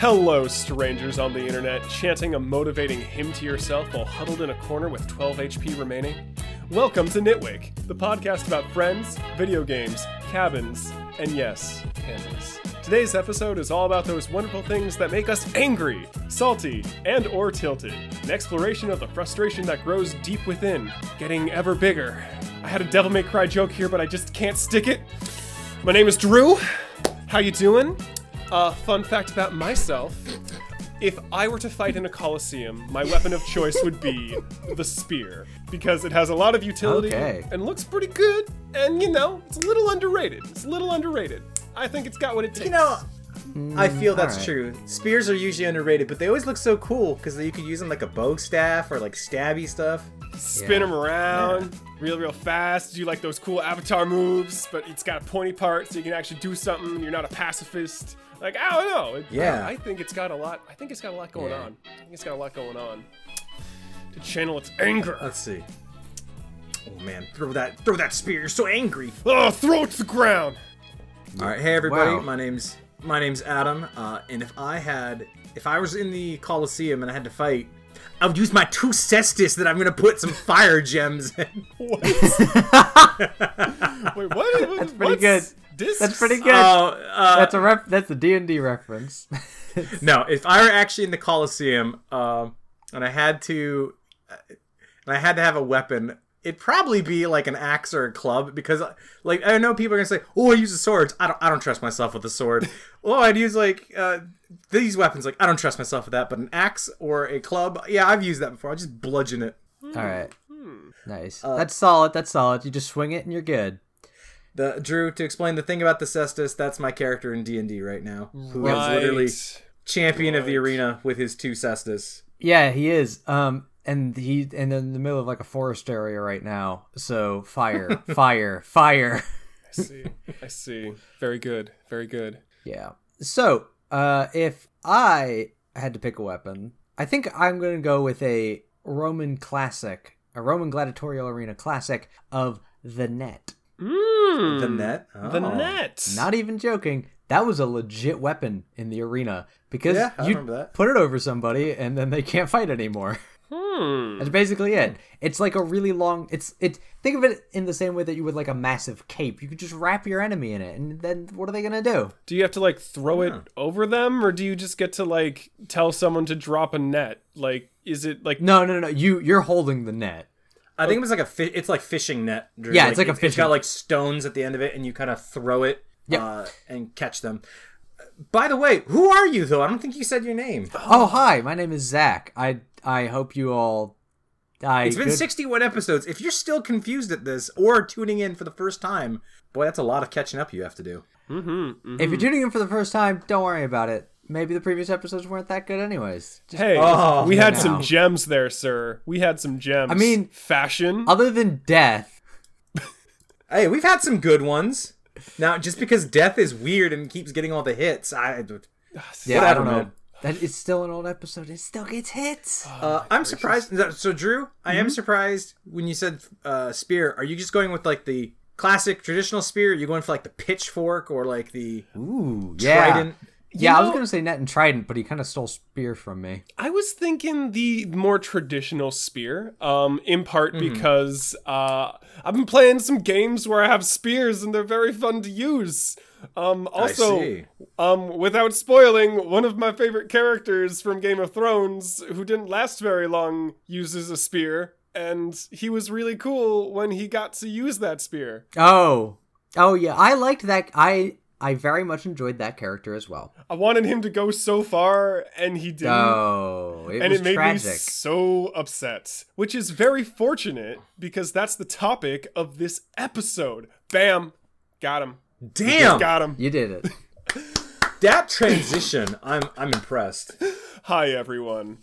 Hello, strangers on the internet, chanting a motivating hymn to yourself while huddled in a corner with 12 HP remaining. Welcome to Nitwake, the podcast about friends, video games, cabins, and yes, pandas. Today's episode is all about those wonderful things that make us angry, salty, and or tilted. An exploration of the frustration that grows deep within, getting ever bigger. I had a Devil May Cry joke here, but I just can't stick it. My name is Drew. How you doing? Uh, fun fact about myself. If I were to fight in a coliseum, my weapon of choice would be the spear because it has a lot of utility Okay. and looks pretty good. And you know, it's a little underrated. It's a little underrated. I think it's got what it takes. You know, I feel that's alright. true. Spears are usually underrated, but they always look so cool because you could use them like a bow staff or like stabby stuff. spin Yeah. them around real, real fast. Do like those cool avatar moves, but it's got a pointy part, so you can actually do something. You're not a pacifist. Like I don't know. It- Yeah. I think it's got a lot. I think it's got a lot going Yeah. on. I think it's got a lot going on to channel its anger. Let's see. Oh man, throw that throw that spear! You're so angry. Oh, throw it to the ground. All right, hey everybody, Wow. my name's my name's Adam, uh, and if I had if I was in the Coliseum and I had to fight, I would use my two cestus that I'm gonna put some fire gems in. What? Wait, what? That's pretty good. Discs? That's pretty good. Oh, uh, that's a ref. That's a D and D reference. No, if I were actually in the Coliseum, um, and I had to, and I had to have a weapon, it'd probably be like an axe or a club because, like, I know people are gonna say, "Oh, I use a sword." I don't, I don't trust myself with a sword. oh, I'd use like uh, these weapons. Like, I don't trust myself with that. But an axe or a club, yeah, I've used that before. I just bludgeon it. All right. Hmm. Nice. Uh, that's solid. That's solid. You just swing it and you're good. The Drew to explain the thing about the cestus. That's my character in D and D right now, who is Right. literally champion of the arena with his two cestus. Yeah, he is. Um, and he and in the middle of like a forest area right now. So fire, fire, fire. I see. I see. Very good. Very good. Yeah. So, uh, if I had to pick a weapon, I think I'm going to go with a Roman classic, a Roman gladiatorial arena classic of the net. Mm. The net. The Oh. net. Not even joking. That was a legit weapon in the arena because Yeah, you put it over somebody and then they can't fight anymore. Hmm. That's basically it. It's like a really long. It's it. Think of it in the same way that you would like a massive cape. You could just wrap your enemy in it, and then what are they gonna do? Do you have to like throw it over them, or do you just get to like tell someone to drop a net? Like, is it like No, no, no. no. You you're holding the net. I think it was like a fi- it's like fishing net. Drew. Yeah, it's like a It's fishing- got like stones at the end of it, and you kind of throw it Yep. uh, and catch them. By the way, who are you though? I don't think you said your name. Oh hi, my name is Zach. I I hope you all. I It's been good- 61 episodes. If you're still confused at this or tuning in for the first time, boy, that's a lot of catching up you have to do. If you're tuning in for the first time, don't worry about it. Maybe the previous episodes weren't that good, anyways. Just- Hey, Oh, we had no. some gems there, sir. We had some gems. I mean- fashion. other than death, Hey, we've had some good ones. Now, just because death is weird and keeps getting all the hits, I yeah, I don't know. man. That it's still an old episode. It still gets hits. Uh, I'm surprised. So, Drew, I am surprised when you said uh, spear. Are you just going with like the classic traditional spear? Are you going for like the pitchfork or like the Ooh, yeah. Yeah, I was gonna say net and trident, but he kind of stole spear from me. I was thinking the more traditional spear, um, in part Mm-hmm. because uh, I've been playing some games where I have spears and they're very fun to use. Um, also, um, without spoiling, one of my favorite characters from Game of Thrones, who didn't last very long, uses a spear, and he was really cool when he got to use that spear. Oh, oh yeah, I liked that. I I very much enjoyed that character as well. I wanted him to go so far, and he didn't. Oh, it and was it made me tragic. so upset, which is very fortunate because that's the topic of this episode. Bam, got him, Damn, got him. You did it. that transition. I'm I'm impressed. Hi everyone.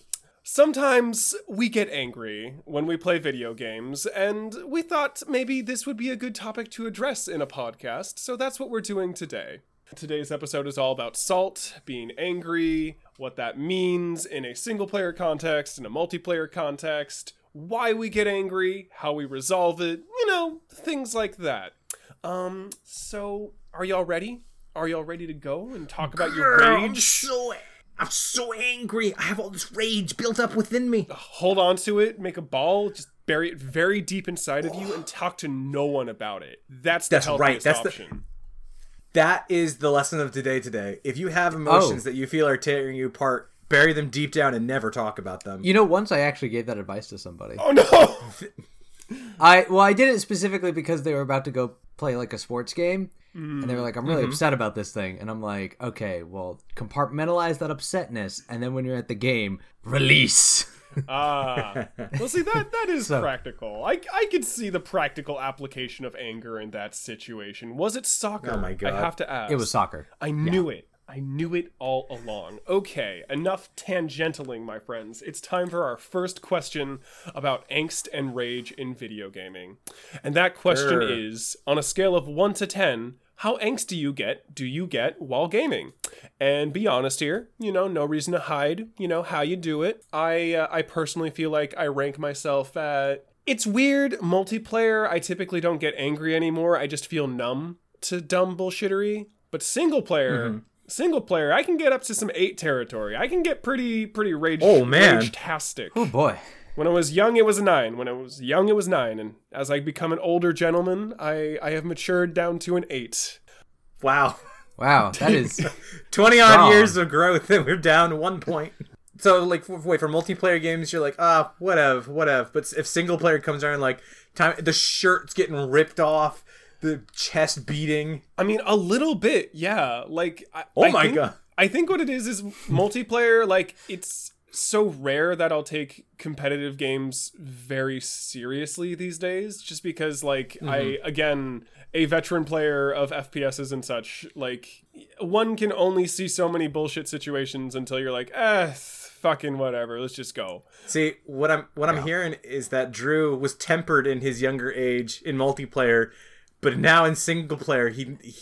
Sometimes we get angry when we play video games, and we thought maybe this would be a good topic to address in a podcast, so that's what we're doing today. Today's episode is all about salt, being angry, what that means in a single player context, in a multiplayer context, why we get angry, how we resolve it, you know, things like that. Um, so are y'all ready? Are y'all ready to go and talk about your rage? so I'm so angry. I have all this rage built up within me. Hold on to it, make a ball, just bury it very deep inside of you, and talk to no one about it. That's the That's right, healthiest that's the- option. That is the lesson of today. Today, if you have oh. emotions Oh. that you feel are tearing you apart, bury them deep down and never talk about them. You know, once I actually gave that advice to somebody. Oh no! I well, I did it specifically because they were about to go play like a sports game, and they were like, "I'm really upset about this thing," and I'm like, "Okay, well, compartmentalize that upsetness, and then when you're at the game, release." Ah, well, see that that is So- practical. I I could see the practical application of anger in that situation. Was it soccer? Oh my God. I have to ask. it was soccer. I knew it. I knew it all along. Okay, enough tangentialing, my friends. It's time for our first question about angst and rage in video gaming. And that question is on a scale of 1 to 10, how angsty you get do you get while gaming? And be honest here, you know, no reason to hide, you know, how you do it. I uh, I personally feel like I rank myself at it's weird multiplayer. I typically don't get angry anymore. I just feel numb to dumb bullshittery. But single player, Mm-hmm. Single player, I can get up to some eight territory. I can get pretty pretty rage. Oh, man. tastic. Oh boy. When I was young, it was a nine. When I was young, it was nine. And as I become an older gentleman, I I have matured down to an eight. wow, Wow, that is twenty odd years of growth, and we're down one point. So, like, f- wait for multiplayer games, you're like, ah, whatever, whatever. But if single player comes around, like, time the shirt's getting ripped off, the chest beating. I mean, a little bit, yeah. Like, I, Oh I my think- God. I think what it is is multiplayer. Like, it's so rare that I'll take competitive games very seriously these days, just because, like, I Mm-hmm. again, a veteran player of FPSs and such, like, one can only see so many bullshit situations until you're like, eh, fucking whatever, let's just go. See, what I'm what I'm hearing is that Drew was tempered in his younger age in multiplayer, but now in single player, he, he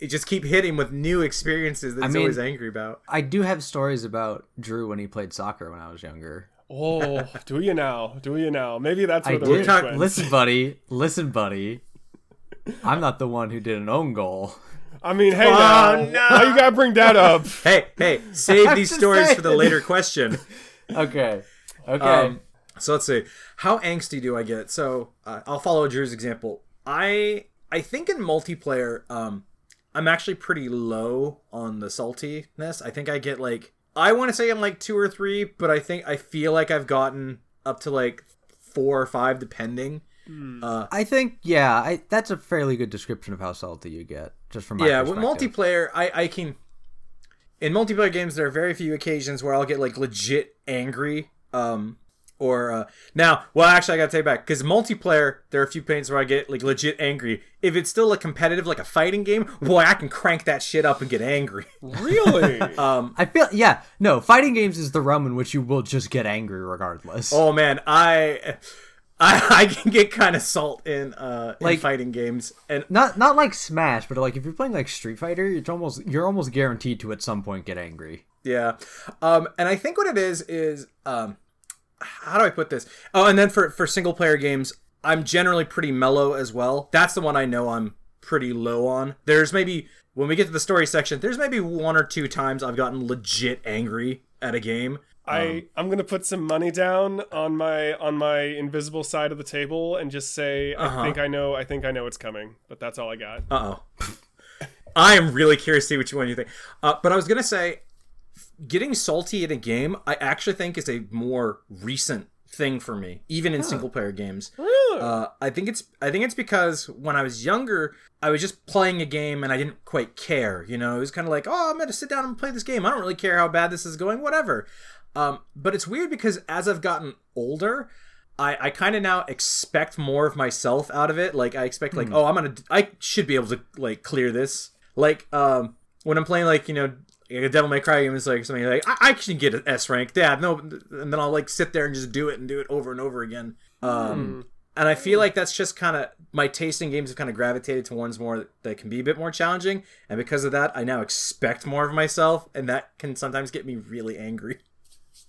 it just keep hitting with new experiences that he's mean- always angry about. I do have stories about Drew when he played soccer when I was younger. Oh, do you now? Do you now? Maybe that's I where the did. rage talk- Listen, buddy. Listen, buddy. I'm not the one who did an own goal. I mean, hey Oh, now, no. why you gotta bring that up? Hey, hey, save these stories saying. for the later question. Okay. Okay. Um, so let's see. How angsty do I get? So uh, I'll follow Drew's example. I I think in multiplayer, um, I'm actually pretty low on the saltiness. I think I get like I want to say I'm like two or three, but I think I feel like I've gotten up to like four or five, depending. I think yeah, I that's a fairly good description of how salty you get, just from my yeah, with multiplayer, I I can. In multiplayer games, there are very few occasions where I'll get like legit angry. Um, or uh, now, well, actually, I gotta take it back because multiplayer, there are a few points where I get like legit angry. If it's still a competitive, like a fighting game, boy, I can crank that shit up and get angry. Really? Um, I feel yeah, no, fighting games is the realm in which you will just get angry regardless. oh man, I. I, I can get kind of salt in uh in Like- fighting games and Not not like Smash, but like if you're playing like Street Fighter, it's almost you're almost guaranteed to at some point get angry. Yeah. Um, and I think what it is is um, how do I put this? Oh, and then for for single player games, I'm generally pretty mellow as well. That's the one I know I'm pretty low on. There's maybe when we get to the story section, there's maybe one or two times I've gotten legit angry at a game. I I'm gonna put some money down on my on my invisible side of the table and just say Uh-huh. I think I know I think I know it's coming, but that's all I got. Uh oh. I am really curious to see which one you think. Uh, but I was gonna say, getting salty in a game, I actually think is a more recent thing for me, even in single player games. Really? Uh, I think it's I think it's because when I was younger, I was just playing a game and I didn't quite care. You know, it was kind of like, oh, I'm gonna sit down and play this game. I don't really care how bad this is going, whatever. Um, but it's weird because as I've gotten older, I, I kind of now expect more of myself out of it. Like I expect like, oh, I'm gonna I should be able to like clear this. Like um, when I'm playing like you know like a Devil May Cry game is like something like I, I can get an S rank, Dad. No, and then I'll like sit there and just do it and do it over and over again. Um, and I feel like that's just kind of my taste in games have kind of gravitated to ones more that can be a bit more challenging, and because of that, I now expect more of myself, and that can sometimes get me really angry.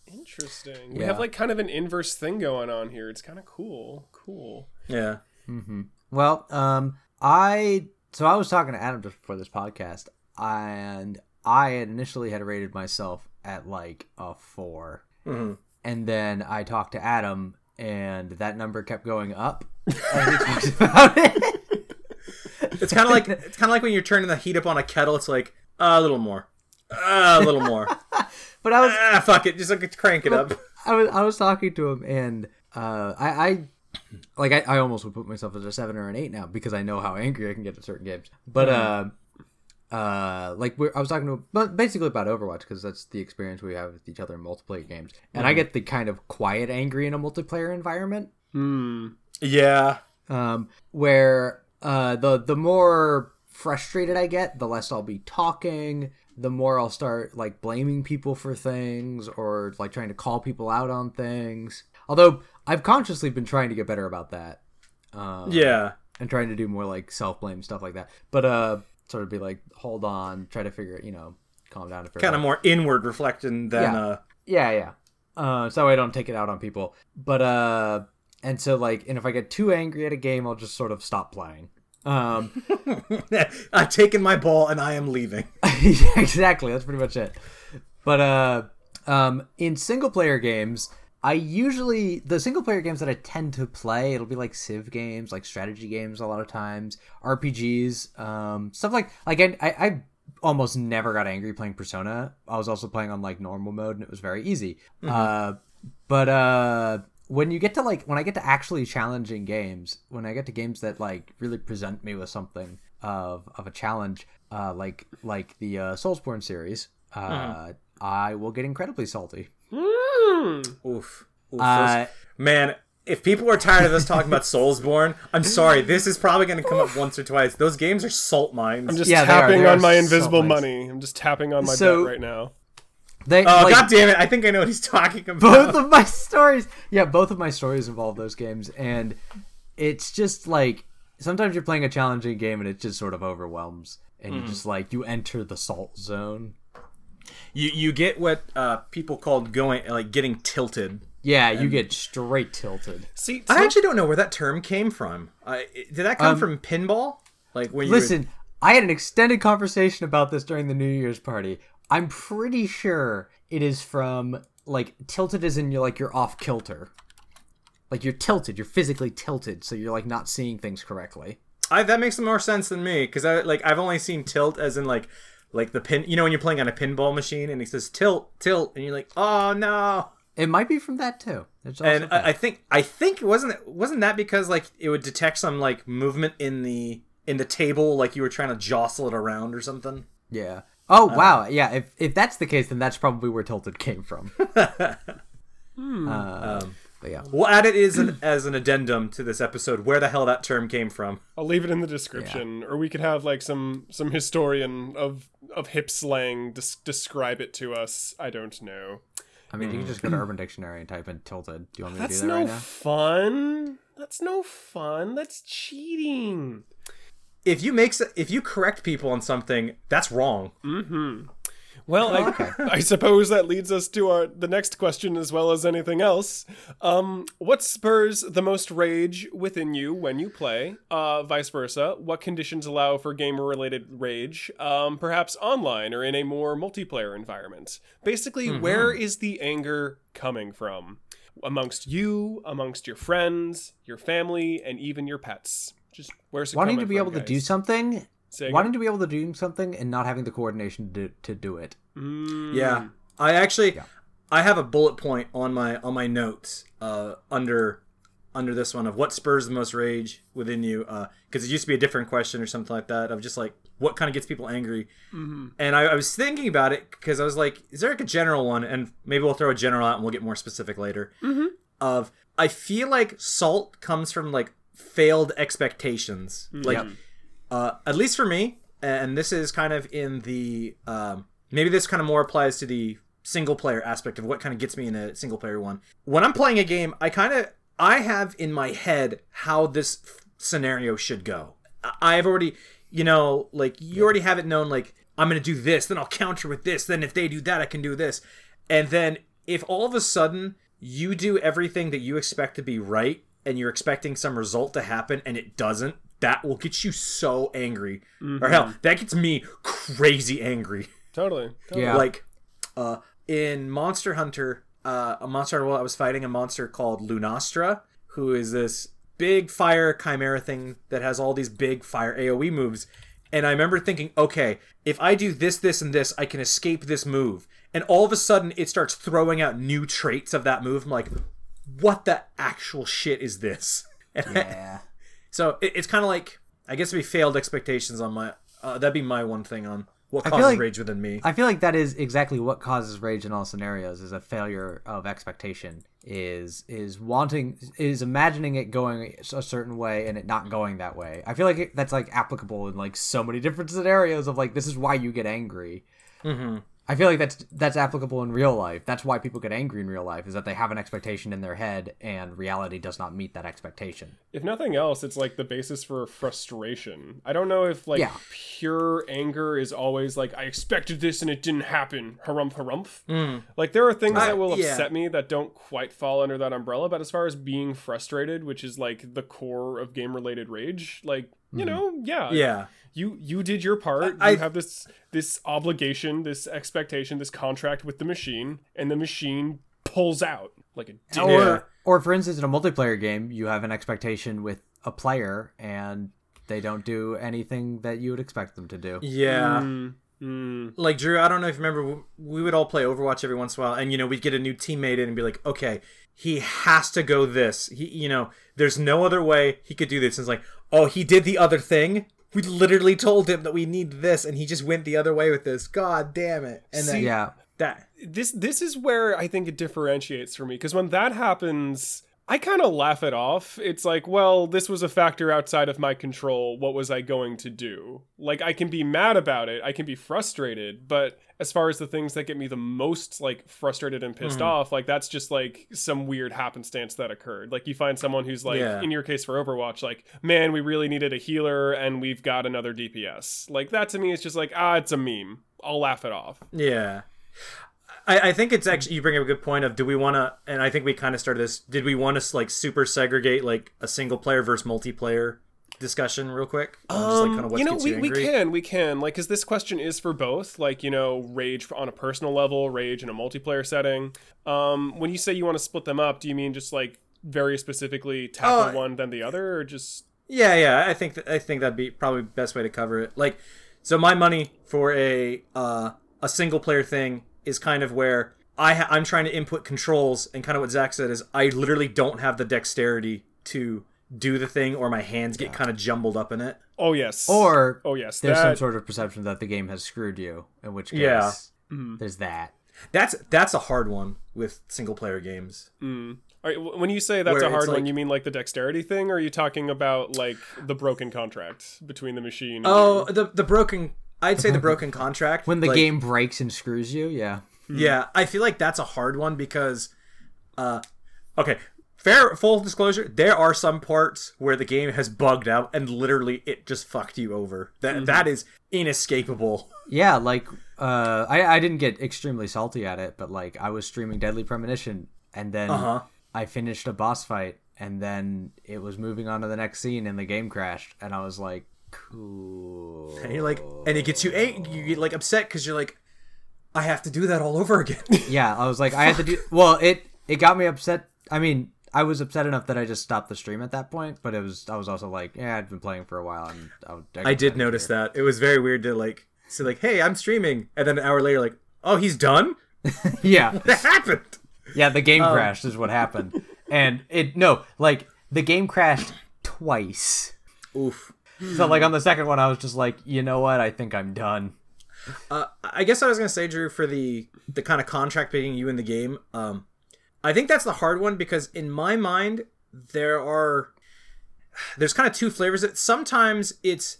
Interesting. We have like kind of an inverse thing going on here. It's kind of cool. Cool. Yeah. Mm-hmm. Well, um, I so I was talking to Adam just before this podcast, and I initially had rated myself at like a 4 Mhm. and then I talked to Adam, and that number kept going up. as we talked about it. It's kind of like it's kind of like when you're turning the heat up on a kettle. It's like uh, a little more, uh, a little more. But I was ah, fuck it, just like crank it up. I was I was talking to him, and uh, I, I like I, I almost would put myself as a seven or an eight now because I know how angry I can get at certain games. But uh, uh, like we're, I was talking to but basically about Overwatch because that's the experience we have with each other in multiplayer games, and I get the kind of quiet angry in a multiplayer environment Hmm. Yeah, um, where uh, the the more frustrated I get, the less I'll be talking. The more I'll start like blaming people for things or like trying to call people out on things. Although I've consciously been trying to get better about that. Um, yeah. and trying to do more like self blame stuff like that. But uh, sort of be like, hold on, try to figure it, you know, calm down. and figure it Kind of more inward reflecting than Yeah. uh. Yeah, yeah. Uh, so I don't take it out on people. But uh, and so like, and if I get too angry at a game, I'll just sort of stop playing. Um, I've taken my ball and I am leaving. exactly. That's pretty much it. But uh, um, in single player games, I usually the single player games that I tend to play, it'll be like Civ games, like strategy games, a lot of times, RPGs, um, stuff like like I, I I almost never got angry playing Persona. I was also playing on like normal mode, and it was very easy. Uh, but uh, when you get to like when I get to actually challenging games, when I get to games that like really present me with something of of a challenge, uh, like like the uh, Soulsborne series, uh, I will get incredibly salty. Hmm. Oof. Oof, Uh, man, if people are tired of us talking about Soulsborne, I'm sorry. This is probably going to come up once or twice. Those games are salt mines. I'm just Yeah, they are. tapping They on my invisible nice. money. I'm just tapping on my So- bet right now. They oh like, god damn it! I think I know what he's talking about. both of my stories yeah both of my stories involve those games and it's just like sometimes you're playing a challenging game and it just sort of overwhelms and you just like you enter the salt zone you you get what uh, people called going like getting tilted. yeah you get straight tilted See, I actually don't know where that term came from. Uh, did that come from pinball? Like when you would- listen i had an extended conversation about this during the new year's party i'm pretty sure it is from like tilted as in you're like you're off kilter like you're tilted you're physically tilted so you're like not seeing things correctly I, that makes more sense than me because I like I've only seen tilt as in like like the pin. You know when you're playing on a pinball machine and it says tilt tilt and you're like oh no. it might be from that too It's also And. I, I think I think it wasn't wasn't that because like it would detect some like movement in the in the table like you were trying to jostle it around or something. Yeah. Oh uh, wow. Yeah. If if that's the case, then that's probably where tilted came from. Hmm. Uh, um, but yeah. We'll add it as an as an addendum to this episode where the hell that term came from. I'll leave it in the description, or we could have like some some historian of of hip slang des- describe it to us. I don't know. I mean, you can just go to hmm. Urban Dictionary and type in tilted. Do you want me to do that no right now? fun. That's no fun. That's cheating. If you make if you correct people on something, that's wrong. Mm-hmm. Well, I, okay. I suppose that leads us to our the next question as well as anything else. Um, what spurs the most rage within you when you play? Uh, vice versa. What conditions allow for gamer-related rage? Um, perhaps online or in a more multiplayer environment. Basically, where is the anger coming from? Amongst you, amongst your friends, your family, and even your pets. Just where's it Wanting to be from, able to do something, Say again? wanting to be able to do something, and not having the coordination to to do it. Mm, Yeah, I actually, I have a bullet point on my on my notes uh, under under this one of what spurs the most rage within you because it used to be a different question or something like that of just like what kind of gets people angry. And I, I was thinking about it because i was like is there like a general one? And maybe we'll throw a general out and we'll get more specific later. Of i feel like salt comes from like failed expectations. Like Yep. Uh, at least for me, and this is kind of in the um, maybe this kind of more applies to the single player aspect of what kind of gets me in a single player one. When I'm playing a game, I kind of I have in my head how this scenario should go. I've already, you know, like you already have it known. Like I'm gonna do this, then I'll counter with this. Then if they do that, I can do this. And then if all of a sudden you do everything that you expect to be right and you're expecting some result to happen and it doesn't, that will get you so angry. Or hell, that gets me crazy angry. Totally. totally. Yeah. Like uh in Monster Hunter, uh, a Monster Hunter, well, I was fighting a monster called Lunastra, who is this big fire chimera thing that has all these big fire AoE moves. And I remember thinking, okay, if I do this, this, and this, I can escape this move. And all of a sudden, it starts throwing out new traits of that move. I'm like, what the actual shit is this? And I- Yeah. So it, it's kind of like, I guess, we failed expectations on my. Uh, that'd be my one thing on what causes like- rage within me. I feel like that is exactly what causes rage in all scenarios is a failure of expectation is is wanting is imagining it going a certain way and it not going that way. I feel like it, that's like applicable in like so many different scenarios of like this is why you get angry. hmm I feel like that's that's applicable in real life. That's why people get angry in real life is that they have an expectation in their head and reality does not meet that expectation. If nothing else, it's like the basis for frustration. I don't know if like Yeah. pure anger is always like I expected this and it didn't happen. Harumph harumph. Mm. Like there are things I- that will yeah. upset me that don't quite fall under that umbrella, but as far as being frustrated, which is like the core of game related rage, like you know, yeah, Yeah. You you did your part. I- you have this this obligation, this expectation, this contract with the machine, and the machine pulls out like a dick. Or Yeah. or for instance in a multiplayer game, you have an expectation with a player and they don't do anything that you would expect them to do. Yeah. Mm, mm. like Drew, I don't know if you remember, we would all play Overwatch every once in a while, and you know we'd get a new teammate in and be like, okay, he has to go this. He, you know, there's no other way he could do this. And it's like, oh, he did the other thing. We literally told him that we need this, and he just went the other way with this. God damn it! And then Yeah. that, this this is where I think it differentiates for me because when that happens, I kind of laugh it off. It's like, well, this was a factor outside of my control. What was I going to do? Like I can be mad about it, I can be frustrated, but as far as the things that get me the most like frustrated and pissed off, like that's just like some weird happenstance that occurred. Like you find someone who's like Yeah. in your case for Overwatch, like, man, we really needed a healer and we've got another DPS. Like that to me is just like, ah, it's a meme. I'll laugh it off. yeah. I, I think it's actually you bring up a good point of do we want to, and I think we kind of started this. Did we want to like super segregate like a single player versus multiplayer discussion real quick? Um, just, like, kinda what you know, gets we, we angry? can, we can, like, because this question is for both, like, you know, rage on a personal level, rage in a multiplayer setting. Um, when you say you want to split them up, do you mean just like very specifically tackle Oh, one then the other, or just Yeah, yeah. I think that, I think that'd be probably best way to cover it. Like, so my money for a uh, a single player thing is kind of where I ha- I'm trying to input controls, and kind of what Zach said is I literally don't have the dexterity to do the thing, or my hands get kind of jumbled up in it. oh yes, Or oh yes, there's some sort of perception that the game has screwed you, in which case Yeah. there's that. That's that's a hard one with single player games. mm. All right, w- when you say that's Where a it's hard one, you mean like the dexterity thing, or are you talking about like the broken contract between the machine? and Oh, the the broken. I'd say the broken contract When the like- game breaks and screws you, yeah. Yeah, I feel like that's a hard one because, uh, okay, fair full disclosure, there are some parts where the game has bugged out and literally it just fucked you over. That that is inescapable. Yeah, like uh I, I didn't get extremely salty at it, but like I was streaming Deadly Premonition and then Uh-huh. I finished a boss fight and then it was moving on to the next scene and the game crashed and I was like, cool. And you're like, and it gets you ang- you get like upset because you're like, I have to do that all over again. Yeah, I was like, I had to do. Well, it it got me upset. I mean, I was upset enough that I just stopped the stream at that point. But it was, I was also like, yeah, I'd been playing for a while, and I, I did notice that it was very weird to like say like, hey, I'm streaming, and then an hour later, like, oh, he's done. Yeah, That happened. yeah. The game Um, crashed is what happened, and it no, like the game crashed twice. Oof. So like on the second one, I was just like, you know what? I think I'm done. Uh, I guess I was gonna say, Drew, for the the kind of contract between you and the game. Um, I think that's the hard one because in my mind there are there's kind of two flavors. Sometimes it's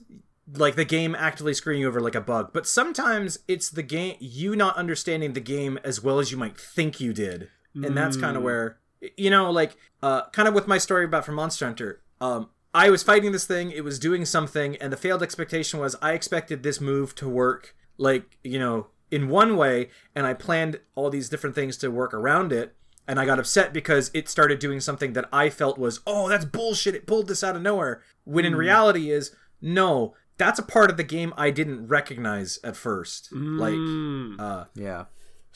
like the game actively screwing you over like a bug, but sometimes it's the game you not understanding the game as well as you might think you did, and that's kind of where you know, like uh, kind of with my story about from Monster Hunter. Um, I was fighting this thing, it was doing something, and the failed expectation was I expected this move to work like, you know, in one way, and I planned all these different things to work around it, and I got upset because it started doing something that I felt was, oh, that's bullshit, it pulled this out of nowhere. When in reality is, no, that's a part of the game I didn't recognize at first. Like, Mm. uh, Yeah.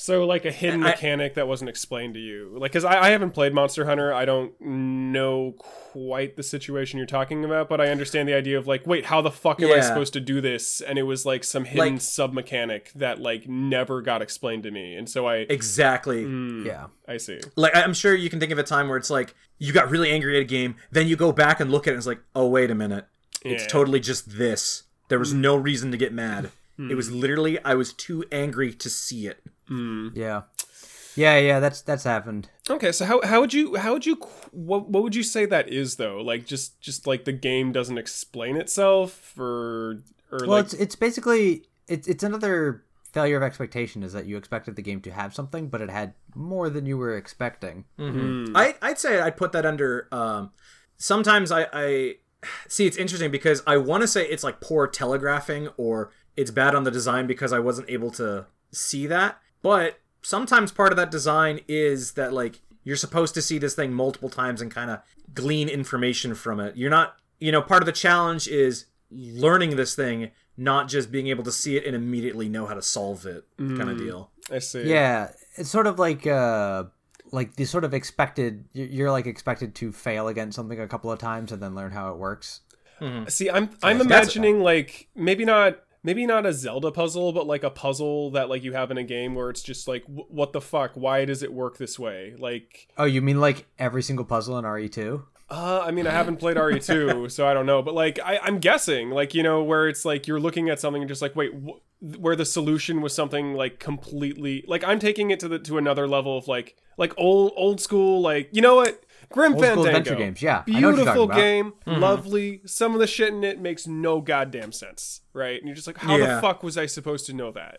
So like a hidden I- mechanic that wasn't explained to you, like because I, I haven't played Monster Hunter, I don't know quite the situation you're talking about, but I understand the idea of like, wait, how the fuck am I supposed to do this? And it was like some hidden Like- sub mechanic that like never got explained to me, and so I, Exactly. Mm, Yeah. I see. Like I'm sure you can think of a time where it's like you got really angry at a game, then you go back and look at it and it's like, oh wait a minute, it's totally just this. There was no reason to get mad. It was literally I was too angry to see it. Hmm. Yeah. Yeah, yeah, that's that's happened. Okay, so how how would you how would you what what would you say that is though? Like just just like the game doesn't explain itself, or or Well, like it's it's basically it's it's another failure of expectation is that you expected the game to have something, but it had more than you were expecting. Mm-hmm. Hmm. I, I'd say I'd put that under. Um, sometimes I, I see it's interesting because I want to say it's like poor telegraphing or it's bad on the design because I wasn't able to see that. But sometimes part of that design is that like you're supposed to see this thing multiple times and kind of glean information from it. You're not, you know, part of the challenge is learning this thing, not just being able to see it and immediately know how to solve it, kind of deal. I see. Yeah, it's sort of like uh like the sort of expected you're you're, like expected to fail against something a couple of times and then learn how it works. See, I'm I'm imagining like maybe not maybe not a Zelda puzzle, but like a puzzle that like you have in a game where it's just like wh- what the fuck? Why does it work this way? Like Oh, you mean like every single puzzle in RE2? Uh, I mean, I haven't played RE2, so I don't know. But like, I, I'm guessing, like you know, where it's like you're looking at something and just like, wait, wh- where the solution was something like completely, like I'm taking it to the to another level of like, like old old school, like you know what, Grim Old Fandango, adventure games, yeah. I know what you're beautiful talking about. Mm-hmm. game, lovely. Some of the shit in it makes no goddamn sense, right? And you're just like, how Yeah. the fuck was I supposed to know that?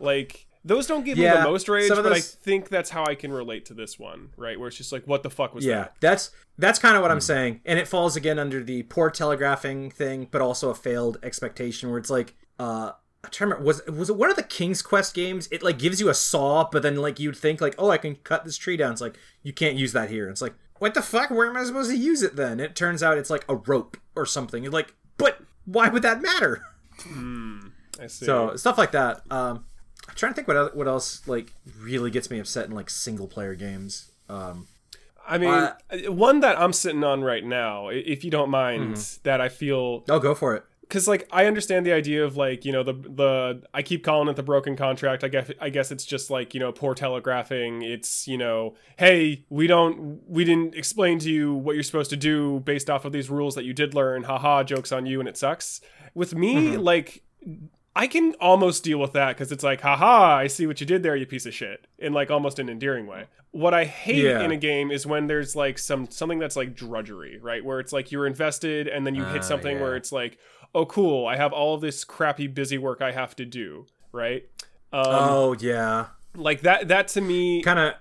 Like. Those don't give me the most rage, some of but I think that's how I can relate to this one, right? Where it's just like, what the fuck was Yeah, that? Yeah, that's that's kind of Hmm. what I'm saying, and it falls again under the poor telegraphing thing, but also a failed expectation where it's like, uh, I trying to remember, was was it one of the King's Quest games? It like gives you a saw, but then like you'd think like, oh, I can cut this tree down. It's like you can't use that here. It's like, what the fuck? Where am I supposed to use it then? It turns out it's like a rope or something. You're like, but why would that matter? I see. So stuff like that. Um, I'm trying to think what what else like really gets me upset in like single player games. Um, I mean, Uh, one that I'm sitting on right now, if you don't mind, that I feel oh, go for it. Because like I understand the idea of like you know the the I keep calling it the broken contract. I guess I guess it's just like you know poor telegraphing. It's you know hey we don't we didn't explain to you what you're supposed to do based off of these rules that you did learn. Haha, jokes on you and it sucks. With me, like I can almost deal with that because it's like, haha, I see what you did there, you piece of shit, in like almost an endearing way. What I hate Yeah. in a game is when there's like some something that's like drudgery, right? Where it's like you're invested and then you Ah, hit something yeah. where it's like, oh, cool, I have all of this crappy busy work I have to do, right? Um, oh yeah, like that. That to me, kind of.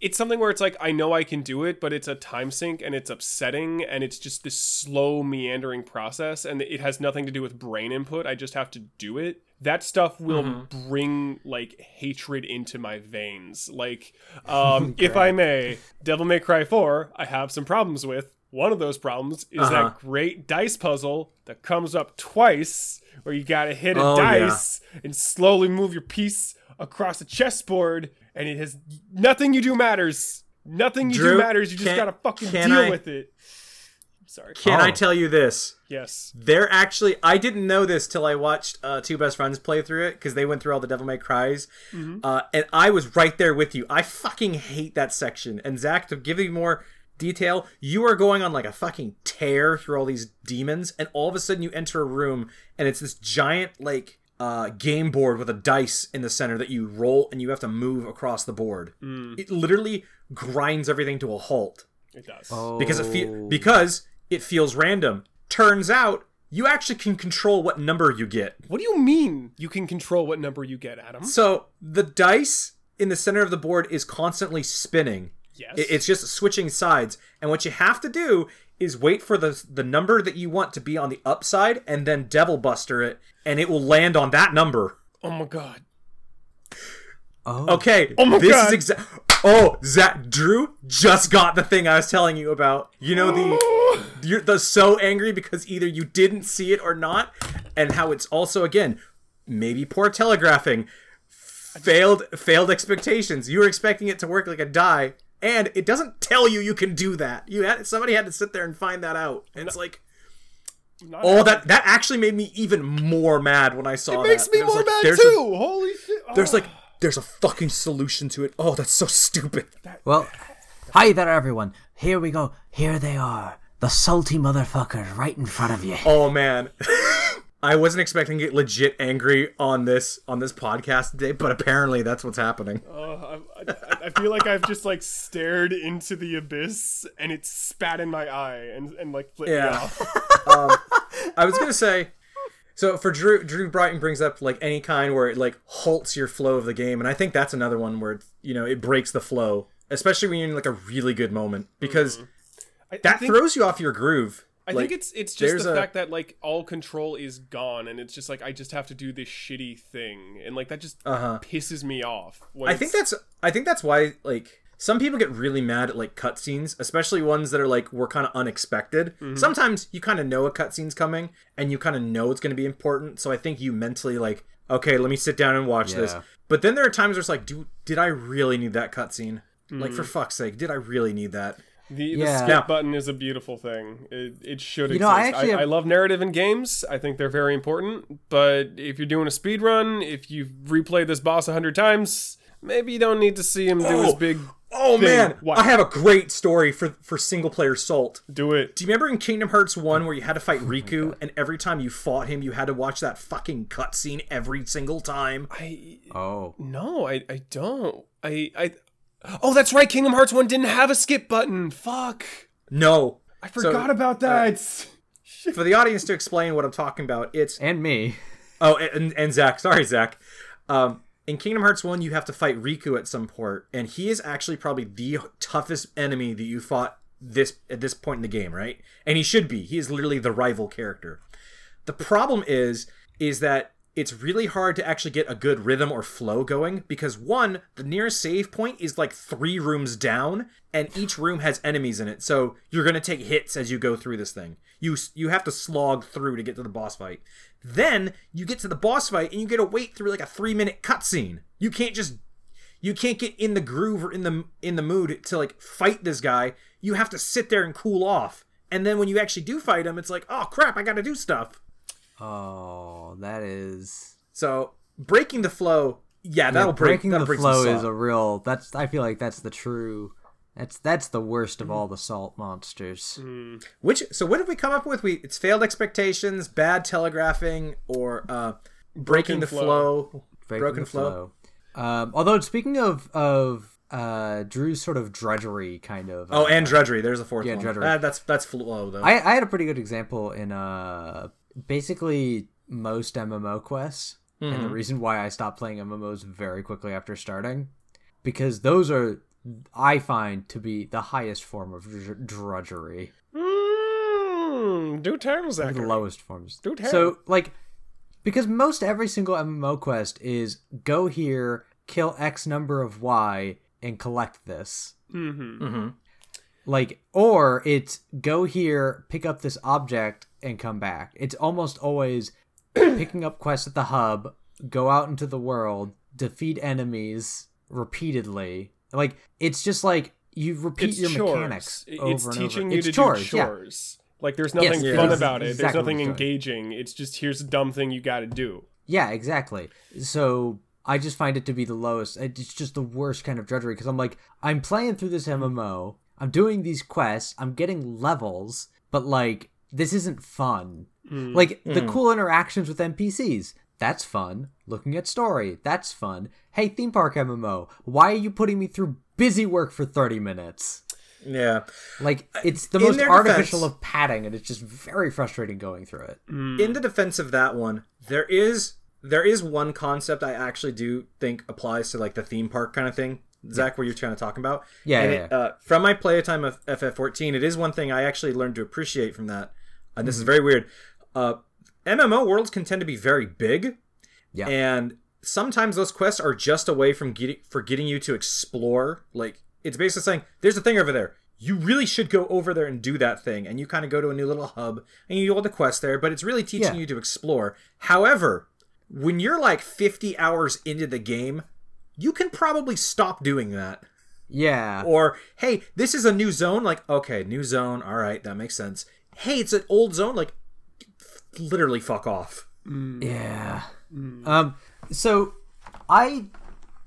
it's something where it's like I know I can do it, but it's a time sink and it's upsetting and it's just this slow meandering process and it has nothing to do with brain input. I just have to do it. That stuff will Mm-hmm. bring like hatred into my veins. Like, um, if I may, Devil May Cry 4, I have some problems with. One of those problems is Uh-huh. that great dice puzzle that comes up twice where you gotta hit a Oh, yeah. dice and slowly move your piece across a chessboard, and it has nothing you do matters. Nothing you do matters. You just gotta fucking deal I- with it. Sorry. Can I Oh. tell you this? Yes. They're actually. I didn't know this till I watched uh, two best friends play through it because they went through all the Devil May Cries, uh, and I was right there with you. I fucking hate that section. And Zach, to give you more detail, you are going on like a fucking tear through all these demons, and all of a sudden you enter a room, and it's this giant like uh, game board with a dice in the center that you roll, and you have to move across the board. It literally grinds everything to a halt It does. Oh, because it fe- because it feels random. Turns out you actually can control what number you get. What do you mean you can control what number you get, Adam? So the dice in the center of the board is constantly spinning. Yes. It's just switching sides, and what you have to do is wait for the the number that you want to be on the upside, and then Devil Buster it, and it will land on that number. oh my god. oh, Okay. Oh my this God. is exact. Oh, Zach, Drew just got the thing I was telling you about. You know the you're the so angry because either you didn't see it or not, and how it's also again maybe poor telegraphing. failed failed expectations. You were expecting it to work like a die, and it doesn't tell you you can do that. You had somebody had to sit there and find that out. And it's like, Not oh, that that actually made me even more mad when I saw it makes that. me more like, mad there's a- too. Holy shit! there's Oh. like ah. there's a fucking solution to it. Oh, that's so stupid. Well, hi there, everyone. Here we go. Here they are. The salty motherfuckers right in front of you. Oh man. I wasn't expecting to get legit angry on this on this podcast today, but apparently that's what's happening. Oh, I, I, I feel like I've just like stared into the abyss and it spat in my eye and, and like flipped me Yeah. off. Um, I was gonna say, so for Drew, Drew Brighton brings up like any kind where it like halts your flow of the game, and I think that's another one where you know it breaks the flow, especially when you're in like a really good moment because mm-hmm. I, I that think, throws you off your groove. I Like, think it's it's just the a- fact that like all control is gone and it's just like I just have to do this shitty thing and like that just Uh-huh. pisses me off. when I think that's I think that's why like some people get really mad at like cutscenes, especially ones that are like were kind of unexpected. Mm-hmm. Sometimes you kind of know a cutscene's coming and you kind of know it's going to be important, so I think you mentally like, okay, let me sit down and watch this. But then there are times where it's like, do did I really need that cutscene? Like Mm-hmm. for fuck's sake, did I really need that? The, the Yeah. skip Yeah. button is a beautiful thing. It, it should You exist. know, I I, actually I, have- love narrative in games. I think they're very important. But if you're doing a speed run, if you've replayed this boss a hundred times, maybe you don't need to see him do his Oh. big. Oh thing. man, What? I have a great story for for single player Salt. Do it. Do you remember in Kingdom Hearts 1 where you had to Oh fight Riku and every time you fought him you had to watch that fucking cutscene every single time? I Oh. no, I I don't. I I. Oh, that's right. Kingdom Hearts One didn't have a skip button. Fuck. No. I forgot about that. For the audience to explain what I'm talking about, it's And me. oh and, and Zach, sorry Zach. Um in Kingdom Hearts 1 you have to fight Riku at some port and he is actually probably the toughest enemy that you fought this at this point in the game, right? And he should be. He is literally the rival character. The problem is is that it's really hard to actually get a good rhythm or flow going because one, the nearest save point is like 3 rooms down and each room has enemies in it. So you're to take hits as you go through this thing. You you have to slog through to get to the boss fight. Then you get to the boss fight and you get to wait through like a 3 minute cutscene. You can't just you can't get in the groove or in the in the mood to like fight this guy. You have to sit there and cool off. And then when you actually do fight him, it's like, oh crap, I got to do stuff. Oh, that is. So breaking the flow, yeah, that'll break. breaking that'll the break flow is a real. That's. I feel like that's the true. That's that's the worst of all the salt monsters. Which so what did we come up with? We it's failed expectations, bad telegraphing, or uh, breaking Broken the flow. flow, Breaking broken the flow. Um, although speaking of of uh, Drew's sort of drudgery kind of. Oh, uh, and drudgery. There's a fourth Yeah, one. drudgery. Ah, that's that's flow though. I, I had a pretty good example in uh basically most MMO quests, and the reason why I stopped playing MMOs very quickly after starting, because those are I find to be the highest form of dr- drudgery, Mm, do tell, the lowest forms. Do tell. So like, because most every single MMO quest is go here, kill X number of Y, and collect this. Mm-hmm. like or it's go here pick up this object and come back it's almost always picking up quests at the hub go out into the world defeat enemies repeatedly like it's just like you repeat It's your chores. mechanics over it's and teaching over. you it's to chores, do yeah. chores. Like there's nothing Yes, fun yeah. about it. Exactly there's nothing engaging. It's just here's a dumb thing you got to do. Yeah, exactly. So I just find it to be the lowest. It's just the worst kind of drudgery because I'm like, I'm playing through this MMO, I'm doing these quests, I'm getting levels, but like, this isn't fun. Mm. Like, the mm. cool interactions with NPCs, that's fun. Looking at story, that's fun. Hey, theme park MMO, why are you putting me through busy work for 30 minutes? yeah. Like, it's the in most artificial defense- of padding, and it's just very frustrating going through it. Mm. in the defense of that one, there is there is one concept I actually do think applies to like the theme park kind of thing. Zach, what you're trying to talk about. Yeah, And yeah, it, uh, from my playtime of FF14, it is one thing I actually learned to appreciate from that. And this is very weird. Uh, MMO worlds can tend to be very big, Yeah. and sometimes those quests are just a way from getting for getting you to explore. Like it's basically saying, "There's a thing over there. You really should go over there and do that thing." And you kind of go to a new little hub and you do all the quests there, but it's really teaching Yeah. you to explore. However, when you're like 50 hours into the game, you can probably stop doing that. Yeah. Or, hey, this is a new zone. Like, okay, new zone. All right, that makes sense. Hey, it's an old zone. Like, literally fuck off. Yeah. Um. So, I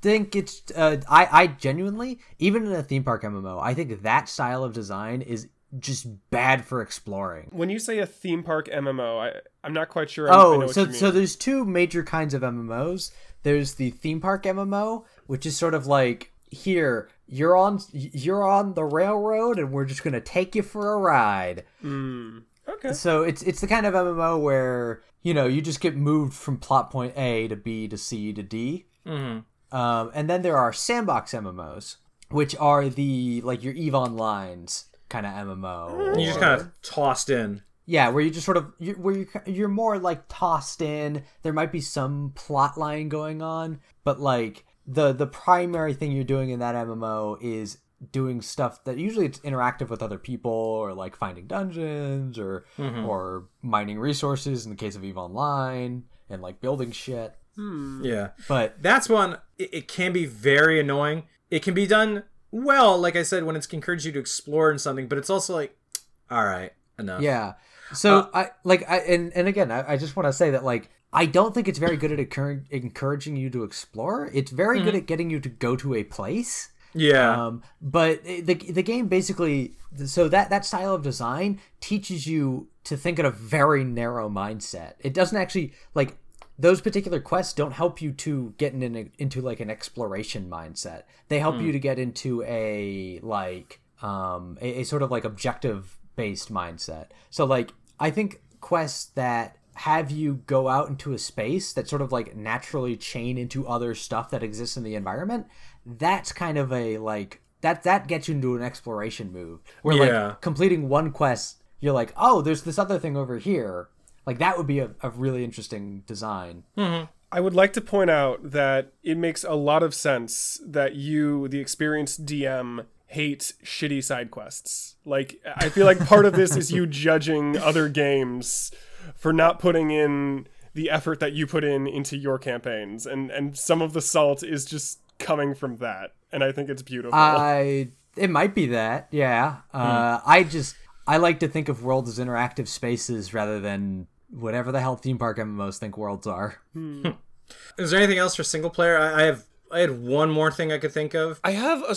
think it's. Uh, I I genuinely, even in a theme park MMO, I think that style of design is just bad for exploring. When you say a theme park MMO, I I'm not quite sure. I, I know Oh, what so you mean. so there's two major kinds of MMOs. There's the theme park MMO, which is sort of like here you're on you're on the railroad and we're just gonna take you for a ride. okay. So it's it's the kind of MMO where you know you just get moved from plot point A to B to C to D. Mm-hmm. Um, and then there are sandbox MMOs, which are the like your Eve Online's kind of MMO. You just kind of tossed in. Yeah, where you just sort of you're, where you you're more like tossed in. There might be some plot line going on, but like the the primary thing you're doing in that MMO is doing stuff that usually it's interactive with other people or like finding dungeons or mm-hmm. or mining resources in the case of Eve Online and like building shit. Hmm. Yeah. But That's one, it, it can be very annoying. It can be done well, like I said, when it's encouraged you to explore in something, but it's also like, all right, enough. Yeah. So I like I and and again I, I just want to say that like I don't think it's very good at occur- encouraging you to explore. It's very good at getting you to go to a place. Yeah. Um, but the the game basically so that that style of design teaches you to think in a very narrow mindset. It doesn't actually like those particular quests don't help you to get in an, into like an exploration mindset. They help you to get into a like um a, a sort of like objective based mindset. So like I think quests that have you go out into a space that sort of like naturally chain into other stuff that exists in the environment, that's kind of a like that that gets you into an exploration move where Yeah. like completing one quest you're like oh there's this other thing over here like that would be a, a really interesting design mm-hmm. I would like to point out that it makes a lot of sense that you, the experienced DM, hate shitty side quests. Like, I feel like part of this is you judging other games for not putting in the effort that you put in into your campaigns, and and some of the salt is just coming from that, and I think it's beautiful. i it might be that yeah uh i just i like to think of worlds as interactive spaces rather than whatever the hell theme park mmos think worlds are Is there anything else for single player? I, I have. I had one more thing I could think of. I have a.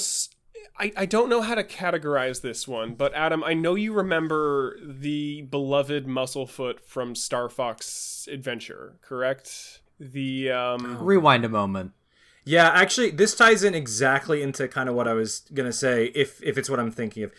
s- I, I don't know how to categorize this one, but Adam, I know you remember the beloved Musclefoot from Star Fox Adventure, correct? The um rewind a moment Yeah, actually, this ties in exactly into kind of what I was gonna say. If if it's what I'm thinking of,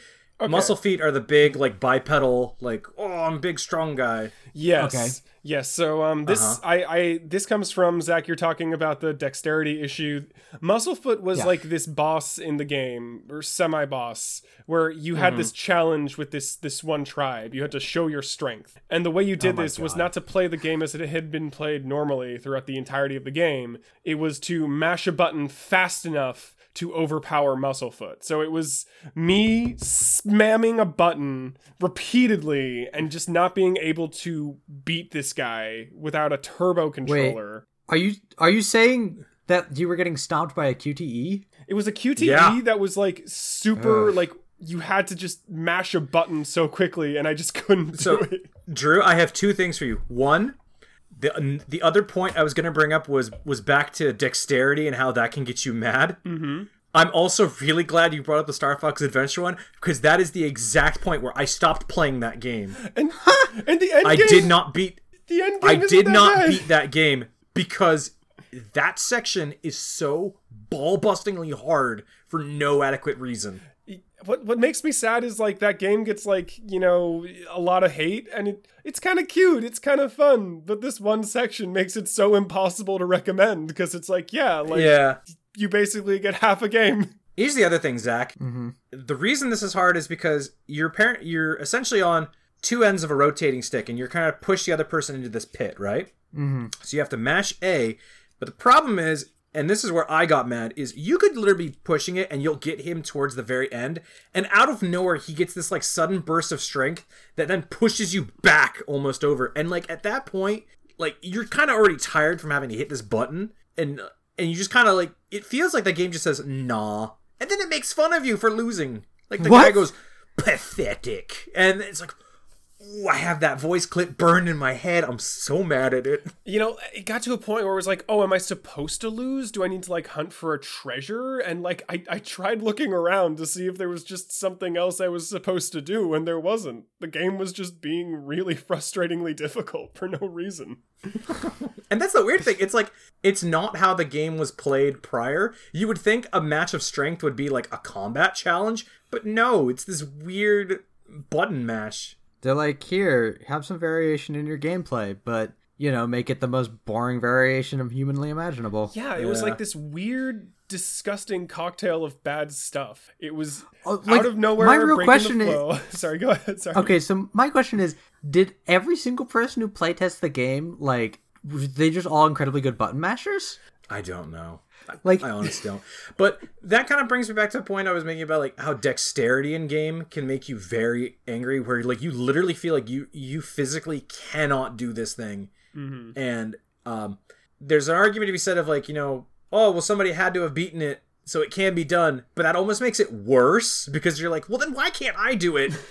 muscle feet are the big like bipedal, like oh, I'm big strong guy. yes. Okay. Yes, so um this I I this comes from Zach you're talking about the dexterity issue. Musclefoot was Yeah. like this boss in the game or semi boss where you had this challenge with this this one tribe. You had to show your strength. And the way you did my this was not to play the game as it had been played normally throughout the entirety of the game. It was to mash a button fast enough to overpower Musclefoot. So it was me spamming a button repeatedly and just not being able to beat this guy without a turbo controller. are you are you saying that you were getting stomped by a qte It was a QTE Yeah. that was like super like you had to just mash a button so quickly and I just couldn't So- do it. Drew, I have two things for you. One, the the other point I was gonna bring up was was back to dexterity and how that can get you mad. Mm-hmm. I'm also really glad you brought up the Star Fox Adventure one because that is the exact point where I stopped playing that game. And and the end I game, did not beat the end game I did not bad. beat that game because that section is so ball bustingly hard for no adequate reason. What what makes me sad is like that game gets like you know a lot of hate and it it's kind of cute it's kind of fun but this one section makes it so impossible to recommend because it's like yeah like Yeah. you basically get half a game Here's the other thing, Zach. The reason this is hard is because you're parent you're essentially on two ends of a rotating stick, and you're kind of push the other person into this pit, right? Mm-hmm. So you have to mash A, but the problem is, and this is where I got mad, is you could literally be pushing it, and you'll get him towards the very end, and out of nowhere he gets this like sudden burst of strength that then pushes you back almost over, and like at that point, like you're kind of already tired from having to hit this button, and and you just kind of like it feels like the game just says nah, and then it makes fun of you for losing. Like the What? guy goes pathetic, and it's like. Ooh, I have that voice clip burned in my head. I'm so mad at it. You know, it got to a point where it was like, oh, am I supposed to lose? Do I need to like hunt for a treasure? And like, I, I tried looking around to see if there was just something else I was supposed to do, and there wasn't. The game was just being really frustratingly difficult for no reason. And that's the weird thing. It's like it's not how the game was played prior. You would think a match of strength would be like a combat challenge, but no, it's this weird button mash. They're like, here, have some variation in your gameplay, but you know, make it the most boring variation of humanly imaginable. Yeah, it was like this weird, disgusting cocktail of bad stuff. It was Oh, like, out of nowhere. my real question the is- flow. Sorry, go ahead. Sorry. Okay, so my question is, did every single person who playtest the game like were they just all incredibly good button mashers? I don't know. I, Like- I honestly don't. But that kind of brings me back to the point I was making about like how dexterity in game can make you very angry, where like you literally feel like you you physically cannot do this thing, and um, there's an argument to be said of like you know oh well somebody had to have beaten it so it can be done, but that almost makes it worse because you're like well then why can't I do it?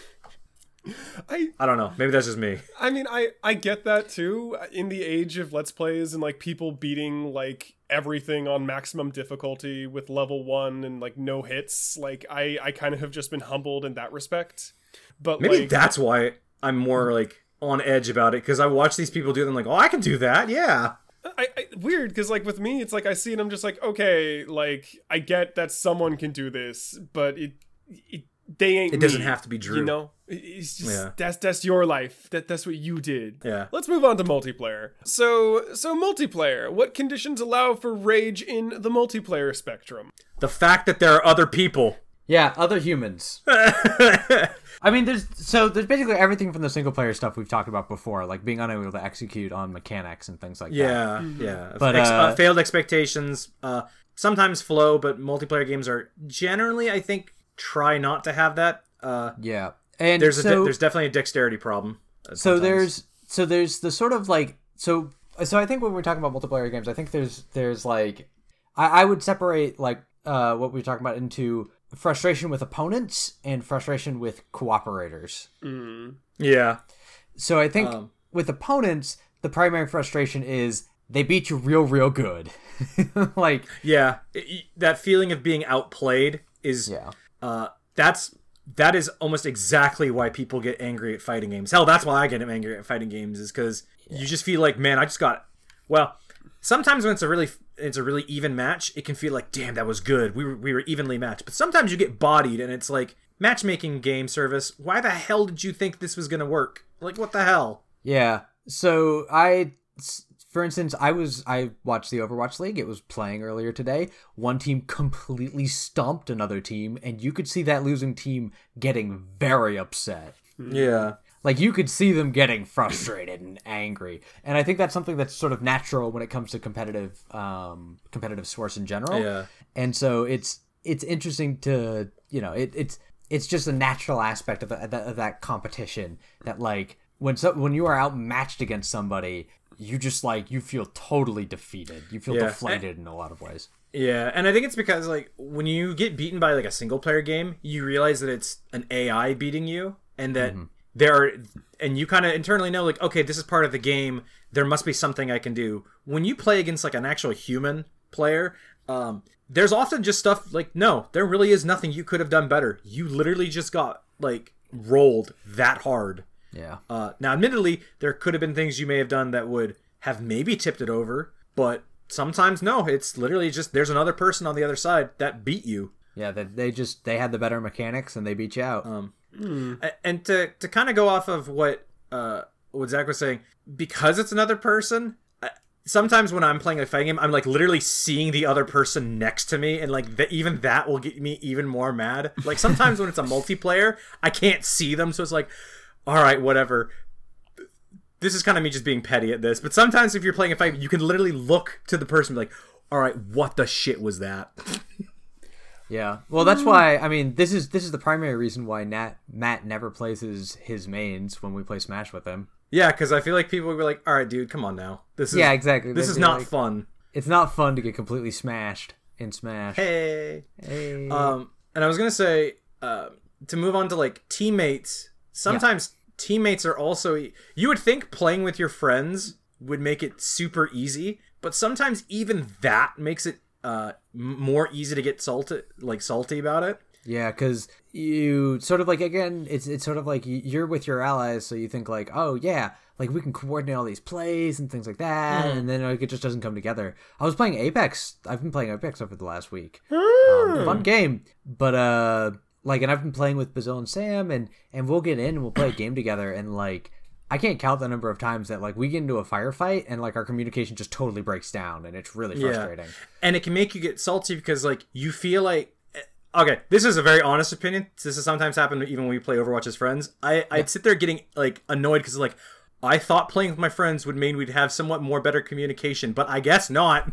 I I don't know. Maybe that's just me. I mean, I I get that too. In the age of let's plays and like people beating like everything on maximum difficulty with level one and like no hits, like I I kind of have just been humbled in that respect. But Maybe like, that's why I'm more like on edge about it because I watch these people do them like oh I can do that yeah. I, I weird because like with me, it's like I see it. I'm just like, okay, like I get that someone can do this, but it it they ain't. It doesn't me, have to be Drew. You know, it's just Yeah. that's that's your life. That that's what you did. Yeah. Let's move on to multiplayer. So so multiplayer. What conditions allow for rage in the multiplayer spectrum? The fact that there are other people. Yeah, other humans. I mean, there's so there's basically everything from the single player stuff we've talked about before, like being unable to execute on mechanics and things like that. Yeah, yeah. But, Ex- uh, failed expectations. Uh, sometimes flow, but multiplayer games are generally, I think, try not to have that. Uh, Yeah, and there's a so, de- there's definitely a dexterity problem. so sometimes. there's so there's the sort of like so so I think when we're talking about multiplayer games, I think there's there's like I, I would separate like uh what we're talking about into frustration with opponents and frustration with cooperators. yeah, So I think Um, with opponents, the primary frustration is they beat you real real good. like yeah. I- I- that feeling of being outplayed is yeah. Uh, that's that is almost exactly why people get angry at fighting games. Hell, that's why I get angry at fighting games is because you just feel like, man, I just got. Well, sometimes when it's a really it's a really even match, it can feel like, damn, that was good. We were we were evenly matched. But sometimes you get bodied, and it's like matchmaking game service. Why the hell did you think this was gonna work? Like, what the hell? Yeah. So I, for instance, I was I watched the Overwatch League. It was playing earlier today. One team completely stomped another team, and you could see that losing team getting very upset. Yeah, Like you could see them getting frustrated and angry. And I think that's something that's sort of natural when it comes to competitive, um, competitive sports in general. Yeah. And so it's it's interesting to you know it, it's it's just a natural aspect of, the, of that- of that competition that like when so, when you are outmatched against somebody you just like you feel totally defeated you feel Yeah. deflated in a lot of ways Yeah, and I think it's because like when you get beaten by like a single player game, you realize that it's an AI beating you, and that there are, and you kind of internally know like, okay, this is part of the game. There must be something I can do. When you play against like an actual human player, um, there's often just stuff like, no, there really is nothing you could have done better. You literally just got like rolled that hard. Yeah Uh, now, admittedly, there could have been things you may have done that would have maybe tipped it over, but sometimes no. It's literally just there's another person on the other side that beat you. yeah that they just they had the better mechanics and they beat you out A- And to to kind of go off of what uh what Zach was saying, because it's another person. I- Sometimes when I'm playing a fighting game, I'm like literally seeing the other person next to me, and like that even that will get me even more mad. Like sometimes when it's a multiplayer, I can't see them, so it's like, all right, whatever. this is kind of me just being petty at this, but sometimes if you're playing a fight, you can literally look to the person and be like, all right, what the shit was that? Yeah. Well, that's why I mean this is this is the primary reason why Nat Matt never plays his his mains when we play Smash with him. yeah, because I feel like people will be like, all right, dude, come on now. This is Yeah, exactly. This They'd is not like- fun. it's not fun to get completely smashed in Smash. Hey. Hey. Um, and I was gonna say uh, to move on to like teammates. Sometimes teammates are also. You would think playing with your friends would make it super easy, but sometimes even that makes it uh, more easy to get salty, like salty about it. Yeah, because you sort of like again, it's it's sort of like you're with your allies, so you think like, oh yeah, like we can coordinate all these plays and things like that, and then like, it just doesn't come together. I was playing Apex. I've been playing Apex over the last week. Um, fun game, but uh, like, and I've been playing with Basil and Sam, and and we'll get in and we'll play a game together, and like. I can't count the number of times that like we get into a firefight and like our communication just totally breaks down and it's really frustrating. and it can make you get salty because like you feel like eh, okay this is a very honest opinion. This has sometimes happened even when we play overwatch as friends. I i'd sit there getting like annoyed because like i thought playing with my friends would mean we'd have somewhat more better communication but i guess not.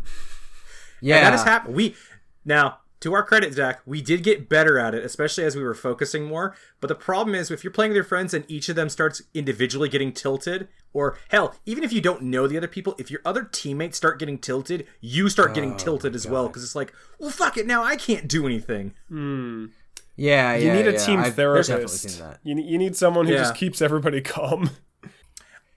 Yeah, that has happened. We now to our credit zach we did get better at it especially as we were focusing more but the problem is if you're playing with your friends and each of them starts individually getting tilted or hell even if you don't know the other people if your other teammates start getting tilted you start getting Oh, tilted as well because it's like well fuck it now i can't do anything Hmm. Yeah, You yeah, need a yeah. team I've definitely therapist. seen that. You, ne- you need someone who Yeah. just keeps everybody calm.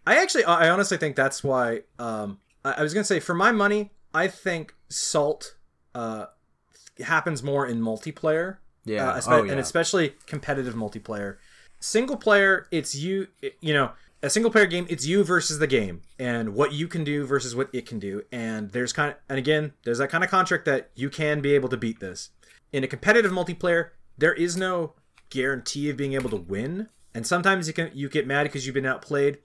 I actually, I honestly think that's why. Um, I, I was gonna say, for my money, I think Salt uh, happens more in multiplayer. Yeah. uh, oh, yeah. and especially competitive multiplayer. Single player, it's you. You know, a single player game, it's you versus the game, and what you can do versus what it can do. And there's kind of, and again, there's that kind of contract that you can be able to beat this. In a competitive multiplayer, there is no guarantee of being able to win, and sometimes you can you get mad because you've been outplayed,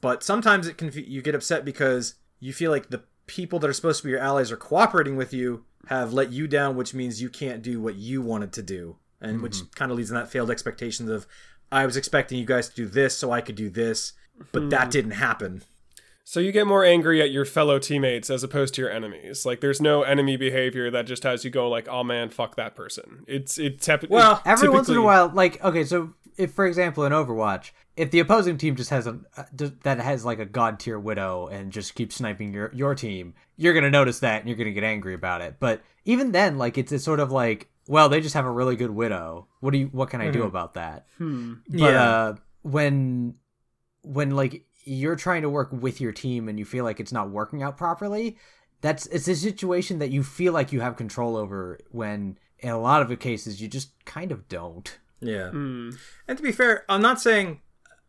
but sometimes it can you get upset because you feel like the people that are supposed to be your allies are cooperating with you have let you down, which means you can't do what you wanted to do, and which mm-hmm. kind of leads in that failed expectations of I was expecting you guys to do this so I could do this, but that hmm. didn't happen. So you get more angry at your fellow teammates as opposed to your enemies. Like there's no enemy behavior that just has you go like, "Oh man, fuck that person." It's it's tep- Well, Every once in a while, like okay, so if for example in Overwatch, if the opposing team just has a uh, that has like a god tier widow and just keeps sniping your your team, you're gonna notice that and you're gonna get angry about it. But even then, like it's, it's sort of like, well, they just have a really good widow. What do you? What can I do about that? Hmm. But Yeah. uh, when when like you're trying to work with your team and you feel like it's not working out properly, that's it's a situation that you feel like you have control over when in a lot of the cases you just kind of don't. Yeah. Hmm. And to be fair, I'm not saying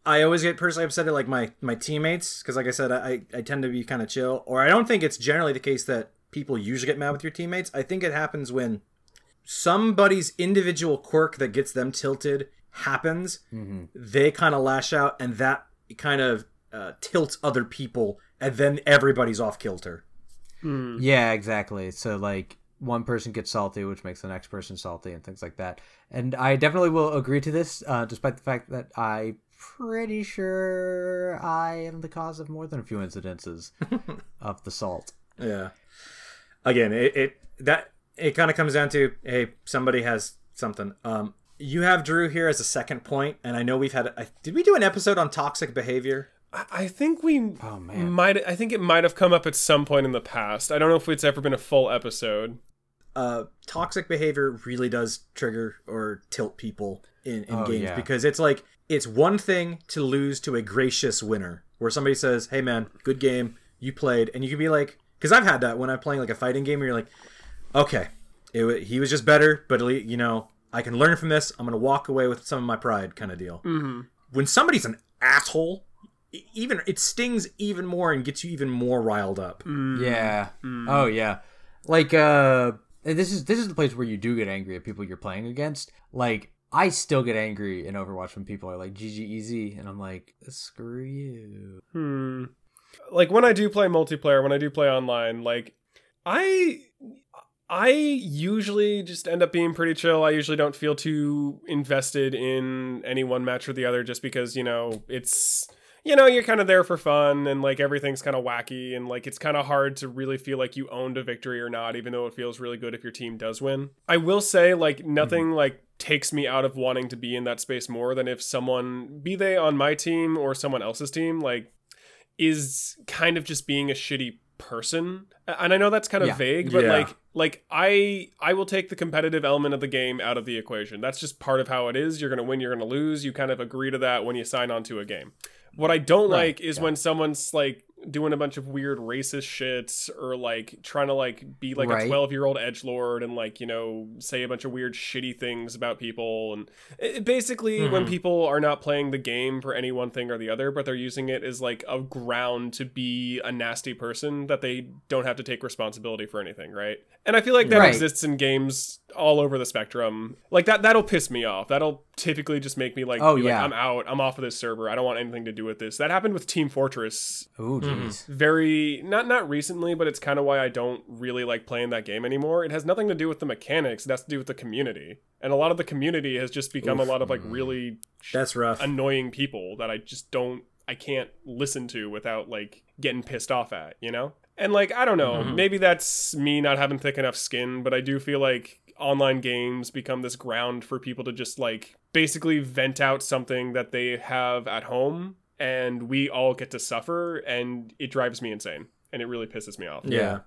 I always get personally upset at like my my teammates because, like I said, I I tend to be kind of chill. Or I don't think it's generally the case that people usually get mad with your teammates. I think it happens when somebody's individual quirk that gets them tilted happens. They kind of lash out, and that kind of uh, tilts other people, and then everybody's off kilter. Yeah, exactly. So like one person gets salty, which makes the next person salty, and things like that. And I definitely will agree to this, uh, despite the fact that I pretty sure I am the cause of more than a few incidences of the salt. Yeah. Again, it, it that it kind of comes down to hey, somebody has something. Um, you have Drew here as a second point, and I know we've had. I, did we do an episode on toxic behavior? I- I think we Oh man. might. I think it might have come up at some point in the past. I don't know if it's ever been a full episode. Uh, toxic behavior really does trigger or tilt people in, in Oh, games yeah. because it's like it's one thing to lose to a gracious winner, where somebody says, "Hey man, good game, you played," and you can be like, because I've had that when I'm playing like a fighting game, where you're like, okay, it, wa- he was just better, but at least, you know, I can learn from this. I'm gonna walk away with some of my pride, kind of deal. Mm-hmm. When somebody's an asshole, even it stings even more and gets you even more riled up. Yeah. Oh yeah. Like uh and this is this is the place where you do get angry at people you're playing against. Like I still get angry in Overwatch when people are like GG easy and I'm like screw you. Hmm. Like when I do play multiplayer, when I do play online, like I I usually just end up being pretty chill. I usually don't feel too invested in any one match or the other just because, you know, it's you know, you're kind of there for fun and like everything's kind of wacky and like it's kind of hard to really feel like you owned a victory or not even though it feels really good if your team does win. I will say like nothing mm-hmm. like takes me out of wanting to be in that space more than if someone be they on my team or someone else's team like is kind of just being a shitty person. And I know that's kind of Yeah. vague, but Yeah. like like I I will take the competitive element of the game out of the equation. That's just part of how it is. You're going to win, you're going to lose. You kind of agree to that when you sign on to a game. What I don't Right, like is yeah. when someone's like doing a bunch of weird racist shits or like trying to like be like a 12 year old edge lord and like you know say a bunch of weird shitty things about people and it, basically when Mhm. people are not playing the game for any one thing or the other but they're using it as like a ground to be a nasty person that they don't have to take responsibility for anything right and i feel like that Right. exists in games all over the spectrum. Like that that'll piss me off. That'll typically just make me like, Oh, be like, yeah. i'm out. I'm off of this server. I don't want anything to do with this. That happened with team fortress Ooh, jeez. very not not recently but it's kind of why i don't really like playing that game anymore. It has nothing to do with the mechanics. It has to do with the community. And a lot of the community has just become Oof. a lot of like really That's rough. annoying people that i just don't i can't listen to without like getting pissed off at you know? And like i don't know. Mhm. maybe that's me not having thick enough skin but i do feel like online games become this ground for people to just like basically vent out something that they have at home and we all get to suffer and it drives me insane and it really pisses me off yeah.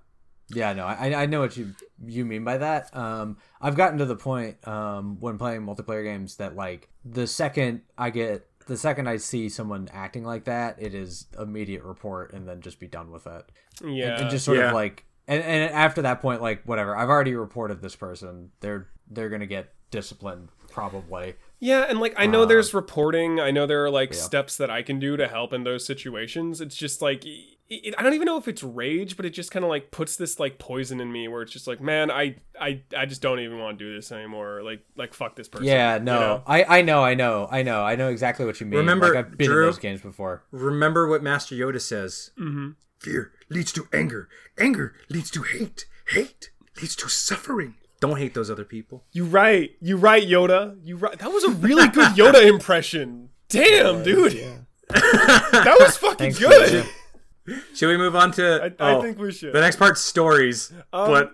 Yeah, no, I I know what you you mean by that. Um, I've gotten to the point um when playing multiplayer games that like the second I get the second I see someone acting like that, it is immediate report and then just be done with it. yeah and, and just sort Yeah. of like and, and after that point like whatever i've already reported this person they're they're gonna get disciplined probably Yeah, and like I know Uh, there's reporting. I know there are like yeah. steps that I can do to help in those situations. It's just like it, it- I don't even know if it's rage, but it just kind of like puts this like poison in me where it's just like, man, I I I just don't even want to do this anymore. Like like fuck this person. yeah you no know? i i know i know i know i know exactly what you mean Remember, like, i've been Drew- in those games before Remember what Master Yoda says. Mhm. Fear leads to anger. Anger leads to hate. Hate leads to suffering. Don't hate those other people. You right. You right, Yoda. You right. That was a really good Yoda impression. Damn, dude. that was fucking Thanks, good. Should we move on to? I, I oh, think we should. the next part's stories. Um, but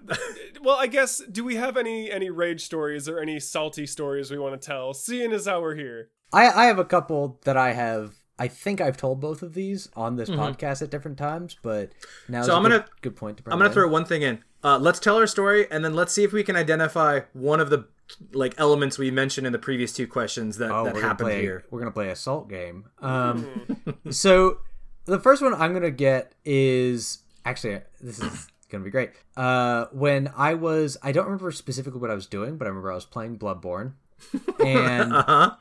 well, I guess do we have any any rage stories or any salty stories we want to tell? Seeing as how we're here. i i have a couple that i have i think i've told both of these on this podcast at different times but now Mm-hmm. So a I'm gonna- good point to bring I'm gonna in. throw one thing in. Uh, let's tell our story, and then let's see if we can identify one of the like elements we mentioned in the previous two questions that, Oh, that we're gonna happened play. here. We're gonna play assault game. Um, so the first one I'm gonna get is actually this is gonna be great. Uh, when I was, I don't remember specifically what I was doing, but I remember I was playing Bloodborne, and Uh huh.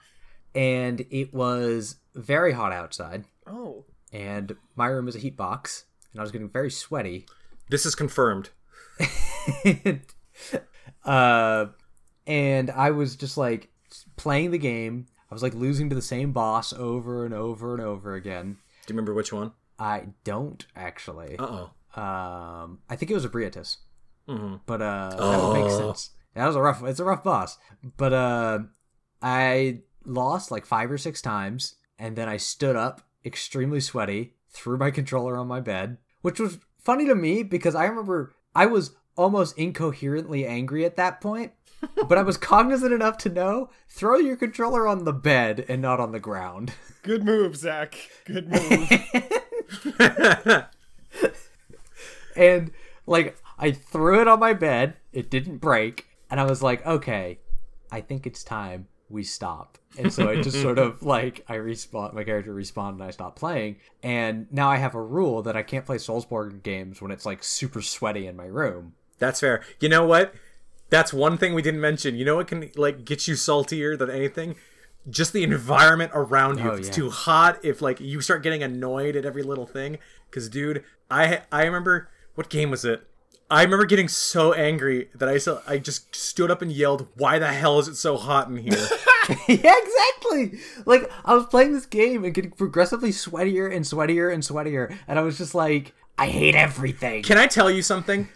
And it was very hot outside, Oh. and my room is a heat box, and I was getting very sweaty. This is confirmed. uh, and I was just like playing the game. I was like losing to the same boss over and over and over again. Do you remember which one? I don't actually. Uh oh. Um, I think it was Ebrietas, Mm-hmm. but uh, that would make Oh. sense. That was a rough. It's a rough boss, but uh, I lost like five or six times, and then I stood up, extremely sweaty, threw my controller on my bed, which was funny to me because I remember I was almost incoherently angry at that point. but I was cognizant enough to know throw your controller on the bed and not on the ground. Good move, Zach. Good move. and like I threw it on my bed. It didn't break, and I was like, okay, I think it's time we stop. And so I just sort of like I respawn my character respawned and I stopped playing. And now I have a rule that I can't play Soulsborne games when it's like super sweaty in my room. That's fair. You know what? That's one thing we didn't mention. You know what can like get you saltier than anything? Just the environment around you. Oh, if it's yeah. too hot, if like you start getting annoyed at every little thing. Cause dude, I I remember what game was it? I remember getting so angry that I so I just stood up and yelled, "Why the hell is it so hot in here?" yeah, exactly. Like I was playing this game and getting progressively sweatier and sweatier and sweatier, and I was just like, I hate everything. Can I tell you something?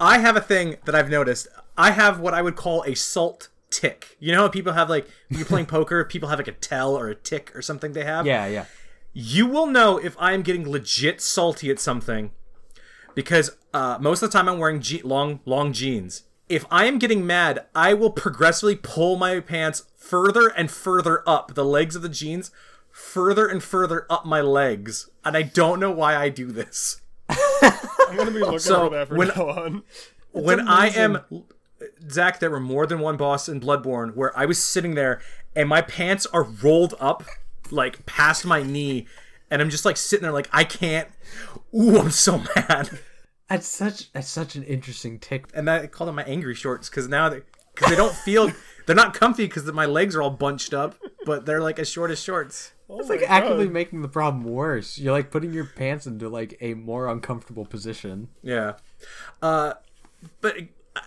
I have a thing that I've noticed. I have what I would call a salt tick. You know how people have like when you're playing poker, people have like a tell or a tick or something they have? yeah, yeah. You will know if I am getting legit salty at something because uh, most of the time I'm wearing je- long long jeans. If I am getting mad, I will progressively pull my pants further and further up the legs of the jeans, further and further up my legs, and I don't know why I do this. I'm gonna be looking So, for that from when- now on. when I am Zach, there were more than one boss in Bloodborne where I was sitting there and my pants are rolled up like past my knee, and I'm just like sitting there like I can't. Ooh, I'm so mad. That's such that's such an interesting tick. And I call them my angry shorts because now they because they don't feel they're not comfy because my legs are all bunched up, but they're like as short as shorts. It's like actively making the problem worse. You're like putting your pants into like a more uncomfortable position. Yeah. Uh, but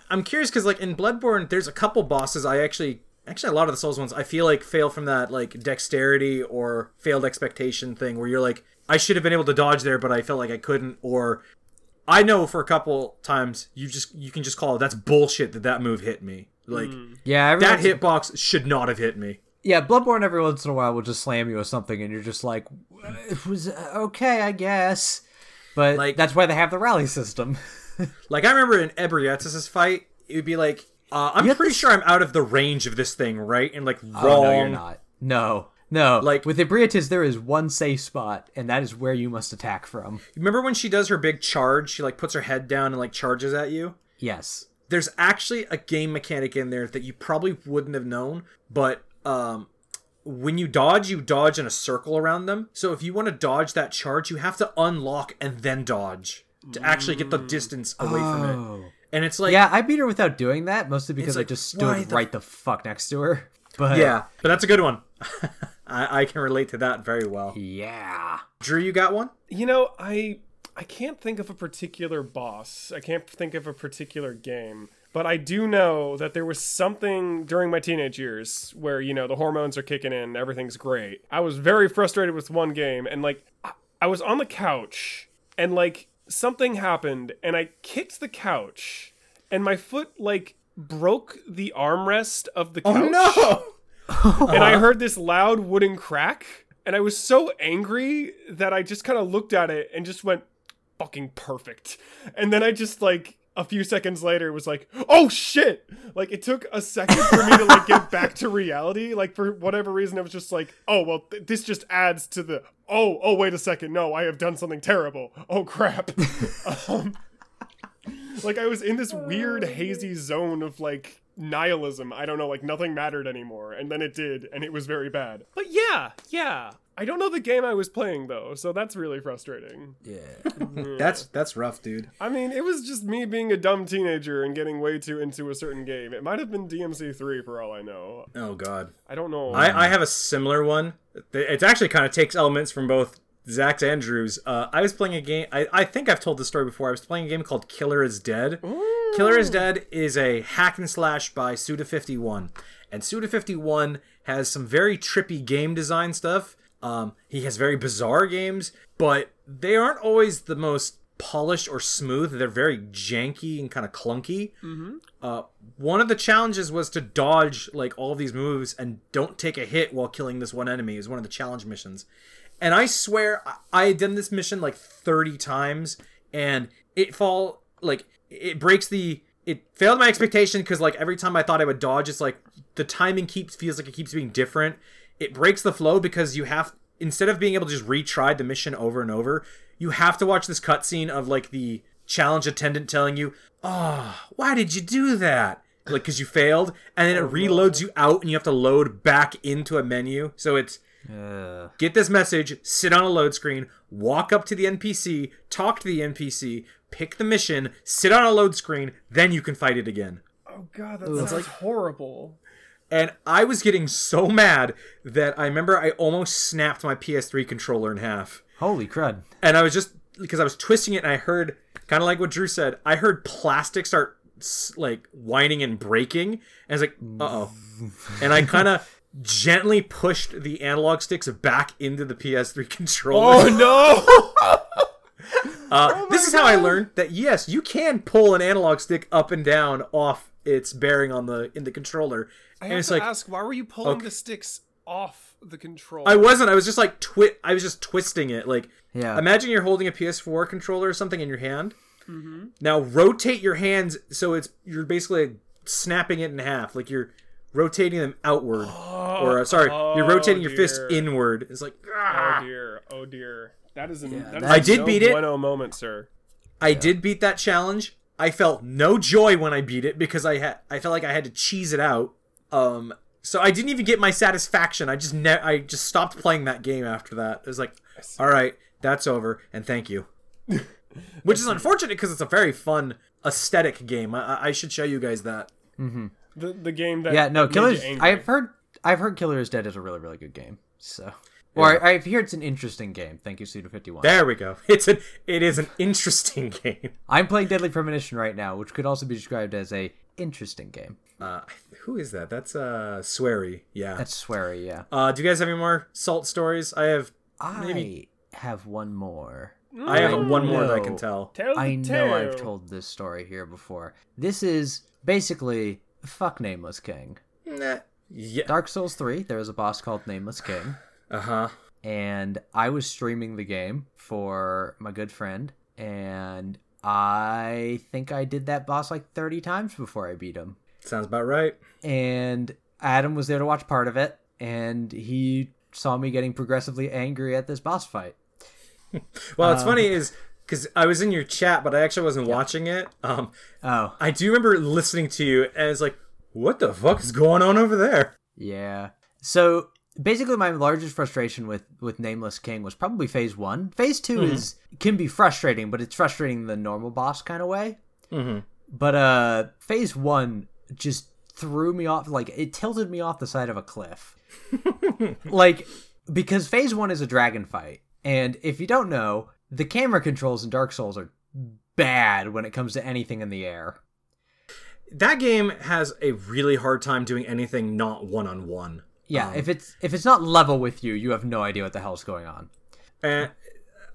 I'm curious because like in Bloodborne, there's a couple bosses I actually actually a lot of the Souls ones I feel like fail from that like dexterity or failed expectation thing where you're like I should have been able to dodge there, but I felt like I couldn't. Or I know for a couple times you just you can just call it that's bullshit that that move hit me. Like Yeah, that once- hitbox should not have hit me. Yeah, Bloodborne every once in a while will just slam you with something, and you're just like, "It was uh, okay, I guess." But Like- that's why they have the rally system. Like I remember in Ebrietas' fight, it would be like uh, I'm pretty to- sure I'm out of the range of this thing, right? And like wrong. Oh no, you're not. No, no. Like- with Ebrietas, there is one safe spot, and that is where you must attack from. Remember when she does her big charge? She like puts her head down and like charges at you. Yes. There's actually a game mechanic in there that you probably wouldn't have known, but um, when you dodge, you dodge in a circle around them. So if you want to dodge that charge, you have to unlock and then dodge to actually get the distance away from it. Oh. And it's like, Yeah, I beat her without doing that, mostly because like, I just stood the- right the fuck next to her. But yeah, but that's a good one. I, I can relate to that very well. yeah. Drew, you got one? You know, I I can't think of a particular boss. I can't think of a particular game. But I do know that there was something during my teenage years where, you know, the hormones are kicking in, everything's great. I was very frustrated with one game and like I- I was on the couch and like something happened and I kicked the couch and my foot like broke the armrest of the couch Oh no! and I heard this loud wooden crack, and I was so angry that I just kind of looked at it and just went, fucking perfect. And then I just like a few seconds later was like, oh shit! Like it took a second for me to like get back to reality. Like for whatever reason, I was just like, oh well, th- this just adds to the oh oh wait a second, no, I have done something terrible. Oh crap. um, like I was in this weird hazy zone of like nihilism. I don't know, like nothing mattered anymore, and then it did, and it was very bad. But yeah, yeah. I don't know the game I was playing though, so that's really frustrating. Yeah. That's that's rough, dude. I mean, it was just me being a dumb teenager and getting way too into a certain game. It might have been DMC3 for all I know. Oh god. I don't know. I, I have a similar one. It actually kind of takes elements from both Zach's Andrews. Uh, I was playing a game. I, I think I've told this story before. I was playing a game called Killer is Dead. Killer is Dead is a hack and slash by Suda51. And Suda51 has some very trippy game design stuff. Um, he has very bizarre games, but they aren't always the most polished or smooth. They're very janky and kind of clunky. Uh, one of the challenges was to dodge like all these moves and don't take a hit while killing this one enemy. Is one of the challenge missions, and I swear I- had done this mission like thirty times, and it fall like it breaks the. It failed my expectation because like every time I thought I would dodge, it's like the timing keeps feels like it keeps being different. It breaks the flow because you have instead of being able to just retry the mission over and over, you have to watch this cutscene of like the challenge attendant telling you, "Oh, why did you do that?" Like because you failed, and then it oh, reloads you out, and you have to load back into a menu. So it's Uh, get this message, sit on a load screen, walk up to the NPC, talk to the NPC, pick the mission, sit on a load screen, then you can fight it again. oh god, that sounds horrible. And I was getting so mad that I remember I almost snapped my PS3 controller in half. holy crud! and I was just because I was twisting it, and I heard kind of like what Drew said. I heard plastic start like whining and breaking, and I was like, "Uh oh!" and I kind of gently pushed the analog sticks back into the PS3 controller. Oh no! uh, this is how I learned that yes, you can pull an analog stick up and down off its bearing on the in the controller, I and have it's to like ask, why were you pulling Okay. the sticks off the control? I wasn't. I was just like twi- I was just twisting it. Like, Yeah. Imagine you're holding a PS4 controller or something in your hand. Now rotate your hands so it's you're basically snapping it in half, like you're rotating them outward, or uh, sorry, you're rotating your fist inward. It's like, Oh ah. dear! Oh dear! That is an that is that- I a did no beat it. bueno moment, sir. I did beat that challenge. I felt no joy when I beat it because I had I felt like I had to cheese it out. Um, so I didn't even get my satisfaction. I just ne- I just stopped playing that game after that. It was like, all right, that's over, and thank you. Which is unfortunate because it's a very fun aesthetic game. I, I- I should show you guys that. The the game that Yeah, no, made you Killer's. I've heard. I've heard Killer is Dead is a really, really good game. So, or I, I've heard it's an interesting game. Thank you, Suda Fifty One. There we go. It's an it is an interesting game. I'm playing Deadly Premonition right now, which could also be described as a interesting game. Uh, who is that? That's uh Swery. Yeah. That's Swery, yeah. Uh, do you guys have any more salt stories? I have. I have one more. I have one more that I can tell. Tell the I know I've told this story here before. This is basically fuck Nameless King. Nah. Yeah. Dark Souls 3, there was a boss called Nameless King, Uh huh. and I was streaming the game for my good friend, and I think I did that boss like 30 times before I beat him. Sounds about right. And Adam was there to watch part of it, and he saw me getting progressively angry at this boss fight. Well, it's funny is because I was in your chat, but I actually wasn't watching it. Um, Oh, I do remember listening to you, and it's like, what the fuck is going on over there? Yeah. So basically, my largest frustration with with Nameless King was probably Phase One. Phase 2 is can be frustrating, but it's frustrating the normal boss kind of way. Mm-hmm. But uh, Phase One just threw me off. Like it tilted me off the side of a cliff. like because Phase One is a dragon fight, and if you don't know, the camera controls in Dark Souls are bad when it comes to anything in the air. That game has a really hard time doing anything not one on one. Yeah, if it's if it's not level with you, you have no idea what the hell's going on. And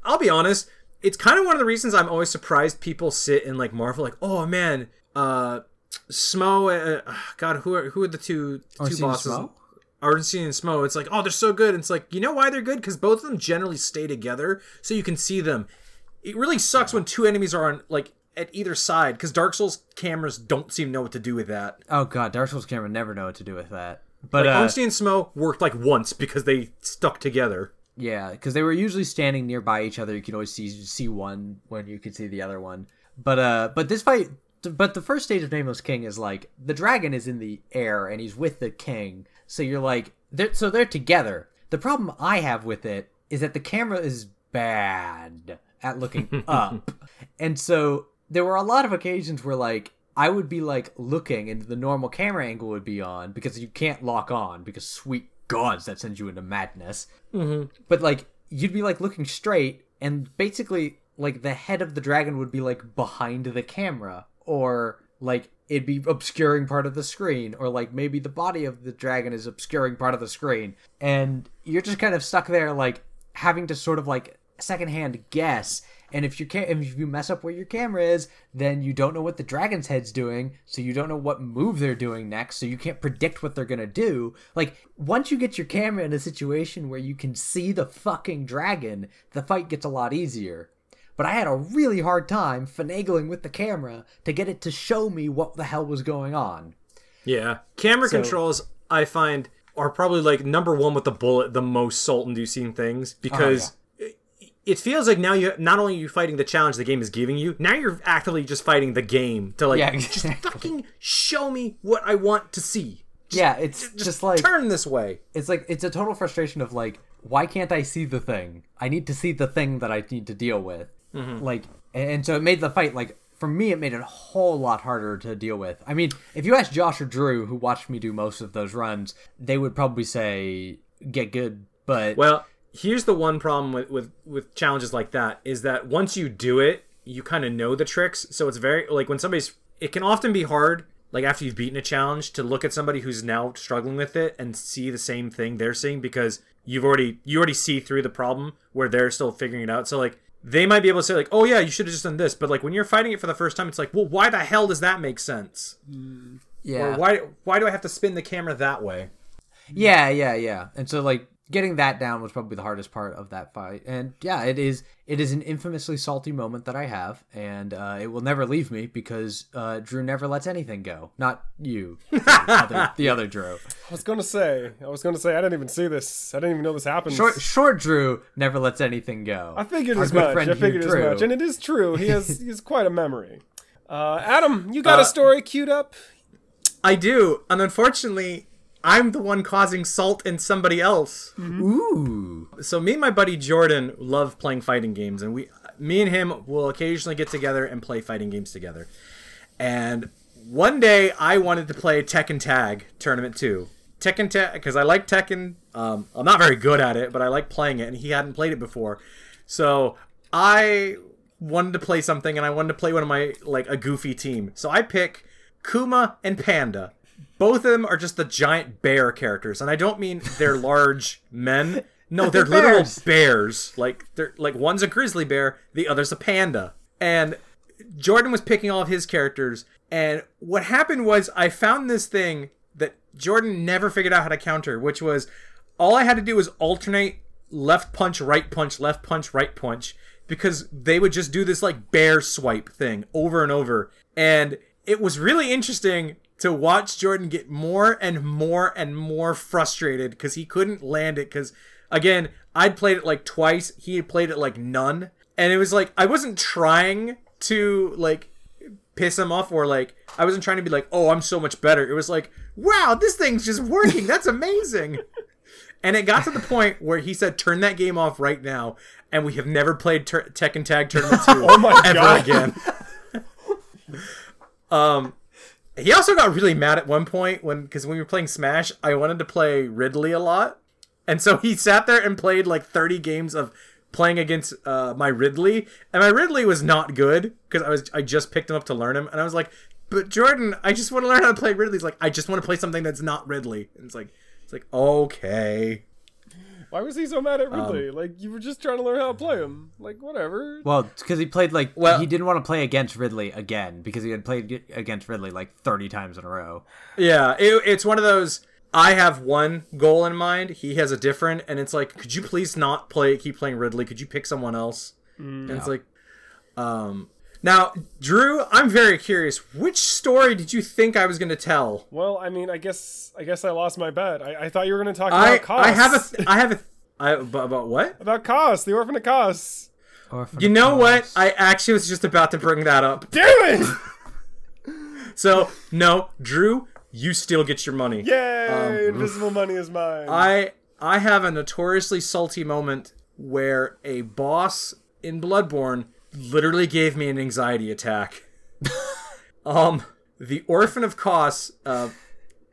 I'll be honest, it's kind of one of the reasons I'm always surprised people sit in like Marvel, like, oh man, uh, Smough, uh, God, who are who are the two two bosses? Smough? Ornstein and Smough. It's like, oh, they're so good. And it's like, you know why they're good? Because both of them generally stay together, so you can see them. It really sucks when two enemies are on like at either side, because Dark Souls cameras don't seem to know what to do with that. Oh god, Dark Souls camera never know what to do with that. But Like uh, Ornstein and Smough worked like once because they stuck together. yeah, because they were usually standing nearby each other. You could always see see one when you could see the other one. But uh, but this fight, but the first stage of Nameless King is like the dragon is in the air and he's with the king. So you're like, they're, so they're together. The problem I have with it is that the camera is bad at looking up, and so there were a lot of occasions where like I would be like looking and the normal camera angle would be on because you can't lock on because sweet gods that sends you into madness. Mm-hmm. But like you'd be like looking straight and basically like the head of the dragon would be like behind the camera or like it'd be obscuring part of the screen or like maybe the body of the dragon is obscuring part of the screen and you're just kind of stuck there like having to sort of like secondhand guess and if you can't if you mess up where your camera is then you don't know what the dragon's head's doing so you don't know what move they're doing next so you can't predict what they're gonna do. Like once you get your camera in a situation where you can see the fucking dragon the fight gets a lot easier but I had a really hard time finagling with the camera to get it to show me what the hell was going on. Yeah. Camera So- controls, I find, are probably like number one with the bullet, the most salt inducing things oh, because it, it feels like now you not only are you fighting the challenge the game is giving you, now you're actively just fighting the game to like Yeah, just fucking show me what I want to see. yeah, it's just, like Turn this way. it's like it's a total frustration of like why can't I see the thing? I need to see the thing that I need to deal with. Mm-hmm. Like and, and so it made the fight like for me it made it a whole lot harder to deal with. I mean, if you ask Josh or Drew who watched me do most of those runs, they would probably say get good, but Well, here's the one problem with, with, with challenges like that is that once you do it, you kind of know the tricks. So it's very like when somebody's it can often be hard like after you've beaten a challenge to look at somebody who's now struggling with it and see the same thing they're seeing because you've already you already see through the problem where they're still figuring it out. So like they might be able to say like, "Oh yeah, you should have just done this." But like when you're fighting it for the first time, it's like, "Well, why the hell does that make sense?" Mm. yeah. Or why why do I have to spin the camera that way? Yeah, yeah, yeah. And so like getting that down was probably the hardest part of that fight. And yeah, it is it is an infamously salty moment that I have, and uh, it will never leave me because uh, Drew never lets anything go. Not you, the other, the other Drew. I was gonna say, I was gonna say, I didn't even see this. I didn't even know this happened. Short short Drew never lets anything go. I figured Our as much. friend I figured as Drew. much, and it is true. He has he has quite a memory. Uh, Adam, you got Uh, a story queued up? I do, and unfortunately, I'm the one causing salt in somebody else. Ooh. So me and my buddy Jordan love playing fighting games, and we, me and him, will occasionally get together and play fighting games together. And one day, I wanted to play Tekken Tag Tournament Two. Tekken Tag, because I like Tekken. Um, I'm not very good at it, but I like playing it, and he hadn't played it before. So I wanted to play something, and I wanted to play one of my like a goofy team. So I pick Kuma and Panda. Both of them are just the giant bear characters, and I don't mean they're large men. No, they're, They're literal bears. bears. Like they're like one's a grizzly bear, the other's a panda. And Jordan was picking all of his characters, and what happened was I found this thing that Jordan never figured out how to counter, which was all I had to do was alternate left punch, right punch, left punch, right punch, because they would just do this like bear swipe thing over and over. And it was really interesting to watch Jordan get more and more and more frustrated because he couldn't land it. Because again, I'd played it like twice, he had played it like none. And it was like, I wasn't trying to like piss him off or like I wasn't trying to be like, "Oh, I'm so much better." It was like, "Wow, this thing's just working. That's amazing." and it got to the point where he said, "Turn that game off right now." And we have never played tur- Tekken Tag Tournament 2 Oh my ever God. again. um he also got really mad at one point when because when we were playing Smash, I wanted to play Ridley a lot. And so he sat there and played like 30 games of playing against uh, my Ridley, and my Ridley was not good because I was I just picked him up to learn him, and I was like, "But Jordan, I just want to learn how to play Ridley." He's like, "I just want to play something that's not Ridley." And it's like, it's like okay, Why was he so mad at Um, Ridley? like you were just trying to learn how to play him. Like whatever. Well, because he played like Well- he didn't want to play against Ridley again because he had played against Ridley like thirty times in a row. yeah, it, it's one of those. I have one goal in mind. He has a different, and it's like, could you please not play? Keep playing Ridley. Could you pick someone else? and it's like, um. Now, Drew, I'm very curious. Which story did you think I was going to tell? Well, I mean, I guess I guess I lost my bet. I, I thought you were going to talk about I I have a th- I have a th- I, about about what? about Kos, the orphan of Kos. Orphan You of know what? I actually was just about to bring that up. Damn it! So no, Drew, you still get your money. Yay! Invisible money is mine. Um, I I have a notoriously salty moment where a boss in Bloodborne literally gave me an anxiety attack. um, the Orphan of Kos, uh,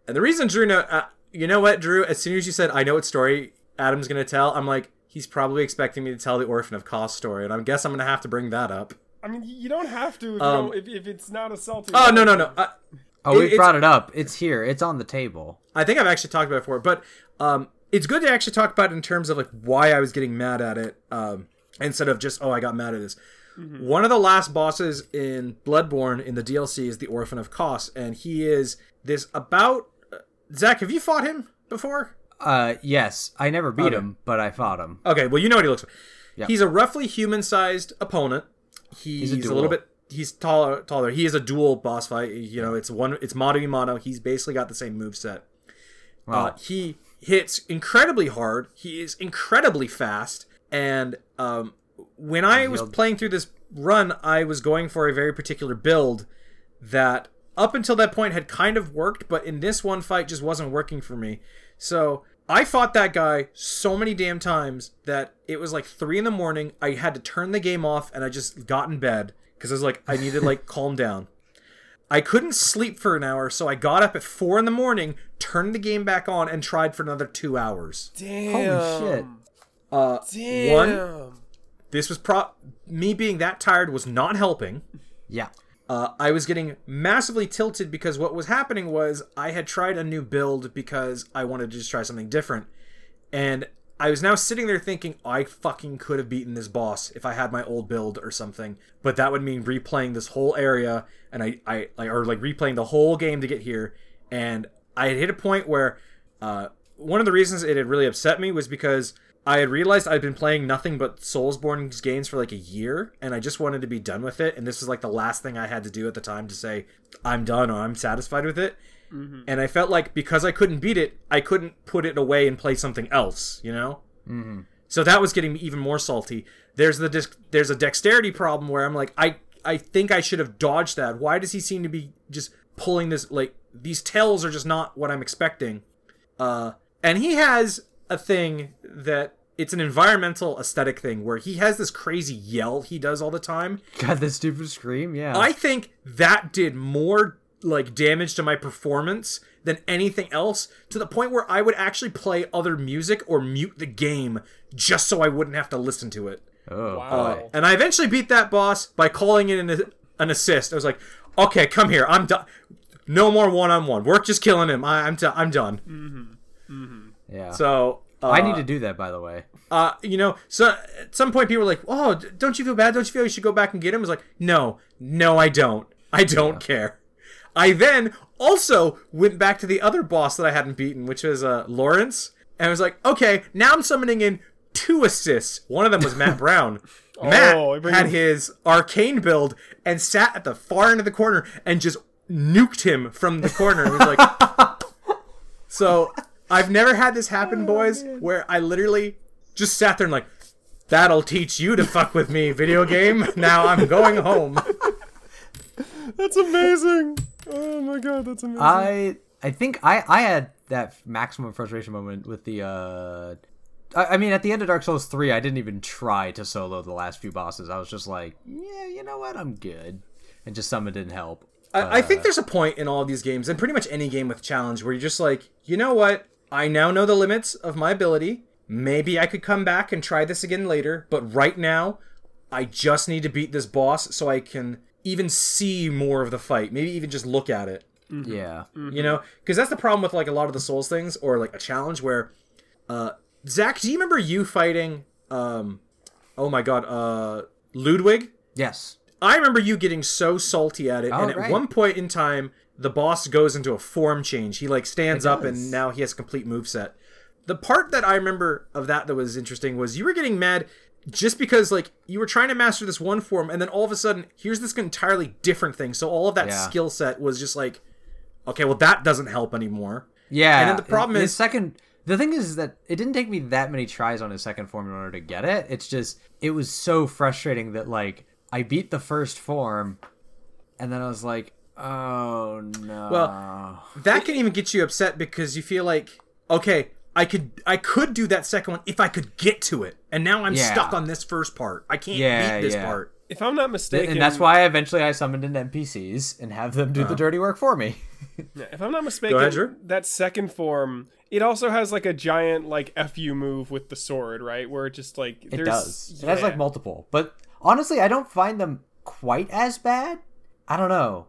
and the reason Drew know, uh, you know what, Drew? As soon as you said I know what story Adam's gonna tell, I'm like, he's probably expecting me to tell the Orphan of Kos story, and I guess I'm gonna have to bring that up. I mean, you don't have to if, Um, don't, if, if it's not a salty. Oh no no no! Uh, Oh, we brought it up. It's here. It's on the table. I think I've actually talked about it before, but um, it's good to actually talk about it in terms of like why I was getting mad at it, um, instead of just oh I got mad at this. One of the last bosses in Bloodborne in the DLC is the Orphan of Kos, and he is this about. uh, Zach, have you fought him before? Uh, yes, I never beat Okay. him, but I fought him. Okay, well you know what he looks like. Yeah. He's a roughly human-sized opponent. He's, a a, dual. little bit. He's taller. Taller. He is a dual boss fight. You know, it's one. It's mono e mono. He's basically got the same move set. Wow. Uh, he hits incredibly hard. He is incredibly fast. And um, when I was playing through this run, I was going for a very particular build that up until that point had kind of worked, but in this one fight just wasn't working for me. So I fought that guy so many damn times that it was like three in the morning. I had to turn the game off and I just got in bed because I was like, I needed like calm down. I couldn't sleep for an hour, so I got up at four in the morning, turned the game back on, and tried for another two hours. Damn. Holy shit. Uh, Damn. One, this was pro. Me being that tired was not helping. Yeah. Uh, I was getting massively tilted because what was happening was I had tried a new build because I wanted to just try something different, and I was now sitting there thinking I fucking could have beaten this boss if I had my old build or something, but that would mean replaying this whole area and I I or like replaying the whole game to get here, and I had hit a point where uh, one of the reasons it had really upset me was because I had realized I'd been playing nothing but Soulsborne games for like a year, and I just wanted to be done with it. And this was like the last thing I had to do at the time to say I'm done or I'm satisfied with it. And I felt like because I couldn't beat it, I couldn't put it away and play something else. You know. Mm-hmm. So that was getting me even more salty. There's the disc, there's a dexterity problem where I'm like I I think I should have dodged that. Why does he seem to be just pulling this like these tails are just not what I'm expecting. Uh and he has a thing that it's an environmental aesthetic thing where he has this crazy yell he does all the time. God, the stupid scream. Yeah. I think that did more like damage to my performance than anything else to the point where I would actually play other music or mute the game just so I wouldn't have to listen to it. oh, Wow. boy. Uh, and I eventually beat that boss by calling in an, an assist. I was like, "Okay, come here. I'm done. No more one-on-one. We're just killing him. I, I'm, i I'm done." Mm-hmm. Mm-hmm. Yeah. So uh, I need to do that, by the way. uh, you know, so at some point people were like, "Oh, don't you feel bad? Don't you feel you should go back and get him?" I was like, "No, no, I don't. I don't care." I then also went back to the other boss that I hadn't beaten, which was uh, Lawrence, and I was like, "Okay, now I'm summoning in two assists. One of them was Matt Brown." Matt Oh, bring had his arcane build and sat at the far end of the corner and just nuked him from the corner. He was like, so I've never had this happen, boys, where I literally just sat there and like, that'll teach you to fuck with me, video game. Now I'm going home. That's amazing. Oh my god, that's amazing. I I think I I had that maximum frustration moment with the uh I, I mean at the end of Dark Souls 3 I didn't even try to solo the last few bosses. I was just like, yeah, you know what? I'm good. And just some didn't help. I, I think there's a point in all of these games, and pretty much any game with challenge, where you're just like, you know what? I now know the limits of my ability. Maybe I could come back and try this again later, but right now, I just need to beat this boss so I can even see more of the fight. Maybe even just look at it. Yeah. You know, because that's the problem with like a lot of the Souls things, or like a challenge where, uh, Zach, do you remember you fighting, um, oh my god, uh, Ludwig? Yes. I remember you getting so salty at it, Oh, and at right. one point in time, the boss goes into a form change. He like stands up, and now he has a complete moveset. The part that I remember of that that was interesting was you were getting mad just because like you were trying to master this one form, and then all of a sudden here's this entirely different thing. So all of that Yeah. skill set was just like, okay, well that doesn't help anymore. Yeah. And then the problem his is- second the thing is that it didn't take me that many tries on his second form in order to get it. It's just it was so frustrating that like I beat the first form and then I was like, "Oh no." Well, that can even get you upset because you feel like, okay, I could I could do that second one if I could get to it, and now I'm Yeah. stuck on this first part. I can't Yeah, beat this yeah. part. if I'm not mistaken, and that's why eventually I summoned in NPCs and have them do Uh-huh. the dirty work for me. if I'm not mistaken, ahead, that second form, it also has like a giant like fu move with the sword, right? Where it just like It there's, does. It has like multiple, but honestly, I don't find them quite as bad. I don't know.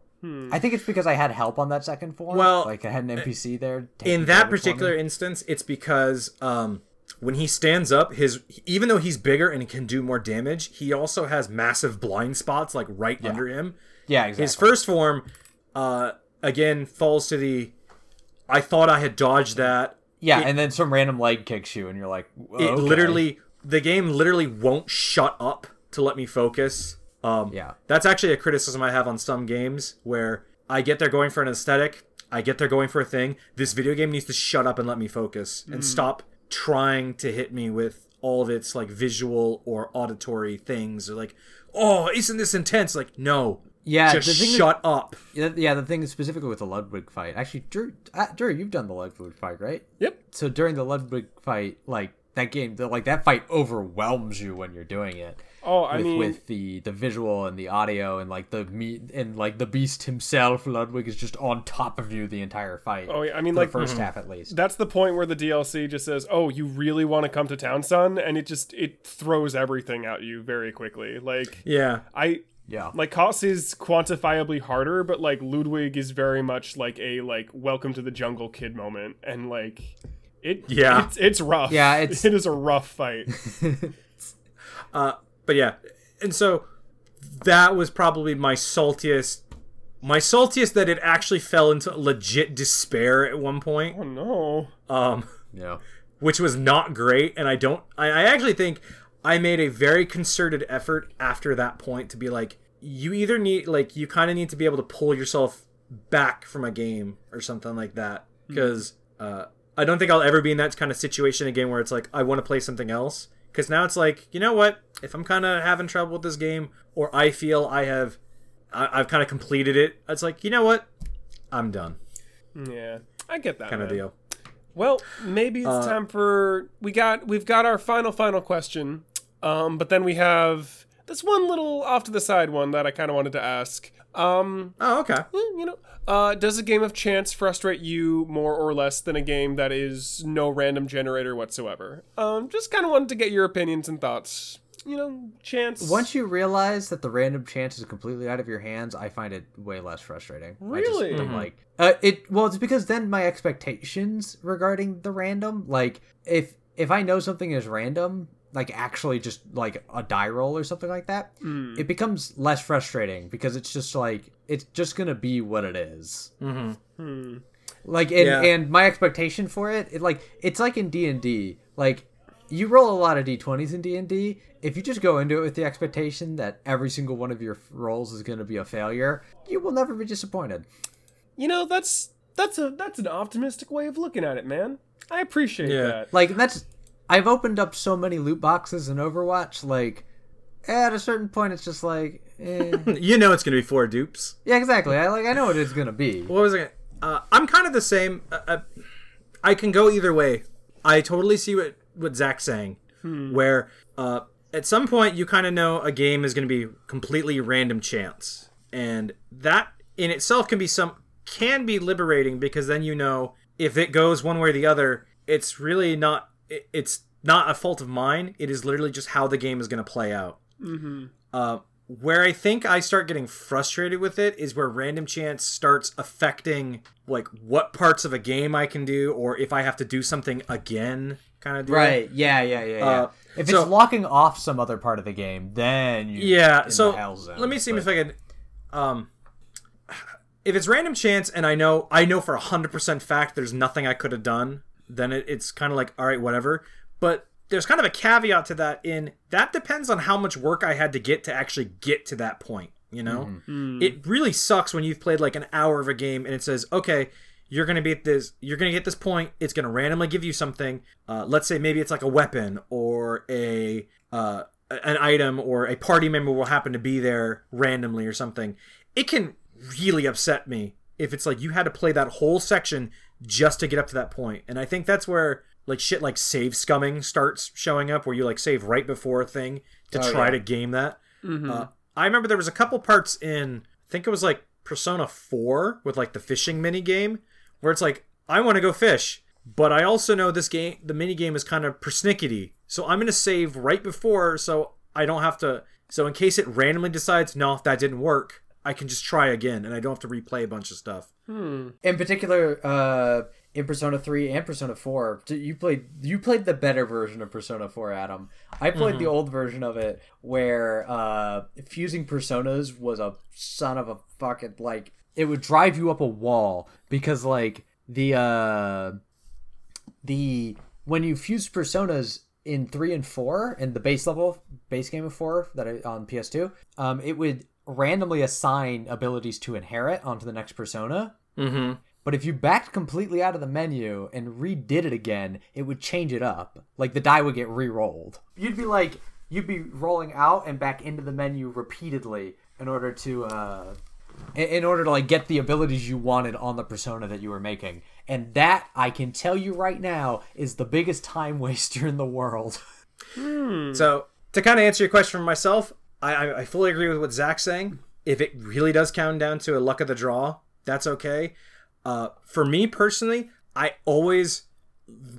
I think it's because I had help on that second form. Well, like I had an NPC there. In that damage for me. particular instance, it's because um, when he stands up, his even though he's bigger and can do more damage, he also has massive blind spots like right under him. yeah, exactly. His first form, uh, again, falls to the. I thought I had dodged that. yeah, and then some random leg kicks you, and you're like, it okay. literally the game literally won't shut up to let me focus um Yeah. that's actually a criticism i have on some games where i get there going for an aesthetic i get there going for a thing this video game needs to shut up and let me focus and stop trying to hit me with all of its like visual or auditory things or like oh isn't this intense like no Yeah, just the thing that- shut up Yeah, yeah, the thing is specifically with the Ludwig fight. Actually, Drew, uh, Drew, you've done the Ludwig fight, right? Yep. So during the Ludwig fight, like that game, the, like that fight overwhelms you when you're doing it. Oh, I with, mean, with the the visual and the audio and like the meat and like the beast himself, Ludwig is just on top of you the entire fight. Oh, yeah, I mean, for like- the 1st mm-hmm. half at least. that's the point where the DLC just says, "Oh, you really want to come to town, son?" and it just it throws everything at you very quickly. Like yeah I Yeah. like Kos is quantifiably harder, but like Ludwig is very much like a like welcome to the jungle kid moment, and like it Yeah. it's, it's rough. Yeah, it's- it is a rough fight. Uh, but yeah and so that was probably my saltiest my saltiest that it actually fell into legit despair at one point oh no. um Yeah. which was not great. And I don't, I, I actually think I made a very concerted effort after that point to be like, you either need, like, you kind of need to be able to pull yourself back from a game or something like that. Because uh, I don't think I'll ever be in that kind of situation again where it's like, I want to play something else. Because now it's like, you know what? If I'm kind of having trouble with this game, or I feel I have, I, I've kind of completed it, it's like, you know what? I'm done, Yeah, I get that kind of deal. Well, maybe it's Uh, time for we got we've got our final final question. Um, but then we have this one little off to the side one that I kind of wanted to ask. Um, Oh, okay. you know, uh, does a game of chance frustrate you more or less than a game that is no random generator whatsoever? Um, just kind of wanted to get your opinions and thoughts. You know, chance. Once you realize that the random chance is completely out of your hands, I find it way less frustrating. I just Really? am like uh, it. Well, it's because then my expectations regarding the random, like if if I know something is random, like actually just like a die roll or something like that, Hmm. it becomes less frustrating because it's just like it's just gonna be what it is. Hmm. Like and, Yeah. and my expectation for it, it like it's like in D and D, like you roll a lot of d20s in d&d if you just go into it with the expectation that every single one of your rolls is going to be a failure you will never be disappointed You know, that's that's a that's an optimistic way of looking at it, man. I appreciate Yeah. that. like that's i've opened up so many loot boxes in overwatch like at a certain point it's just like eh. You know it's gonna be four dupes. yeah exactly i like i know what it's going to be What was it? Uh, I'm kind of the same. Uh, uh, I can go either way. I totally see what what Zach's saying, where uh, at some point you kind of know a game is going to be completely random chance, and that in itself can be some can be liberating because then you know if it goes one way or the other, it's really not. It, it's not a fault of mine. It is literally just how the game is going to play out. Uh, where I think I start getting frustrated with it is where random chance starts affecting like what parts of a game I can do or if I have to do something again kind of deal. right yeah yeah yeah yeah Uh, if so- it's locking off some other part of the game then Yeah, so zone, let me see but- if I can um if it's random chance and I know I know for 100% fact there's nothing I could have done, then it, it's kind of like all right, whatever. But there's kind of a caveat to that in that depends on how much work I had to get to actually get to that point, you know? It really sucks when you've played like an hour of a game and it says, "Okay, you're going to be at this you're going to get this point. It's going to randomly give you something. Uh, let's say maybe it's like a weapon or a uh, an item or a party member will happen to be there randomly or something. It can really upset me if it's like you had to play that whole section just to get up to that point. And I think that's where like shit like save scumming starts showing up where you like save right before a thing to Oh, try yeah. to game that. Uh, I remember there was a couple parts in I think it was like Persona 4 with like the fishing mini game where it's like I want to go fish, but I also know this game the mini game is kind of persnickety. So I'm going to save right before so I don't have to so in case it randomly decides no that didn't work, I can just try again and I don't have to replay a bunch of stuff. in particular uh in persona 3 and persona 4 you played you played the better version of persona 4 adam. I played the old version of it where uh fusing personas was a son of a fucking like it would drive you up a wall because like the uh the when you fuse personas in three and four in the base level base game of four that I, on PS2, um, it would randomly assign abilities to inherit onto the next persona. Mm-hmm. But if you backed completely out of the menu and redid it again, it would change it up. Like the die would get re-rolled. You'd be like, you'd be rolling out and back into the menu repeatedly in order to, uh, in, in order to like get the abilities you wanted on the persona that you were making. And that I can tell you right now is the biggest time waster in the world. So to kind of answer your question for myself, I, I, I fully agree with what Zach's saying. If it really does count down to a luck of the draw, that's okay. Uh, for me personally, I always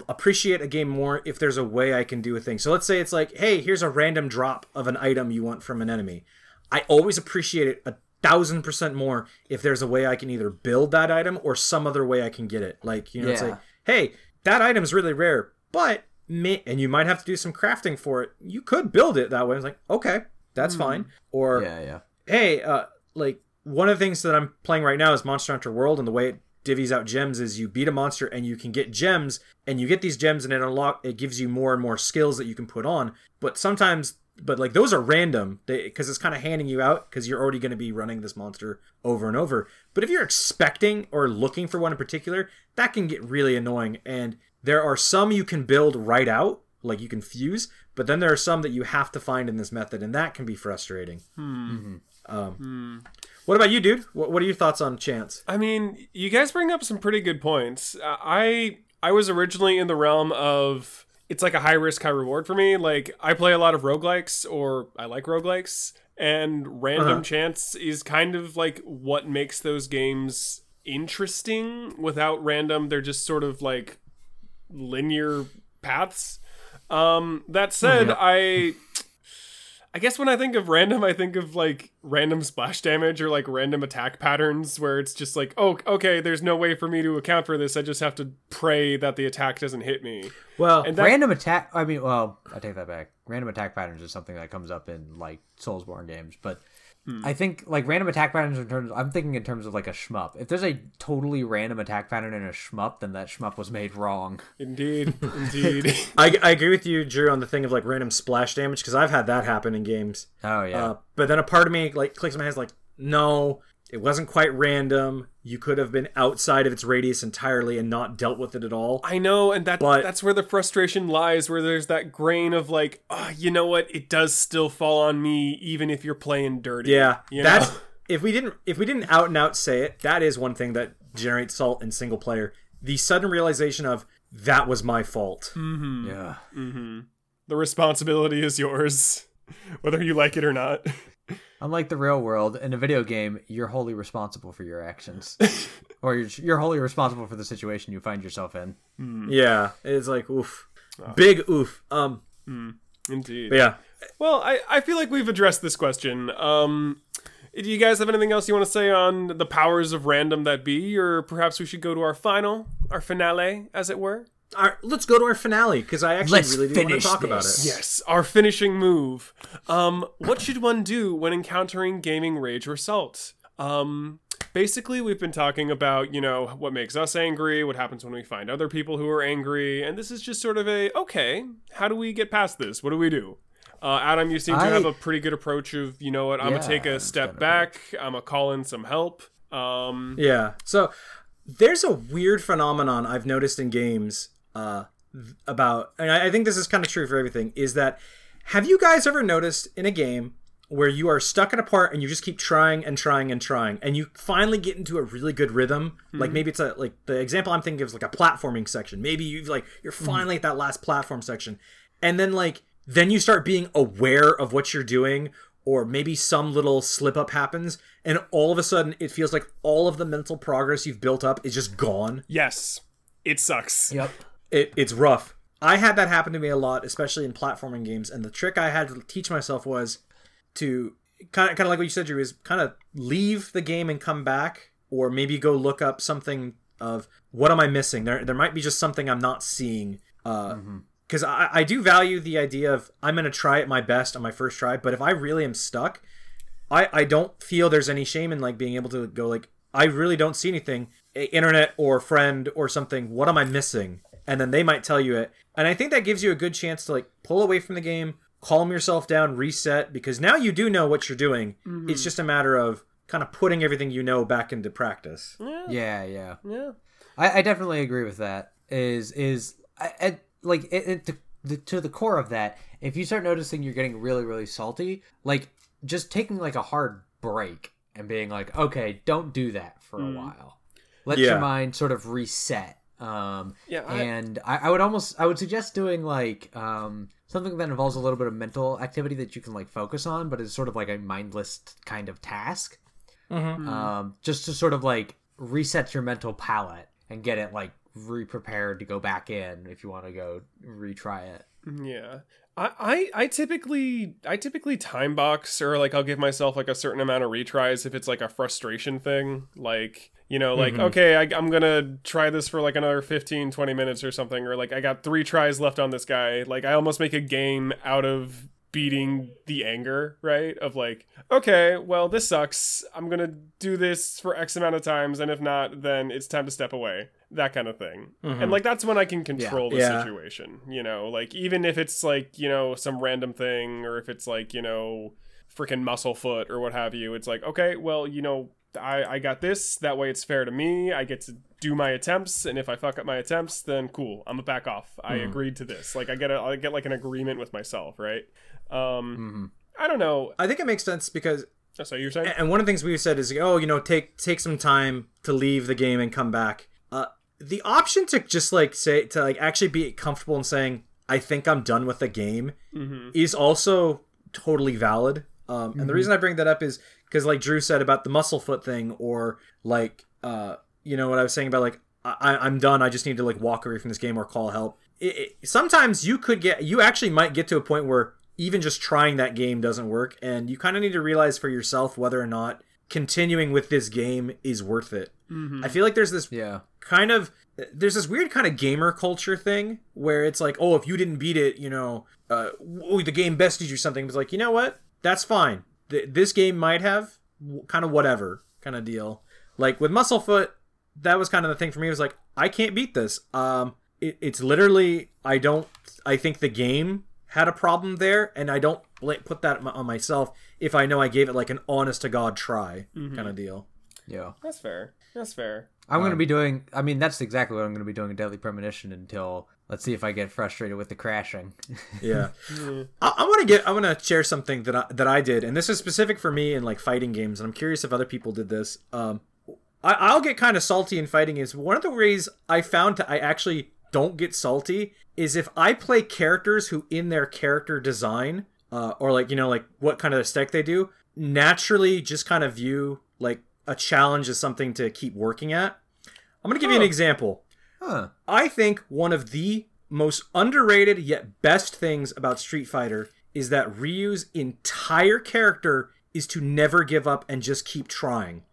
appreciate a game more if there's a way I can do a thing. So let's say it's like, hey, here's a random drop of an item you want from an enemy. I always appreciate it a thousand percent more if there's a way I can either build that item or some other way I can get it. Like, you know, it's Yeah. like, hey, that item's really rare, but and you might have to do some crafting for it. You could build it that way. It's like, okay, that's fine. Or yeah. hey, uh, like one of the things that I'm playing right now is Monster Hunter World, and the way it divvies out gems is you beat a monster and you can get gems and you get these gems and it unlock it gives you more and more skills that you can put on. But sometimes but like those are random because it's kind of handing you out because you're already going to be running this monster over and over. But if you're expecting or looking for one in particular, that can get really annoying. And there are some you can build right out, like you can fuse, but then there are some that you have to find in this method, and that can be frustrating. Um, What about you, dude? What, what are your thoughts on Chance? I mean, you guys bring up some pretty good points. Uh, I I was originally in the realm of it's like a high risk, high reward for me. Like I play a lot of roguelikes or I like roguelikes and random Uh-huh. chance is kind of like what makes those games interesting. Without random, they're just sort of like linear paths. Um that said, I I guess when I think of random, I think of like random splash damage or like random attack patterns where it's just like, oh, okay, there's no way for me to account for this. I just have to pray that the attack doesn't hit me. Well, that, Random attack. I mean, well, I take that back. Random attack patterns is something that comes up in like Soulsborne games, but I think like random attack patterns in terms. I'm thinking in terms of like a shmup. If there's a totally random attack pattern in a shmup, then that shmup was made wrong. indeed, indeed. I, I agree with you, Drew, on the thing of like random splash damage because I've had that happen in games. Oh yeah. Uh, but then a part of me like clicks my head like, no, it wasn't quite random. You could have been outside of its radius entirely and not dealt with it at all. I know, and that But- that's where the frustration lies. Where there's that grain of like, oh, you know what? It does still fall on me, even if you're playing dirty. Yeah, you that's know? if we didn't if we didn't out and out say it, that is one thing that generates salt in single player. The sudden realization of that was my fault. Hmm. yeah. the responsibility is yours, whether you like it or not. Unlike the real world, in a video game, you're wholly responsible for your actions, or you're, you're wholly responsible for the situation you find yourself in. Yeah, it's like oof, big oof. Um, Indeed. yeah, Well, I, I feel like we've addressed this question. Um, do you guys have anything else you want to say on the powers of random that be, or perhaps we should go to our final, our finale, as it were? All right, let's go to our finale because I actually Let's really do want to finish talk about it. Yes, our finishing move. Um, what should one do when encountering gaming rage or salt? Um, basically, we've been talking about, you know, what makes us angry, what happens when we find other people who are angry, and this is just sort of a, okay, how do we get past this? What do we do? Uh, Adam, you seem to have a pretty good approach of, you know what, I'm Yeah, gonna take a step kinda back, I'm gonna call in some help. Um, Yeah. So there's a weird phenomenon I've noticed in games uh, about, and I I think this is kind of true for everything, is that have you guys ever noticed in a game where you are stuck at a part and you just keep trying and trying and trying and you finally get into a really good rhythm? Like maybe it's a like the example i'm thinking of is like a platforming section. Maybe you've like you're finally at that last platform section and then like then you start being aware of what you're doing or maybe some little slip up happens and all of a sudden it feels like all of the mental progress you've built up is just gone. Yes, it sucks. Yep. It, it's rough. I had that happen to me a lot especially in platforming games and the trick i had to teach myself was to kind of kind of like what you said Drew is kind of leave the game and come back or maybe go look up something of what am i missing? There there might be just something i'm not seeing uh because I, I do value the idea of i'm going to try it my best on my first try but if i really am stuck I, I don't feel there's any shame in like being able to go like I really don't see anything internet or friend or something what am I missing and then they might tell you it and I think that gives you a good chance to like pull away from the game calm yourself down reset because now you do know what you're doing mm-hmm. it's just a matter of kind of putting everything you know back into practice Yeah, yeah. Yeah. I, I definitely agree with that. Is is I, I, like it, it, to, the, to the core of that. If you start noticing you're getting really really salty, like just taking like a hard break and being like, okay, don't do that for a mm. while. Let Yeah. your mind sort of reset. Um, Yeah, I- and I, I would almost I would suggest doing like um something that involves a little bit of mental activity that you can like focus on, but is sort of like a mindless kind of task um, just to sort of like reset your mental palette and get it like re-prepared to go back in if you want to go retry it. Yeah. I, I I typically I typically time box or like I'll give myself like a certain amount of retries if it's like a frustration thing. Like you know like mm-hmm. okay I, i'm gonna try this for like another 15 20 minutes or something or like i got three tries left on this guy. Like i almost make a game out of beating the anger, right? Of like, okay, well, this sucks. I'm gonna do this for X amount of times, and if not, then it's time to step away. That kind of thing. And mm-hmm. like that's when I can control the Yeah. situation. You know, like even if it's like you know some random thing, or if it's like you know freaking muscle foot or what have you, it's like okay, well, you know. I, I got this. That way, it's fair to me. I get to do my attempts, and if I fuck up my attempts, then cool. I'm gonna back off. I hmm. agreed to this. Like I get a, I get like an agreement with myself, right? Um, I don't know. I think it makes sense because So you're saying? and one of the things we've said is oh you know take take some time to leave the game and come back. Uh the option to just like say to like actually be comfortable in saying i think i'm done with the game is also totally valid. Um and the reason i bring that up is because like drew said about the muscle foot thing or like uh you know what i was saying about like I, i'm done i just need to like walk away from this game or call help. It, it, sometimes you could get you actually might get to a point where even just trying that game doesn't work and you kind of need to realize for yourself whether or not continuing with this game is worth it. I feel like there's this Yeah. kind of there's this weird kind of gamer culture thing where it's like oh if you didn't beat it you know uh oh, the game bested you something. It's like you know what? That's fine. Th- this game might have w- kind of whatever kind of deal. Like with musclefoot that was kind of the thing for me. It was like i can't beat this. Um it, it's literally i don't i think the game had a problem there and i don't bl- put that on myself if i know i gave it like an honest to god try kind of deal Yeah. That's fair. That's fair. I'm Um, going to be doing. I mean, that's exactly what I'm going to be doing in Deadly Premonition until. Let's see if I get frustrated with the crashing. Yeah, I, I want to get. I want to share something that I, that I did, and this is specific for me in like fighting games, and I'm curious if other people did this. Um, I, I'll get kind of salty in fighting games. One of the ways I found to, I actually don't get salty is if I play characters who, in their character design, uh, or like you know, like what kind of aesthetic they do, naturally just kind of view like a challenge as something to keep working at. I'm gonna give you an example. Huh. I think one of the most underrated yet best things about Street Fighter is that Ryu's entire character is to never give up and just keep trying.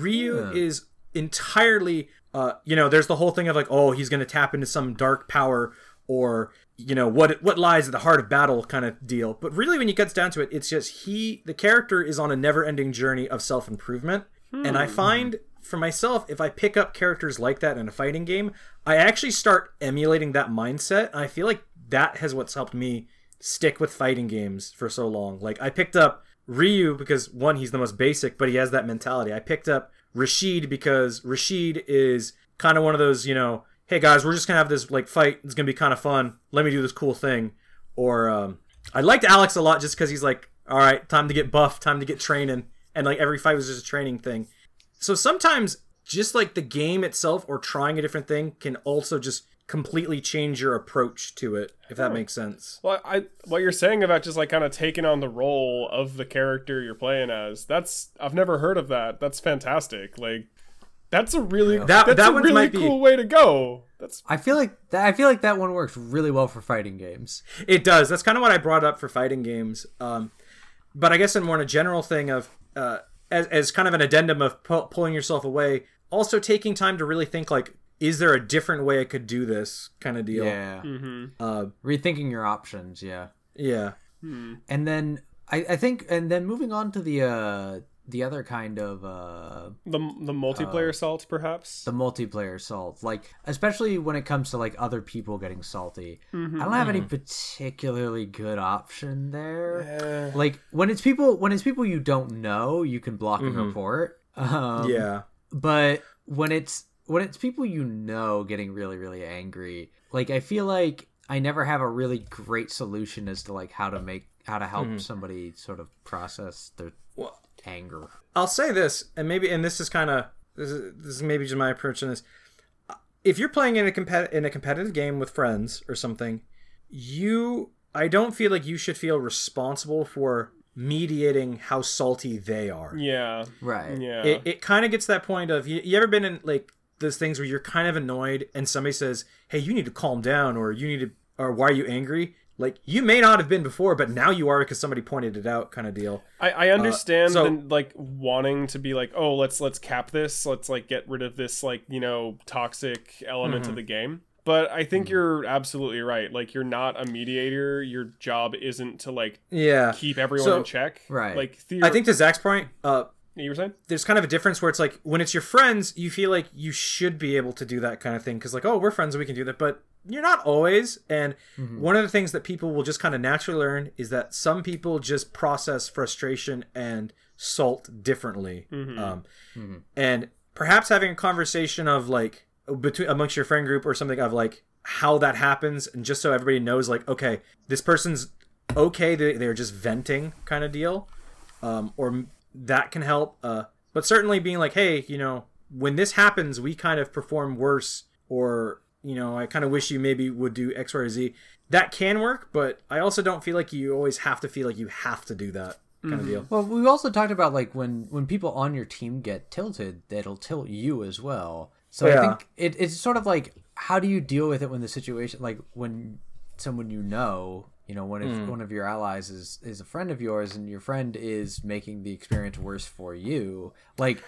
Ryu is entirely, uh, you know, there's the whole thing of like, oh, he's going to tap into some dark power or you know what what lies at the heart of battle kind of deal. But really, when it gets down to it, it's just he, the character, is on a never-ending journey of self-improvement, and I find for myself, if I pick up characters like that in a fighting game, I actually start emulating that mindset. I feel like that has what's helped me stick with fighting games for so long. Like I picked up Ryu because one, he's the most basic, but he has that mentality. I picked up Rashid because Rashid is kind of one of those, you know, hey guys, we're just gonna have this like fight. It's gonna be kind of fun. Let me do this cool thing. Or um, I liked Alex a lot just because he's like, all right, time to get buff, time to get training, and like every fight was just a training thing. So sometimes just like the game itself or trying a different thing can also just completely change your approach to it, if that makes sense. Well, I what you're saying about just like kind of taking on the role of the character you're playing as. That's I've never heard of that. That's fantastic. Like that's a really That- that's that a one really might be- cool way to go. That's I feel like that. I feel like that one works really well for fighting games. It does. That's kind of what I brought up for fighting games. Um, but I guess in more in a general thing of uh, as as kind of an addendum of pu- pulling yourself away, also taking time to really think like, is there a different way I could do this kind of deal? Yeah. Uh, Rethinking your options. Yeah. yeah. And then I, I think, and then moving on to the uh the other kind of uh the the multiplayer salt, perhaps. the multiplayer salt like especially when it comes to like other people getting salty i don't have any particularly good option there like when it's people when it's people you don't know you can block and report um, Yeah. but when it's when it's people you know getting really really angry like i feel like i never have a really great solution as to like how to make how to help mm-hmm. somebody sort of process their Well, anger I'll say this, and maybe, and this is kind of this is, this is maybe just my approach on this. If you're playing in a compet- in a competitive game with friends or something, you I don't feel like you should feel responsible for mediating how salty they are. yeah. right Yeah. It, it kind of gets that point of you, you ever been in like those things where you're kind of annoyed and somebody says, "Hey, you need to calm down," or "You need to," or "Why are you angry?" Like you may not have been before, but now you are because somebody pointed it out, kind of deal. I, I understand so- the, like wanting to be like, oh, let's let's cap this, let's like get rid of this like you know toxic element Mm-hmm. of the game. but I think you're absolutely right. Like you're not a mediator. Your job isn't to like Yeah. keep everyone So- in check. Right. Like theor- I think to Zach's point, uh, you were saying. there's kind of a difference where it's like when it's your friends, you feel like you should be able to do that kind of thing because like, oh, we're friends, we can do that, but you're not always. And one of the things that people will just kind of naturally learn is that some people just process frustration and salt differently. Um, And perhaps having a conversation of like between amongst your friend group or something of like how that happens, and just so everybody knows, like, okay, this person's okay, they, they're just venting kind of deal um, or that can help. Uh, but certainly being like, hey, you know, when this happens, we kind of perform worse, or you know, I kind of wish you maybe would do X, Y, or Z. That can work, but I also don't feel like you always have to feel like you have to do that kind of deal. Well, we've also talked about like when when people on your team get tilted, that'll tilt you as well. So I think it, it's sort of like how do you deal with it when the situation like when someone you know, you know, one of Hmm. one of your allies is is a friend of yours and your friend is making the experience worse for you. Like,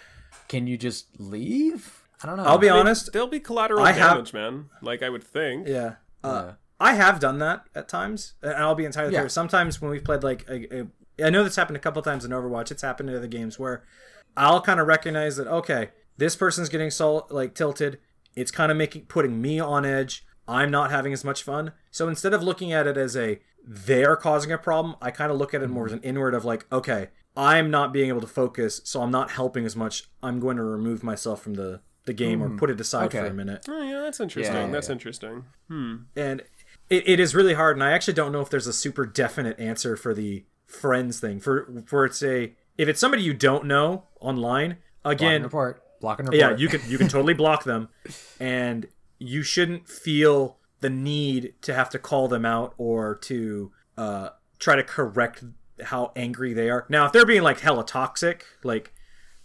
can you just leave? I don't know. I'll be honest. There'll be collateral I have- damage, man. Like I would think. Yeah. Uh, Yeah. I have done that at times, and I'll be entirely Yeah. fair. Sometimes when we've played like, a, a, I know this happened a couple times in Overwatch. It's happened in other games where I'll kind of recognize that okay, this person's getting so like tilted. It's kind of making putting me on edge. I'm not having as much fun. So instead of looking at it as a they're causing a problem, I kind of look at it more as mm-hmm. an inward of like, okay, I'm not being able to focus, so I'm not helping as much. I'm going to remove myself from the the game or mm. put it aside for a minute Oh yeah, that's interesting. Yeah, yeah, that's yeah. interesting. Hmm. and it, it is really hard and i actually don't know if there's a super definite answer for the friends thing for for it's a if it's somebody you don't know online block and again report. Block and report. yeah you can you can totally block them and you shouldn't feel the need to have to call them out or to uh try to correct how angry they are now if they're being like hella toxic like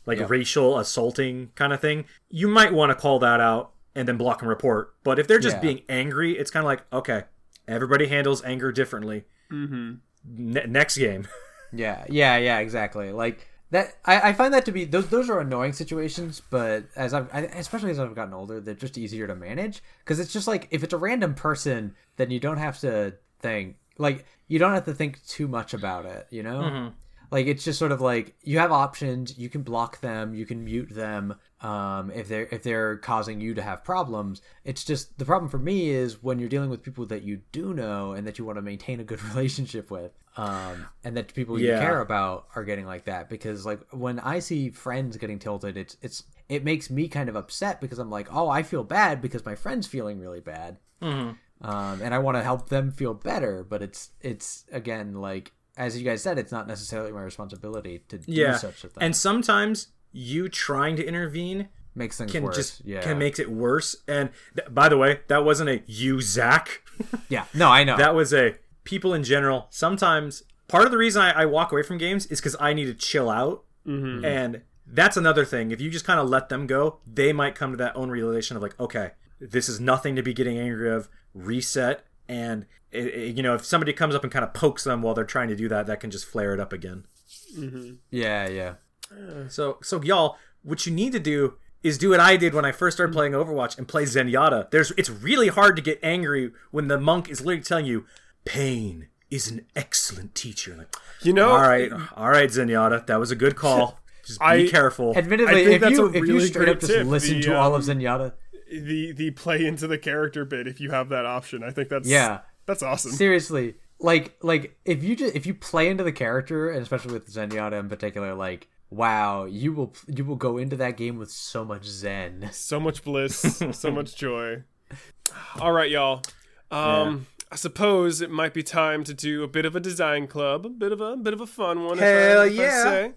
like racial assaulting kind of thing you might want to call that out and then block and report but if they're just Yeah. being angry it's kind of like okay everybody handles anger differently mm-hmm. ne- next game Yeah, yeah, yeah, exactly. Like that, I, I find that to be those those are annoying situations, but as I've I, especially as I've gotten older, they're just easier to manage because it's just like if it's a random person, then you don't have to think like you don't have to think too much about it, you know. Mm-hmm. Like it's just sort of like you have options. You can block them. You can mute them. Um, if they're if they're causing you to have problems, it's just the problem for me is when you're dealing with people that you do know and that you want to maintain a good relationship with, um, and that people you care about are getting like that. Because like when I see friends getting tilted, it's it's it makes me kind of upset because I'm like, oh, I feel bad because my friend's feeling really bad um, and I want to help them feel better. But it's it's again like as you guys said, it's not necessarily my responsibility to do yeah. such a thing. and sometimes you trying to intervene makes things can worse. just yeah, can make it worse. And th- by the way that wasn't a you zach. Yeah. No, I know. that was a people in general. Sometimes part of the reason i, I walk away from games is because i need to chill out. Mm-hmm. And that's another thing. If you just kind of let them go they might come to that own realization of like okay this is nothing to be getting angry of. Reset and it, it- you know if somebody comes up and kind of pokes them while they're trying to do that that can just flare it up again yeah, yeah. so so y'all what you need to do is do what I did when I first started playing Overwatch and play Zenyatta. There's it's really hard to get angry when the monk is literally telling you pain is an excellent teacher. Like, You know, all right, all right, Zenyatta, that was a good call. Just be I- careful. Admittedly, I think if that's you a if you really straight up just tip, listen the, to all of um, Zenyatta, the the play into the character bit if you have that option. I think that's Yeah. that's awesome. seriously, like like if you just if you play into the character, and especially with Zenyatta in particular, like wow, you will you will go into that game with so much zen. So much bliss, so much joy. All right, y'all. Um, I suppose it might be time to do a bit of a design club, a bit of a bit of a fun one. Hell if I, if I yeah.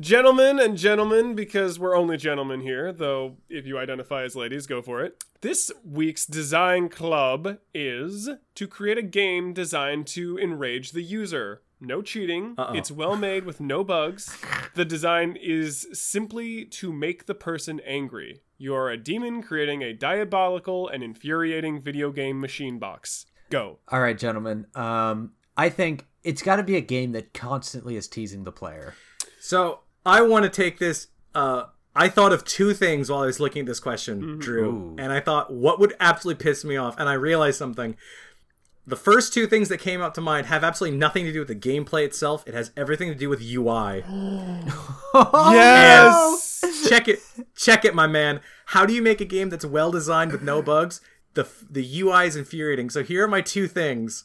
Gentlemen and gentlemen, because we're only gentlemen here, though if you identify as ladies, go for it. This week's design club is to create a game designed to enrage the user. No cheating. It's well made with no bugs. The design is simply to make the person angry. You are a demon creating a diabolical and infuriating video game machine box. Go. All right, gentlemen. Um, I think it's got to be a game that constantly is teasing the player. So I want to take this uh, I thought of two things while I was looking at this question, Drew, Ooh. and I thought what would absolutely piss me off, and I realized something. The first two things that came up to mind have absolutely nothing to do with the gameplay itself. It has everything to do with UI. Yes. check it, check it, my man. How do you make a game that's well designed with no bugs? The the UI is infuriating. So here are my two things.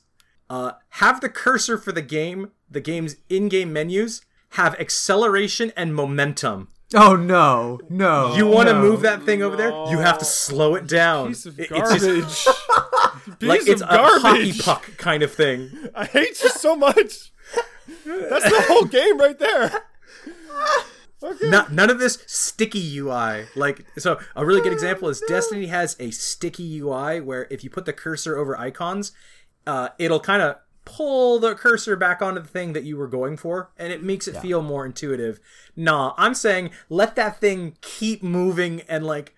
Uh, have the cursor for the game, the game's in-game menus, have acceleration and momentum. Oh no, no. You want to no. move that thing over there? You have to slow it down. Piece of It- it's just- garbage. Piece like it's of a hockey puck kind of thing. I hate you so much. That's the whole game right there. No, none of this sticky UI. Like so, a really good example is Destiny has a sticky UI where if you put the cursor over icons, uh, it'll kind of pull the cursor back onto the thing that you were going for, and it makes it feel more intuitive. Nah, I'm saying let that thing keep moving and like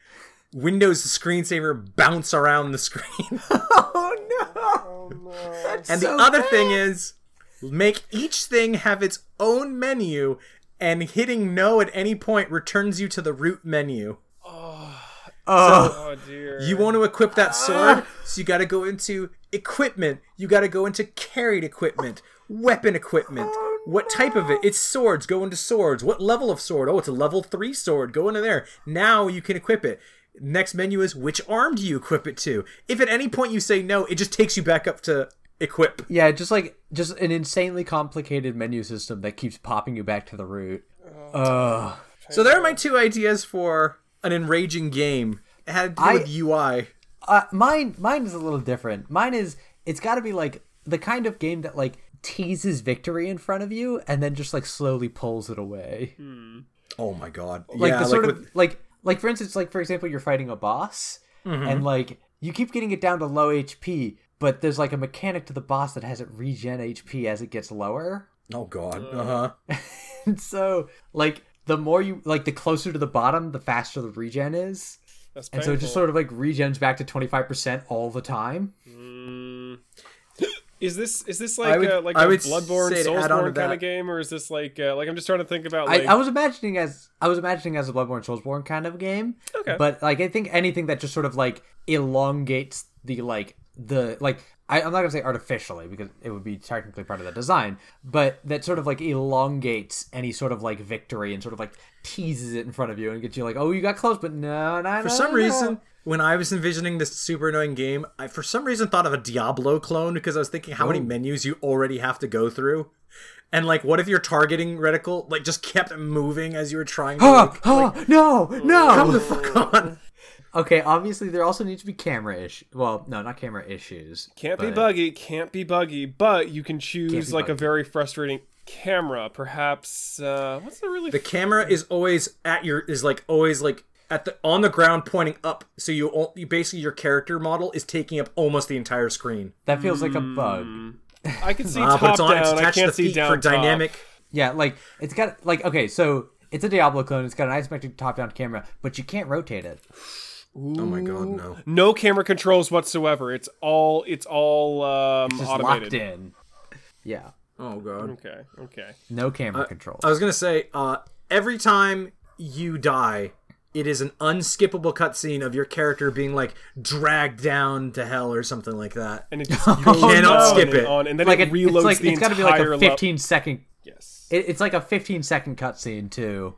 Windows screensaver bounce around the screen. Oh no. And so the other bad. thing is make each thing have its own menu and hitting no at any point returns you to the root menu. Oh, Oh dear. You want to equip that sword, ah. so you got to go into equipment. You got to go into carried equipment, weapon equipment. Oh, what type of it? It's swords. Go into swords. What level of sword? Oh, it's a level 3 sword. Go into there. Now you can equip it. Next menu is which arm do you equip it to? If at any point you say no, it just takes you back up to equip. yeah, just like just an insanely complicated menu system that keeps popping you back to the root. Oh. Ugh. So there are my two ideas for an enraging game. It had to do I- with UI. Uh, mine, mine is a little different. Mine is it's got to be like the kind of game that like teases victory in front of you and then just like slowly pulls it away. Oh my god! Like yeah, the sort like of with, like like for instance, like for example, you're fighting a boss and like you keep getting it down to low HP, but there's like a mechanic to the boss that has it regen HP as it gets lower. oh god. Uh huh. So like the more you like the closer to the bottom, the faster the regen is. That's And so it just sort of like regens back to 25% all the time. Is this is this I like would- a, like I a Bloodborne, say to add on to Soulsborne kind of game, or is this like uh, like I'm just trying to think about I, like I was imagining as I was imagining as a Bloodborne Soulsborne kind of game. Okay. But like I think anything that just sort of like elongates the like the like I, I'm not gonna say artificially because it would be technically part of the design, but that sort of like elongates any sort of like victory and sort of like teases it in front of you and gets you like, oh, you got close, but no, no, For some reason, when I was envisioning this super annoying game, I for some reason thought of a Diablo clone because I was thinking how many menus you already have to go through. And like, what if your targeting reticle like just kept moving as you were trying to? Oh, Like, oh, no, no! come the fuck on! Okay, obviously there also needs to be camera issue. Well, no, not camera issues. can't be buggy, can't be buggy, but you can choose be like a very frustrating camera. Perhaps uh, what's the really The camera is always at your is like always like at the on the ground pointing up. So you o- you basically your character model is taking up almost the entire screen. That feels like a bug. I can see Ah, top but it's on it's down. I attached to can't the see feet down for top. dynamic. Yeah, like it's got like okay, so it's a Diablo clone. It's got an isometric top-down camera, but you can't rotate it. Oh my god, no! No camera controls whatsoever. It's all it's all um, It's just automated. locked in. Yeah, Oh god. Okay, okay. no camera controls. I was gonna say, uh, every time you die, it is an unskippable cutscene of your character being like dragged down to hell or something like that. And it just goes cannot on skip it. on, and then like it it, reloads it's like the it's got to be like a level. 15 second. Yes. It, it's like a 15 second cutscene too.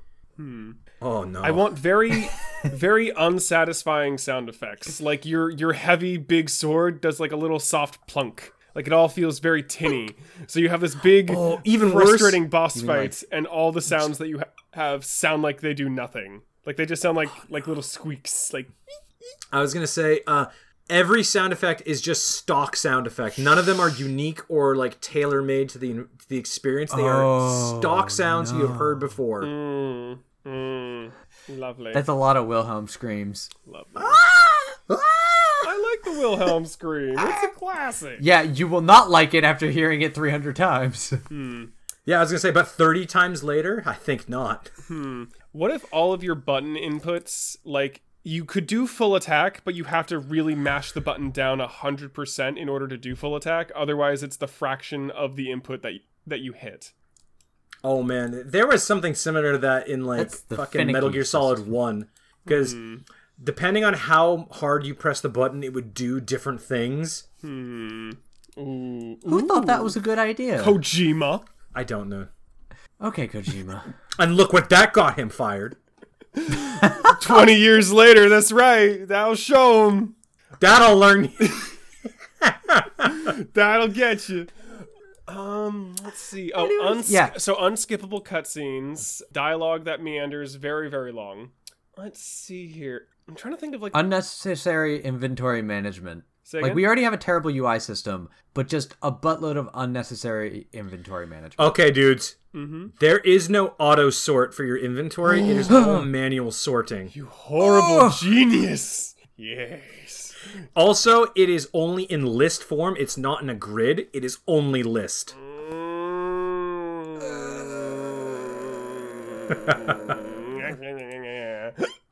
Oh no! I want very, very unsatisfying sound effects. Like your your heavy big sword does like a little soft plunk. Like it all feels very tinny. So you have this big, Oh, even worse- frustrating boss like- fights, and all the sounds that you ha- have sound like they do nothing. Like they just sound like like little squeaks. Like I was gonna say, uh, every sound effect is just stock sound effect. None of them are unique or like tailor made to the to the experience. They are Oh, stock sounds you have heard before. mm, mm, lovely, That's a lot of Wilhelm screams. lovely. Ah! Ah! I like the Wilhelm scream. It's a classic. Yeah, you will not like it after hearing it 300 times. Hmm. Yeah, I was gonna say, but thirty times later, I think not. Hmm. What if all of your button inputs, like, you could do full attack, but you have to really mash the button down 100% in order to do full attack? Otherwise, it's the fraction of the input that, that you hit. Oh man, there was something similar to that in like fucking Metal Gear Solid One, because hmm. depending on how hard you press the button, it would do different things. Hmm. Ooh. Who thought that was a good idea? Kojima. I don't know. okay, Kojima. And look what that got him fired. 20 years later, that's right. That'll show him. That'll learn. That'll get you. Um, let's see. Oh, uns- Yeah. So unskippable cutscenes, dialogue that meanders very, very long. Let's see here. I'm trying to think of like. Unnecessary inventory management. Like we already have a terrible UI system, but just a buttload of unnecessary inventory management. okay, dudes. Mm-hmm. There is no auto sort for your inventory. it is all manual sorting. you horrible genius. Yes. Also, it is only in list form. It's not in a grid. It is only list.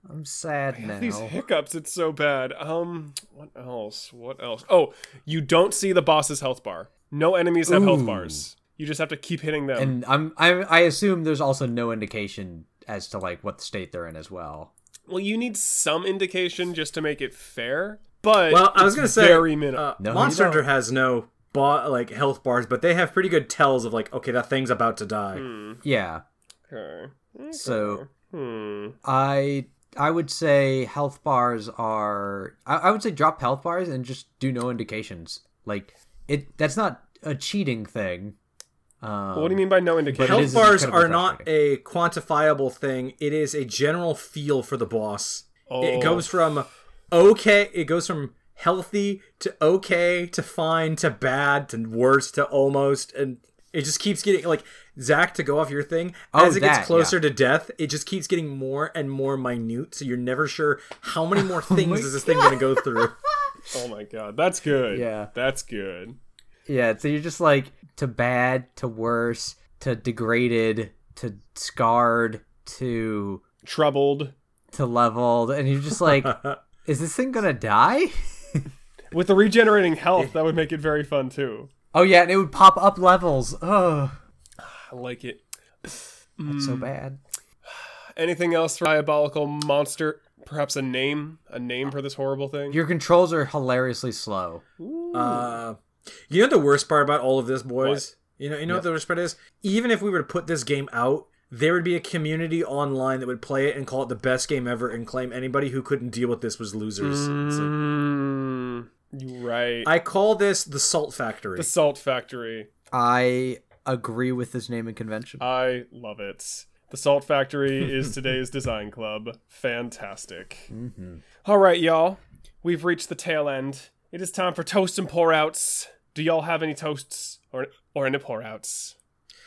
I'm sad now. These hiccups, it's so bad. Um, what else? What else? Oh, you don't see the boss's health bar. No enemies have health bars. You just have to keep hitting them. And I'm I I assume there's also no indication as to like what state they're in as well. well, you need some indication just to make it fair. But Well, I was gonna say, very minimal. uh, No, Monster. Hunter has no ba- like health bars, but they have pretty good tells of like, okay, that thing's about to die. Hmm. Yeah. okay. So Hmm. I I would say health bars are I, I would say drop health bars and just do no indications. Like it that's not a cheating thing. Um, what do you mean by no indication? Health bars are not a quantifiable thing. It is a general feel for the boss. Oh. It goes from okay, it goes from healthy to okay to fine to bad to worse to almost, and it just keeps getting like Zach to go off your thing. Oh, As it gets closer yeah. to death, it just keeps getting more and more minute. So you're never sure how many more Oh things is this thing going to go through. Oh my god, that's good. Yeah. that's good. Yeah, so you're just like to bad to worse to degraded to scarred to Troubled to leveled and you're just like is this thing gonna die? with the regenerating health, that would make it very fun too. Oh yeah, and it would pop up levels. Oh, I like it. that's Hmm. so bad. Anything else for diabolical monster? Perhaps a name, a name for this horrible thing. Your controls are hilariously slow. Uh, you know the worst part about all of this, boys. You know, you know what the worst part is. Even if we were to put this game out, there would be a community online that would play it and call it the best game ever, and claim anybody who couldn't deal with this was losers. It's like- Mm, you right. I call this the Salt Factory. the Salt Factory. I agree with this naming convention. I love it. The Salt Factory is today's design club. Fantastic. All right, y'all. We've reached the tail end. It is time for toast and pour outs. Do y'all have any toasts or or any pour outs?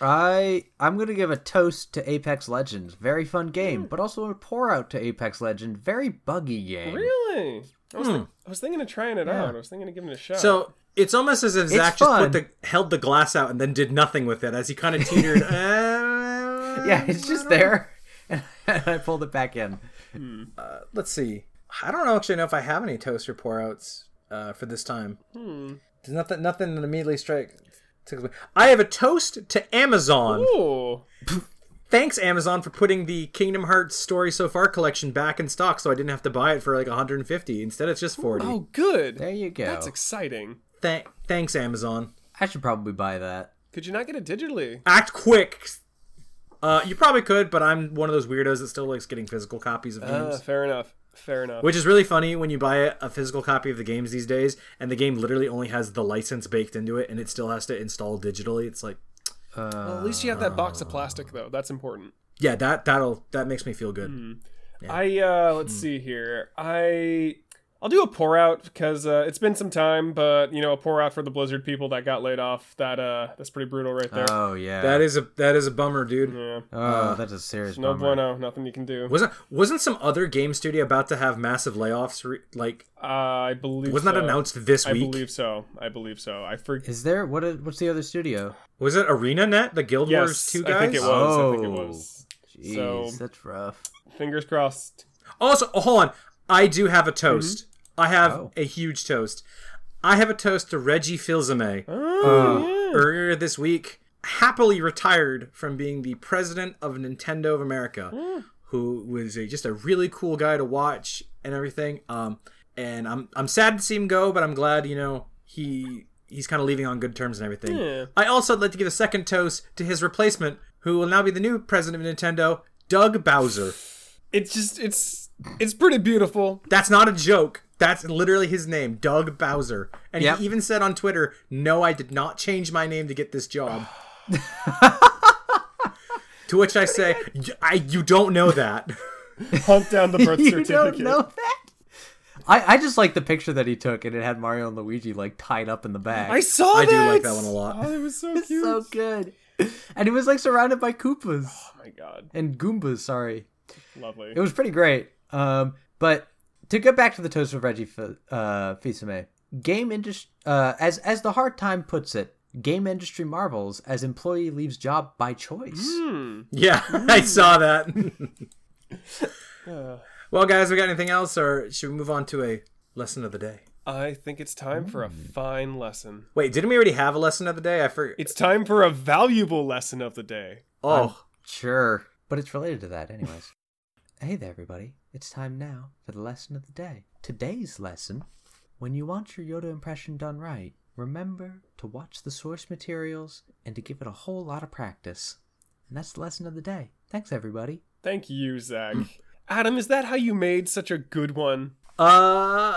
I I'm gonna give a toast to Apex Legends. Very fun game, but also a pour out to Apex Legend. Very buggy game. Really? I was, Hmm. think- I was thinking of trying it out. I was thinking of giving it a shot. so it's almost as if Zach just fun. put the held the glass out and then did nothing with it as he kind of teetered. uh, Yeah, it's just there, and I pulled it back in. let's see. I don't actually know if I have any toaster pour outs uh, for this time. Hmm. There's nothing nothing that immediately strike. Tickles me. I have a toast to Amazon. Ooh. Thanks Amazon for putting the Kingdom Hearts Story So Far collection back in stock, so I didn't have to buy it for like 150. Instead, it's just 40. Oh, good. There you go. That's exciting. Thank thanks Amazon. I should probably buy that. Could you not get it digitally? Act quick. Uh, you probably could, but I'm one of those weirdos that still likes getting physical copies of Uh, games. fair enough. Fair enough. Which is really funny when you buy a, a physical copy of the games these days, and the game literally only has the license baked into it, and it still has to install digitally. It's like, Well, at least you have that box of plastic, though. That's important. yeah, that that'll that makes me feel good. Hmm. I uh let's see here. I I'll do a pour out because uh, it's been some time, but you know, a pour out for the Blizzard people that got laid off. That uh that's pretty brutal right there. Oh yeah. That is a that is a bummer, dude. yeah. Oh, that's a serious bummer. No bummer. bueno. Nothing you can do. Wasn't wasn't some other game studio about to have massive layoffs? Re- like, Uh, I believe wasn't that announced this I week? I believe so. I believe so. I forget. Is there what? Is, what's the other studio? Was it ArenaNet, the Guild Wars Yes, two I think it was. I think it Oh. was. Jeez, So- that's rough. Fingers crossed. Also, oh, hold on. I do have a toast. I have Oh. a huge toast. I have a toast to Reggie Fils-Aimé. Oh, yeah. Earlier this week, happily retired from being the president of Nintendo of America, who was a, just a really cool guy to watch and everything. Um, and I'm I'm sad to see him go, but I'm glad you know he he's kind of leaving on good terms and everything. Yeah. I also would like to give a second toast to his replacement, who will now be the new president of Nintendo, Doug Bowser. It's just it's it's pretty beautiful. That's not a joke. That's literally his name, Doug Bowser. And Yep. he even said on Twitter, "No, I did not change my name to get this job." to which I say, "I you don't know that." Hunt down the birth certificate. you don't know that? I, I just like the picture that he took, and it had Mario and Luigi like tied up in the back. I saw it! I that. do like that one a lot. Oh, it was so cute. so good. And it was like surrounded by Koopas oh my god, and Goombas. Sorry, lovely. it was pretty great. Um, but to get back to the toast of Reggie F- uh, Fils-Aimé, game industry, uh, as as the hard time puts it, game industry marvels as employee leaves job by choice. Hmm. Yeah, I saw that. Uh, well, guys, we got anything else, or should we move on to a lesson of the day? I think it's time for a Hmm. fine lesson. Wait, didn't we already have a lesson of the day? I forget. It's time for a valuable lesson of the day. Oh, Sure, but it's related to that, anyways. Hey there, everybody. It's time now for the lesson of the day. Today's lesson when you want your Yoda impression done right, remember to watch the source materials and to give it a whole lot of practice. And that's the lesson of the day. Thanks, everybody. Thank you, Zach. Adam, is that how you made such a good one? uh,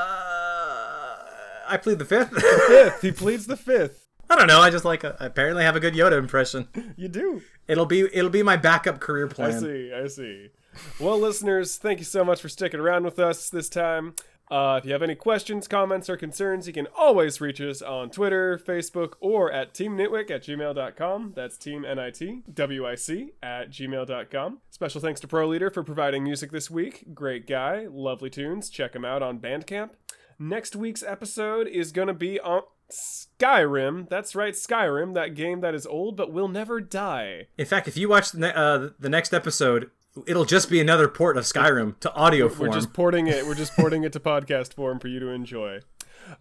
I plead the fifth. Fifth. He pleads the fifth. I don't know. I just like a, apparently have a good Yoda impression. You do. It'll be it'll be my backup career plan. I see. I see. Well, listeners, thank you so much for sticking around with us this time. Uh, if you have any questions, comments, or concerns, you can always reach us on Twitter, Facebook, or at teamnitwick at gmail.com. That's team N-I-T-W-I-C at gmail.com. Special thanks to Pro Leader for providing music this week. Great guy, lovely tunes. Check him out on Bandcamp. Next week's episode is going to be on Skyrim. That's right, Skyrim, that game that is old but will never die. In fact, if you watch the ne- uh, the next episode, it'll just be another port of Skyrim to audio form. We're just porting it. We're just porting it to podcast form for you to enjoy.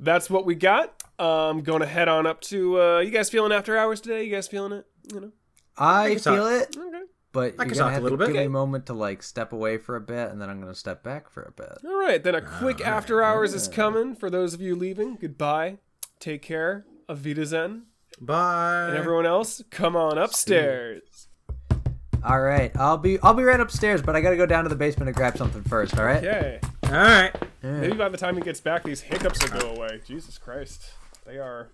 That's what we got. Um, going to head on up to. Uh, you guys feeling after hours today? You guys feeling it? You know. I can talk. feel it, Okay. but I you're can gonna talk a have little to bit. give me a moment to like step away for a bit, and then I'm gonna step back for a bit. All right. Then a quick after hours is coming for those of you leaving. Goodbye. Take care. Auf Zen. Bye. And everyone else, come on upstairs. All right, I'll be I'll be right upstairs, but I gotta go down to the basement and grab something first. All right. Okay. All right. Maybe by the time he gets back, these hiccups will go away. Jesus Christ. They are.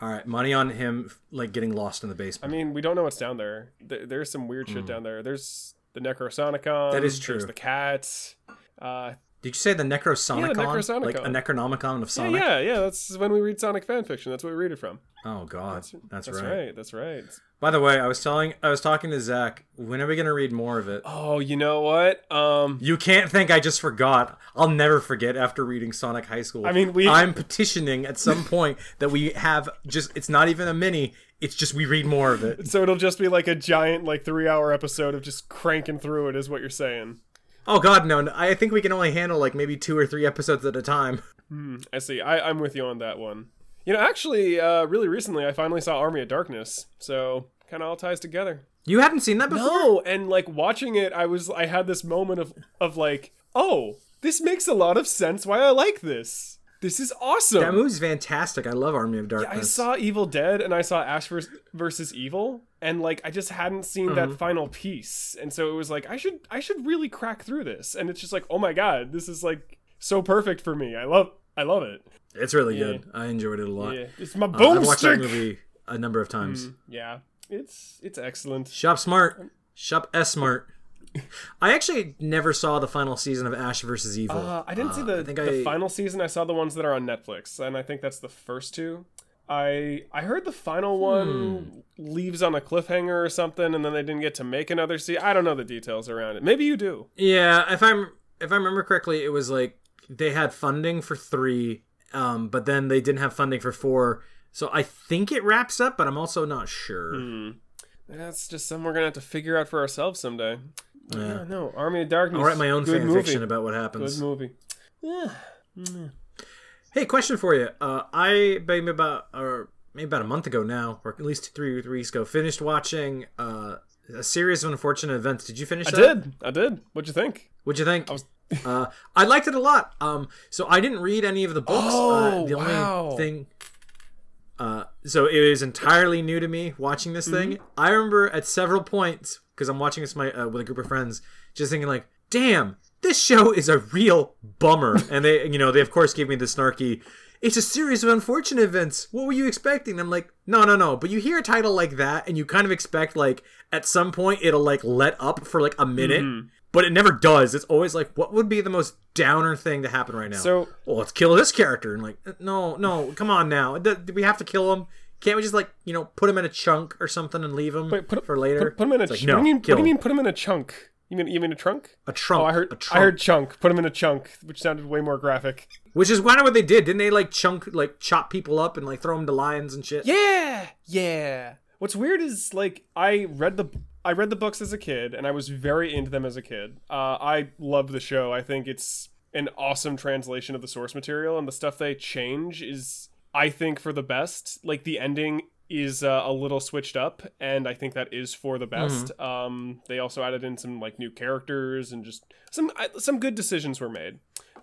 All right. Money on him, like getting lost in the basement. I mean, we don't know what's down there. There- There's some weird shit down there. There's the Necrosonicon. That is true. There's the cats. Uh, Did you say the Necrosonicon? Necrosonicon. Like a Necronomicon of Sonic? yeah, yeah. yeah, That's when we read Sonic fan fiction. That's what we read it from. Oh God, that's, right. That's right. right. That's right. By the way, I was telling, I was talking to Zach. When are we gonna read more of it? Oh, you know what? Um, You can't think I just forgot. I'll never forget after reading Sonic High School. I mean, we- I'm petitioning at some point that we have just. It's not even a mini. It's just we read more of it. so it'll just be like a giant, like three hour episode of just cranking through it, is what you're saying. Oh God, no! no, I think we can only handle like maybe two or three episodes at a time. I see. I, I'm with you on that one. You know, actually, uh, really recently, I finally saw Army of Darkness, so kind of all ties together. You hadn't seen that before? No, and like watching it, I was I had this moment of of like, oh, this makes a lot of sense. Why I like this. This is awesome. That movie's fantastic. I love Army of Darkness. I saw Evil Dead and I saw Ash vers- versus Evil, and like I just hadn't seen that mm-hmm. final piece, and so it was like I should I should really crack through this, and it's just like oh my god, this is like so perfect for me. I love I love it. It's really good. I enjoyed it a lot. Yeah, it's my Uh, I've boomstick. watched that movie a number of times. Mm, yeah, it's it's excellent. Shop smart. Um, Shop S smart. I actually never saw the final season of Ash versus Evil. Uh, I didn't see Uh, the I think the I- final season. I saw the ones that are on Netflix, and I think that's the first two. I I heard the final Hmm. one leaves on a cliffhanger or something, and then they didn't get to make another season. I don't know the details around it. Maybe you do. Yeah, if I'm if I remember correctly, it was like they had funding for three, um, but then they didn't have funding for four. So I think it wraps up, but I'm also not sure. Hmm. That's just something we're gonna have to figure out for ourselves someday. Yeah. Yeah, no, Army of Darkness. I'll write my own good fan movie. fiction about what happens. Good movie. Yeah. Hey, question for you. Uh, I maybe about or maybe about a month ago now, or at least three three weeks ago, finished watching uh, a series of unfortunate events. Did you finish it? I that? did. I did. What'd you think? What'd you think? was- uh, I liked it a lot. Um, so I didn't read any of the books. Oh, uh, the wow. only thing. Uh, so it was entirely new to me watching this thing. Mm-hmm. I remember at several points because I'm watching this my uh, with a group of friends, just thinking like, "Damn, this show is a real bummer." and they, you know, they of course gave me the snarky. It's a series of unfortunate events. What were you expecting? I'm like, no, no, no. But you hear a title like that, and you kind of expect like at some point it'll like let up for like a minute, Mm-hmm. but it never does. It's always like, what would be the most downer thing to happen right now? So- well, let's kill this character, and like, no, no, come on now. We have to kill him? Can't we just like you know put him in a chunk or something and leave him Wait, put for later? Put, put him in a. It's like, no, what do you mean? What do you mean? Put him in a chunk? You mean you mean a trunk? a trunk? Oh, I heard. a I heard chunk. Put him in a chunk, which sounded way more graphic. Which is kind of what they did, didn't they? Like chunk, like chop people up and like throw them to lions and shit. Yeah, yeah. What's weird is like I read the I read the books as a kid, and I was very into them as a kid. Uh, I love the show. I think it's an awesome translation of the source material, and the stuff they change is, I think, for the best. Like the ending is uh, a little switched up, and I think that is for the best. Um, they also added in some like new characters and just some some good decisions were made.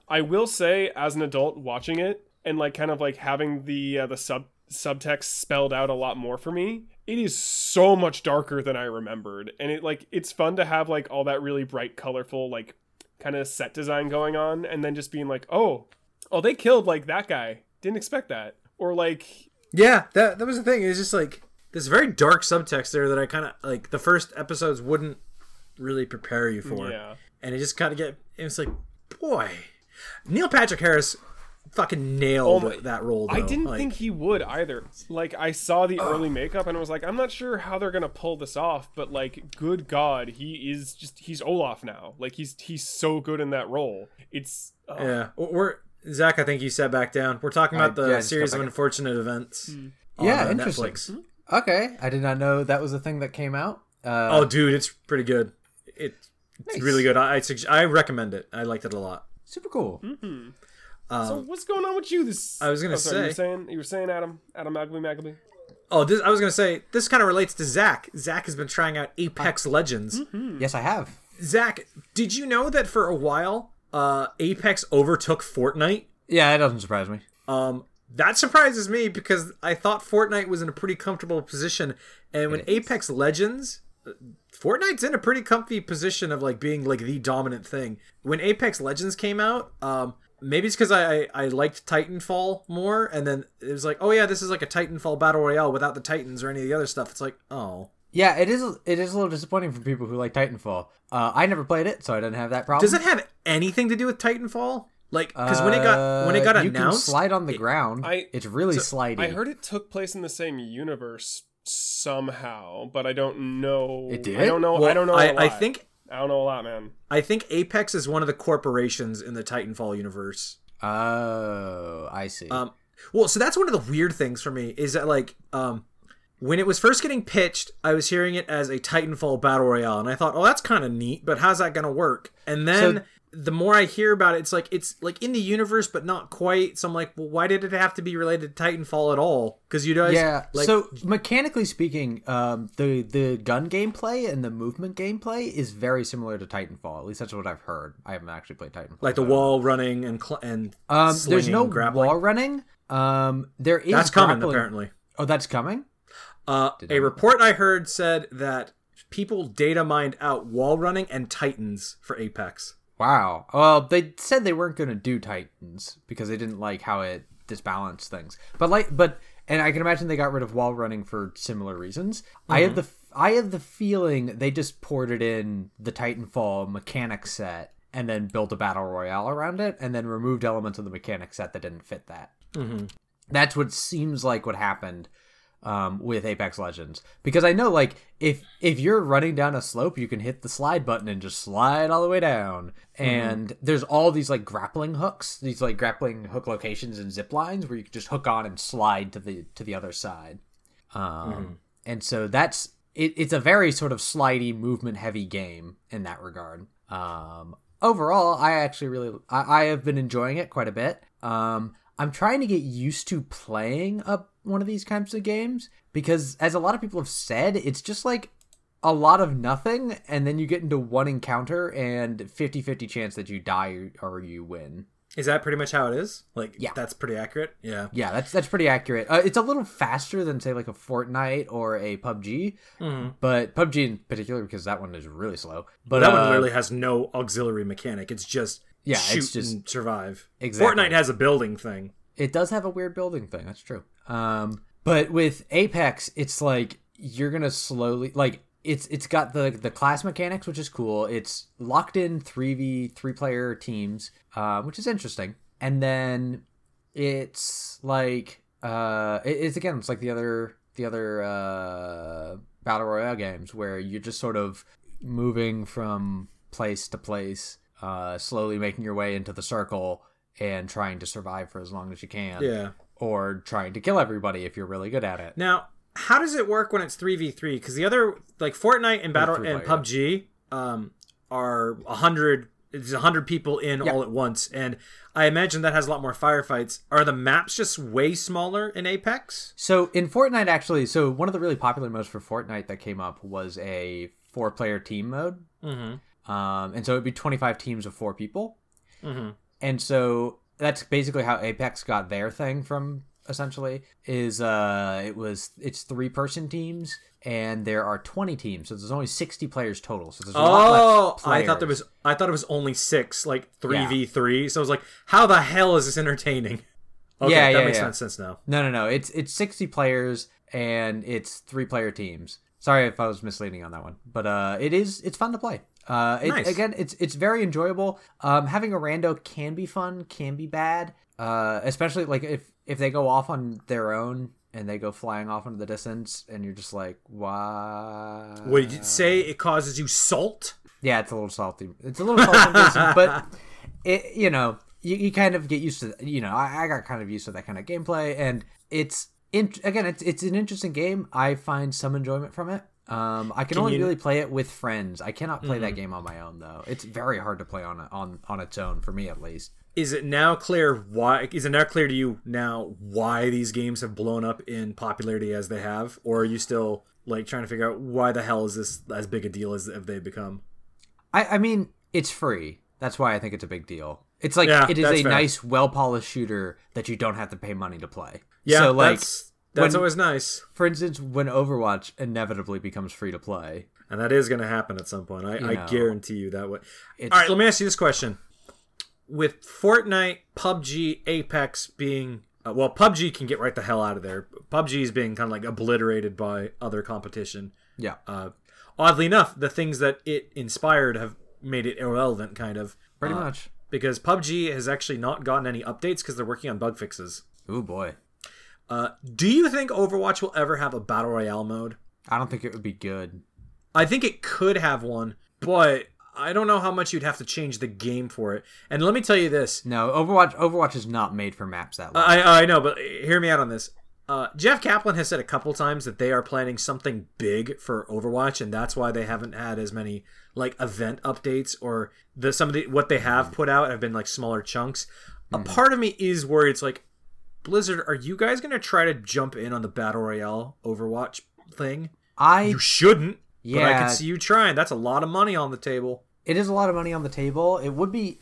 I will say, as an adult watching it and like kind of like having the uh, the sub subtext spelled out a lot more for me, it is so much darker than I remembered, and it like it's fun to have like all that really bright, colorful like kind of set design going on, and then just being like, oh, oh, they killed like that guy. Didn't expect that, or like Yeah, that that was the thing. It's just like this very dark subtext there that I kind of like. The first episodes wouldn't really prepare you for, yeah. and it just kind of get. It was like, boy, Neil Patrick Harris fucking nailed Oh my- that role. I didn't Like, think he would either. Like I saw the early makeup and I was like, I'm not sure how they're gonna pull this off, but like, good God, he is just he's Olaf now. Like he's he's so good in that role. It's uh, Yeah, we're Zach. I think you sat back down. We're talking about I- the yeah, series of back. unfortunate events. on, Yeah, uh, interesting. Netflix. Okay, I did not know that was a thing that came out. Uh, Oh, dude, it's pretty good. It, it's Nice. really good. I I, sugg- I recommend it. I liked it a lot. super cool. so what's going on with you this I was gonna oh, sorry, you were say- saying you were saying Adam Adam Magley Magley. Oh, this, I was gonna say this kind of relates to Zach. Zach has been trying out Apex Legends. Yes, I have. Zach, did you know that for a while, uh, Apex overtook Fortnite? Yeah, it doesn't surprise me. Um, that surprises me because I thought Fortnite was in a pretty comfortable position, and when Apex Legends, uh, Fortnite's in a pretty comfy position of like being like the dominant thing. When Apex Legends came out, um, maybe it's because I, I I liked Titanfall more, and then it was like, oh yeah, this is like a Titanfall battle royale without the Titans or any of the other stuff. It's like, oh, Yeah, it is. It is a little disappointing for people who like Titanfall. Uh, I never played it, so I didn't have that problem. does it have anything to do with Titanfall? Like, because when it got when it got Uh, you announced, can slide on the ground. I- it's really slidey. I heard it took place in the same universe somehow, but I don't know. It did? I don't know. I don't know. I- a lot. I think- I don't know a lot, man. I think Apex is one of the corporations in the Titanfall universe. Oh, I see. Um, well, so that's one of the weird things for me is that like um, when it was first getting pitched, I was hearing it as a Titanfall battle royale, and I thought, oh, that's kind of neat, but how's that gonna work? And then So- the more I hear about it, it's like it's like in the universe, but not quite. So I'm like, well, why did it have to be related to Titanfall at all? Because you guys, yeah. like, so mechanically speaking, um, the the gun gameplay and the movement gameplay is very similar to Titanfall. At least that's what I've heard. I haven't actually played Titanfall. like the wall running and cl- and Um, there's no grappling. wall running. Um, there is That's coming apparently. Oh, that's coming. Uh, a report I heard said that people data mined out wall running and Titans for Apex. Wow. Well, they said they weren't going to do Titans because they didn't like how it disbalanced things. But like, but and I can imagine they got rid of wall running for similar reasons. I have the I have the feeling they just ported in the Titanfall mechanic set and then built a battle royale around it, and then removed elements of the mechanic set that didn't fit that. That's what seems like what happened um, with Apex Legends because I know like if if you're running down a slope, you can hit the slide button and just slide all the way down. And there's all these like grappling hooks, these like grappling hook locations and zip lines where you can just hook on and slide to the to the other side. Um, And so that's it, it's a very sort of slidey, movement heavy game in that regard. Um, overall, I actually really I, I have been enjoying it quite a bit. Um, I'm trying to get used to playing up one of these kinds of games because, as a lot of people have said, it's just like a lot of nothing, and then you get into one encounter and 50 50 chance that you die or you win. Is that pretty much how it is? Like, Yeah. that's pretty accurate. Yeah. Yeah, that's that's pretty accurate. Uh, it's a little faster than say like a Fortnite or a PUBG, but PUBG in particular because that one is really slow. But That uh, one literally has no auxiliary mechanic. It's just Yeah, shoot it's just- and survive. Exactly. Fortnite has a building thing. It does have a weird building thing. That's true. Um, but with Apex, it's like you're gonna slowly like it's it's got the the class mechanics, which is cool. It's locked in three v three player teams, uh, which is interesting. And then it's like uh, it- it's again, it's like the other the other uh, battle royale games where you're just sort of moving from place to place, uh, slowly making your way into the circle and trying to survive for as long as you can. Yeah. Or trying to kill everybody if you're really good at it. Now, how does it work when it's three v three? Because the other, like Fortnite and Battle and player, PUBG, um, are a hundred. It's a hundred people in Yeah. all at once, and I imagine that has a lot more firefights. Are the maps just way smaller in Apex? So in Fortnite, actually, so one of the really popular modes for Fortnite that came up was a four-player team mode. Mm-hmm. Um, and so it'd be 25 teams of four people. Mhm. And so that's basically how Apex got their thing from. Essentially, is uh, it was it's three-person teams, and there are 20 teams, so there's only 60 players total. So there's a lot Oh, I thought there was. I thought it was only six, like three v three. So I was like, how the hell is this entertaining? Okay, Yeah, that yeah, makes yeah. sense now. No, no, no. It's it's 60 players and it's three player teams. Sorry if I was misleading on that one, but uh, it is it's fun to play. Uh, it, Nice. again, it's it's very enjoyable. Um, having a rando can be fun, can be bad. Uh, especially like if if they go off on their own and they go flying off into the distance, and you're just like, why? What did you say? It causes you salt. Yeah, it's a little salty. It's a little salty, but it you know you, you kind of get used to you know I, I got kind of used to that kind of gameplay, and it's in, again it's it's an interesting game. I find some enjoyment from it. Um, I can, only you- Mm-hmm. really play it with friends. I cannot play that game on my own though. It's very hard to play on on on its own for me at least. Is it now clear why? Is it now clear to you now why these games have blown up in popularity as they have, or are you still like trying to figure out why the hell is this as big a deal as have they become? I, I mean, it's free. That's why I think it's a big deal. It's like Yeah, it is a fair. nice, well polished shooter that you don't have to pay money to play. Yeah, so like that's when- always nice, for instance, when Overwatch inevitably becomes free to play, and that is going to happen at some point. I, I know. guarantee you that way. All right, let me ask you this question: With Fortnite, PUBG, Apex being uh, well, PUBG can get right the hell out of there. PUBG is being kind of like obliterated by other competition. yeah, uh, oddly enough, the things that it inspired have made it irrelevant, kind of. pretty Uh, much. Because PUBG has actually not gotten any updates because they're working on bug fixes. Oh boy, Uh, do you think Overwatch will ever have a battle royale mode? I don't think it would be good. I think it could have one, but I don't know how much you'd have to change the game for it. And let me tell you this: No, Overwatch. Overwatch is not made for maps that large. I I know, but hear me out on this. Uh, Jeff Kaplan has said a couple times that they are planning something big for Overwatch, and that's why they haven't had as many like event updates or the some of the what they have put out have been like smaller chunks. A part of me is worried. It's like Blizzard, are you guys gonna try to jump in on the battle royale Overwatch thing? I. You shouldn't. But I Yeah. could see you trying. That's a lot of money on the table. It is a lot of money on the table. It would be.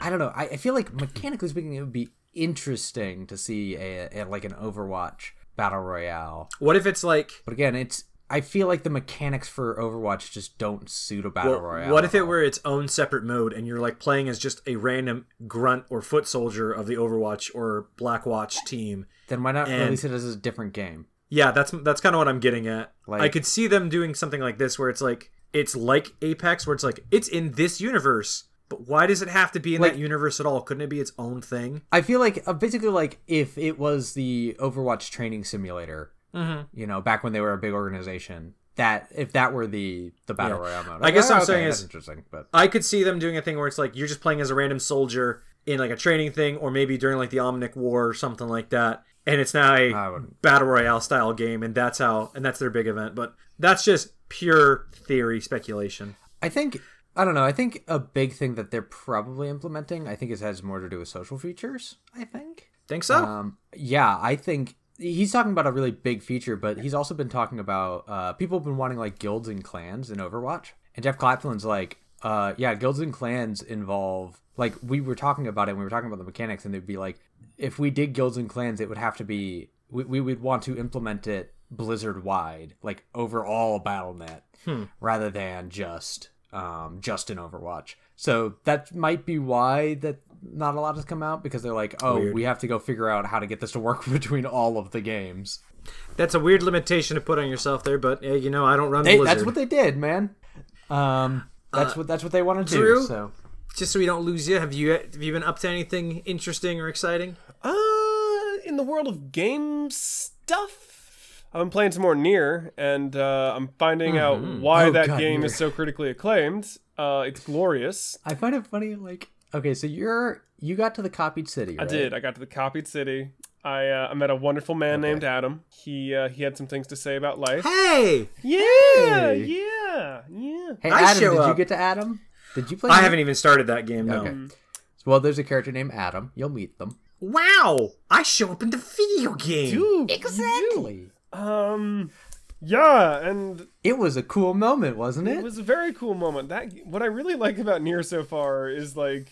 I don't know. I, I feel like mechanically speaking, it would be interesting to see a, a like an Overwatch battle royale. What if it's like But again, it's. I feel like the mechanics for Overwatch just don't suit a battle Well, royale. what if it were its own separate mode and you're like playing as just a random grunt or foot soldier of the Overwatch or Blackwatch team? Then why not and- release it as a different game? Yeah, that's that's kind of what I'm getting at. Like- I could see them doing something like this where it's like it's like Apex where it's like it's in this universe, but why does it have to be in Like- that universe at all? Couldn't it be its own thing? I feel like uh, basically like if it was the Overwatch training simulator, Mm-hmm. you know, back when they were a big organization. That if that were the the battle Yeah. royale mode, I guess oh, I'm okay, saying is- interesting. But I could see them doing a thing where it's like you're just playing as a random soldier in like a training thing, or maybe during like the Omnic War or something like that, and it's now a battle royale style game, and that's how and that's their big event. But that's just pure theory speculation. I think I don't know. I think a big thing that they're probably implementing, I think, it has more to do with social features. I think Think so? Um, yeah, I think he's talking about a really big feature, but he's also been talking about uh, people have been wanting like guilds and clans in Overwatch, and Jeff Kaplan's like, uh, yeah, guilds and clans involve like we were talking about it. and We were talking about the mechanics, and they'd be like, if we did guilds and clans, it would have to be we, we would want to implement it Blizzard wide, like over all BattleNet, rather than just um, just in Overwatch. So that might be why that not a lot has come out because they're like, oh, Weird. we have to go figure out how to get this to work between all of the games. That's a weird limitation to put on yourself there, but eh, you know, I don't run They, Blizzard. that's what they did, man. Um, that's what that's what they want to do. So Just so we don't lose you, have you have you been up to anything interesting or exciting? Uh, in the world of game stuff, I've been playing some more Nier, and uh, I'm finding out why Oh, that God, game Nier. is so critically acclaimed. Uh, it's glorious. I find it funny, like okay, so you're you got to the copied city, I did. I got to the copied city. I uh, I met a wonderful man named Adam. He uh, he had some things to say about life. Hey, Yeah, Hey. yeah, yeah. Hey, I Adam, show did you get to Adam? Did you play? I Nier? haven't even started that game. No. Okay. Well, there's a character named Adam. You'll meet them. Wow, I show up in the video game. Dude, Exactly. um, yeah, and It was a cool moment, wasn't it? It was a very cool moment. That what I really like about Nier so far is like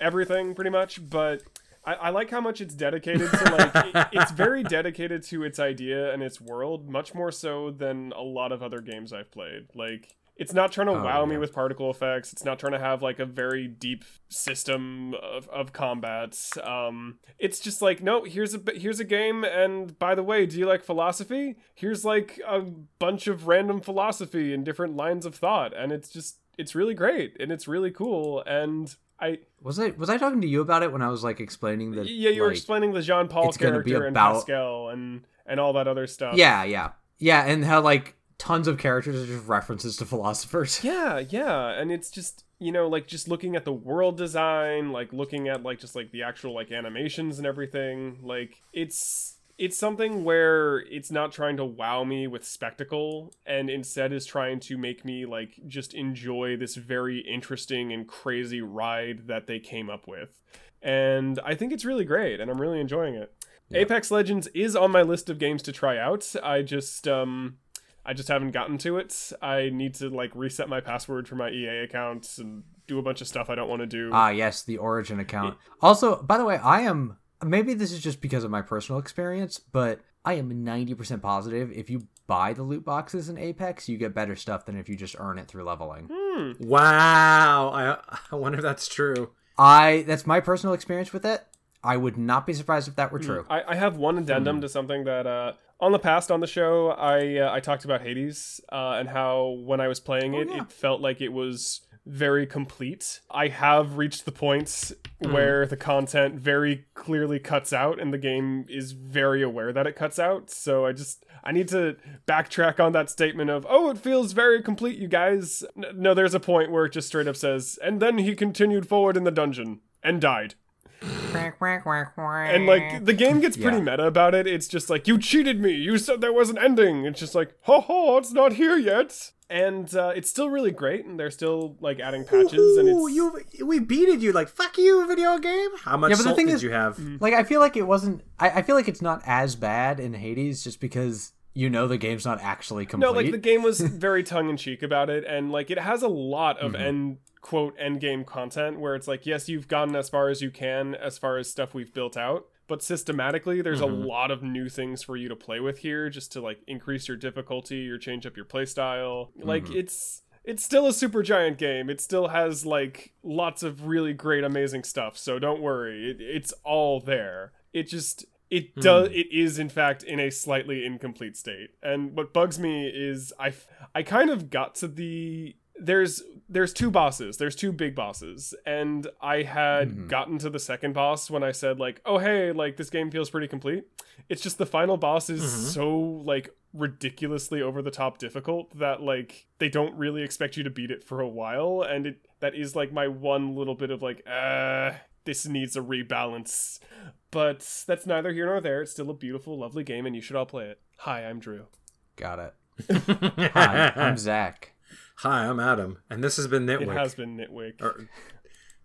everything pretty much, but I, I like how much it's dedicated to like it- it's very dedicated to its idea and its world, much more so than a lot of other games I've played. Like it's not trying to wow me with particle effects. It's not trying to have like a very deep system of, of combats. Um, it's just like, no, here's a here's a game, and by the way, do you like philosophy? Here's like a bunch of random philosophy and different lines of thought, and it's just it's really great and it's really cool. And I Was I was I talking to you about it when I was like explaining the yeah, you were explaining the Jean Paul it's gonna be character and about- Pascal and and all that other stuff. Yeah, yeah, yeah, and how like tons of characters are just references to philosophers. Yeah, yeah, and it's just you know like just looking at the world design, like looking at like just like the actual like animations and everything. Like it's it's something where it's not trying to wow me with spectacle and instead is trying to make me like just enjoy this very interesting and crazy ride that they came up with. And I think it's really great and I'm really enjoying it. Apex Legends is on my list of games to try out. I just um I just haven't gotten to it. I need to like reset my password for my EA account and do a bunch of stuff I don't want to do. Ah, yes, the Origin account. Also, by the way, I am maybe this is just because of my personal experience, but I am 90% positive if you buy the loot boxes in Apex, you get better stuff than if you just earn it through leveling. Wow, I, I wonder if that's true. I that's my personal experience with it. I would not be surprised if that were true. I, I have one addendum to something that uh, on the past on the show I uh, I talked about Hades uh, and how when I was playing it it felt like it was very complete. I have reached the points where the content very clearly cuts out and the game is very aware that it cuts out. So I just I need to backtrack on that statement of oh it feels very complete you guys. No there's a point where it just straight up says and then he continued forward in the dungeon and died. And like the game gets pretty Yeah. meta about it. It's just like you cheated me. You said there was an ending. It's just like ho ho, it's not here yet. And uh, it's still really great, and they're still like adding patches, and it's you we beated you like fuck you video game. How much Yeah, but the salt thing did is- you have? Like I feel like it wasn't. I, I feel like it's not as bad in Hades just because you know the game's not actually complete. no like the game was very tongue in cheek about it, and like it has a lot of Mm-hmm. end quote end game content where it's like yes you've gotten as far as you can as far as stuff we've built out. But systematically, there's Mm-hmm. a lot of new things for you to play with here, just to like increase your difficulty or change up your playstyle. Like Mm-hmm. it's it's still a super giant game. It still has like lots of really great, amazing stuff. So don't worry, it, it's all there. It just it hmm. does it is in fact in a slightly incomplete state. And what bugs me is i i kind of got to the there's there's two bosses. There's two big bosses. And i had hmm. gotten to the second boss when i said like oh hey like this game feels pretty complete. It's just the final boss is mm-hmm. so like ridiculously over the top difficult that like they don't really expect you to beat it for a while. And it that is like my one little bit of like uh this needs a rebalance but that's neither here nor there it's still a beautiful lovely game and you should all play it hi i'm drew got it. Hi, I'm Zach. Hi, I'm Adam, and this has been Nitwick. it has been nitwick Or-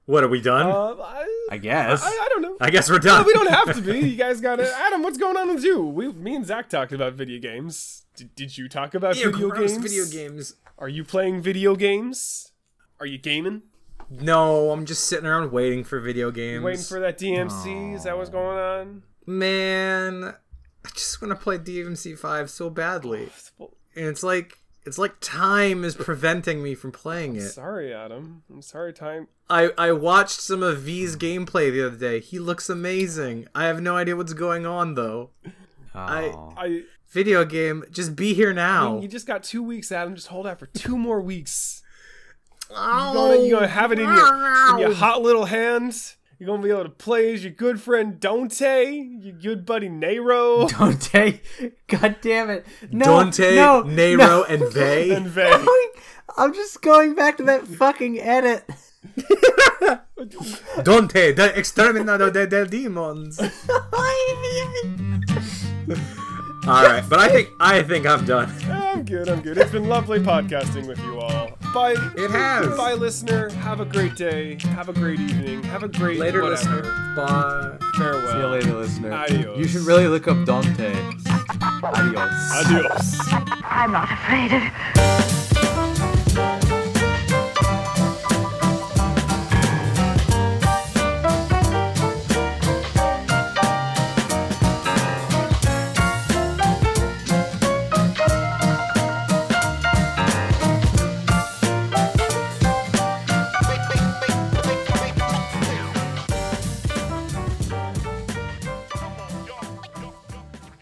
What are we done? Uh, I, I guess. I, I don't know. I guess we're No, done. we don't have to be. You guys got it. Adam, what's going on with you? We, me and Zach talked about video games. Did, did you talk about Ew, video gross games? Video games. Are you playing video games? Are you gaming? No, I'm just sitting around waiting for video games. Waiting for that DMC? Is that what's going on? Man, I just want to play DMC five so badly, and it's like it's like time is preventing me from playing it. Sorry, Adam. I'm sorry, time. I I watched some of V's gameplay the other day. He looks amazing. I have no idea what's going on though. I- Oh. I. Video game, just be here I now. mean, you just got two weeks, Adam. Just hold out for two more weeks. Oh, You're gonna, you're gonna have it in your, in your hot little hands. You're gonna be able to play as your good friend Dante, your good buddy Nero, Dante, god damn it! No, Dante, no, Nero, no. and Vey. and Vay. I'm just going back to that fucking edit. Dante, the exterminador de, de demons. All right, but I think I think I'm done. I'm good. I'm good. It's been lovely podcasting with you all. Bye. It has. Bye, listener. Have a great day. Have a great evening. Have a great Later, whatever. listener. Bye. Farewell. See you later, listener. Adios. You should really look up Dante. Adios. Adios. I'm not afraid of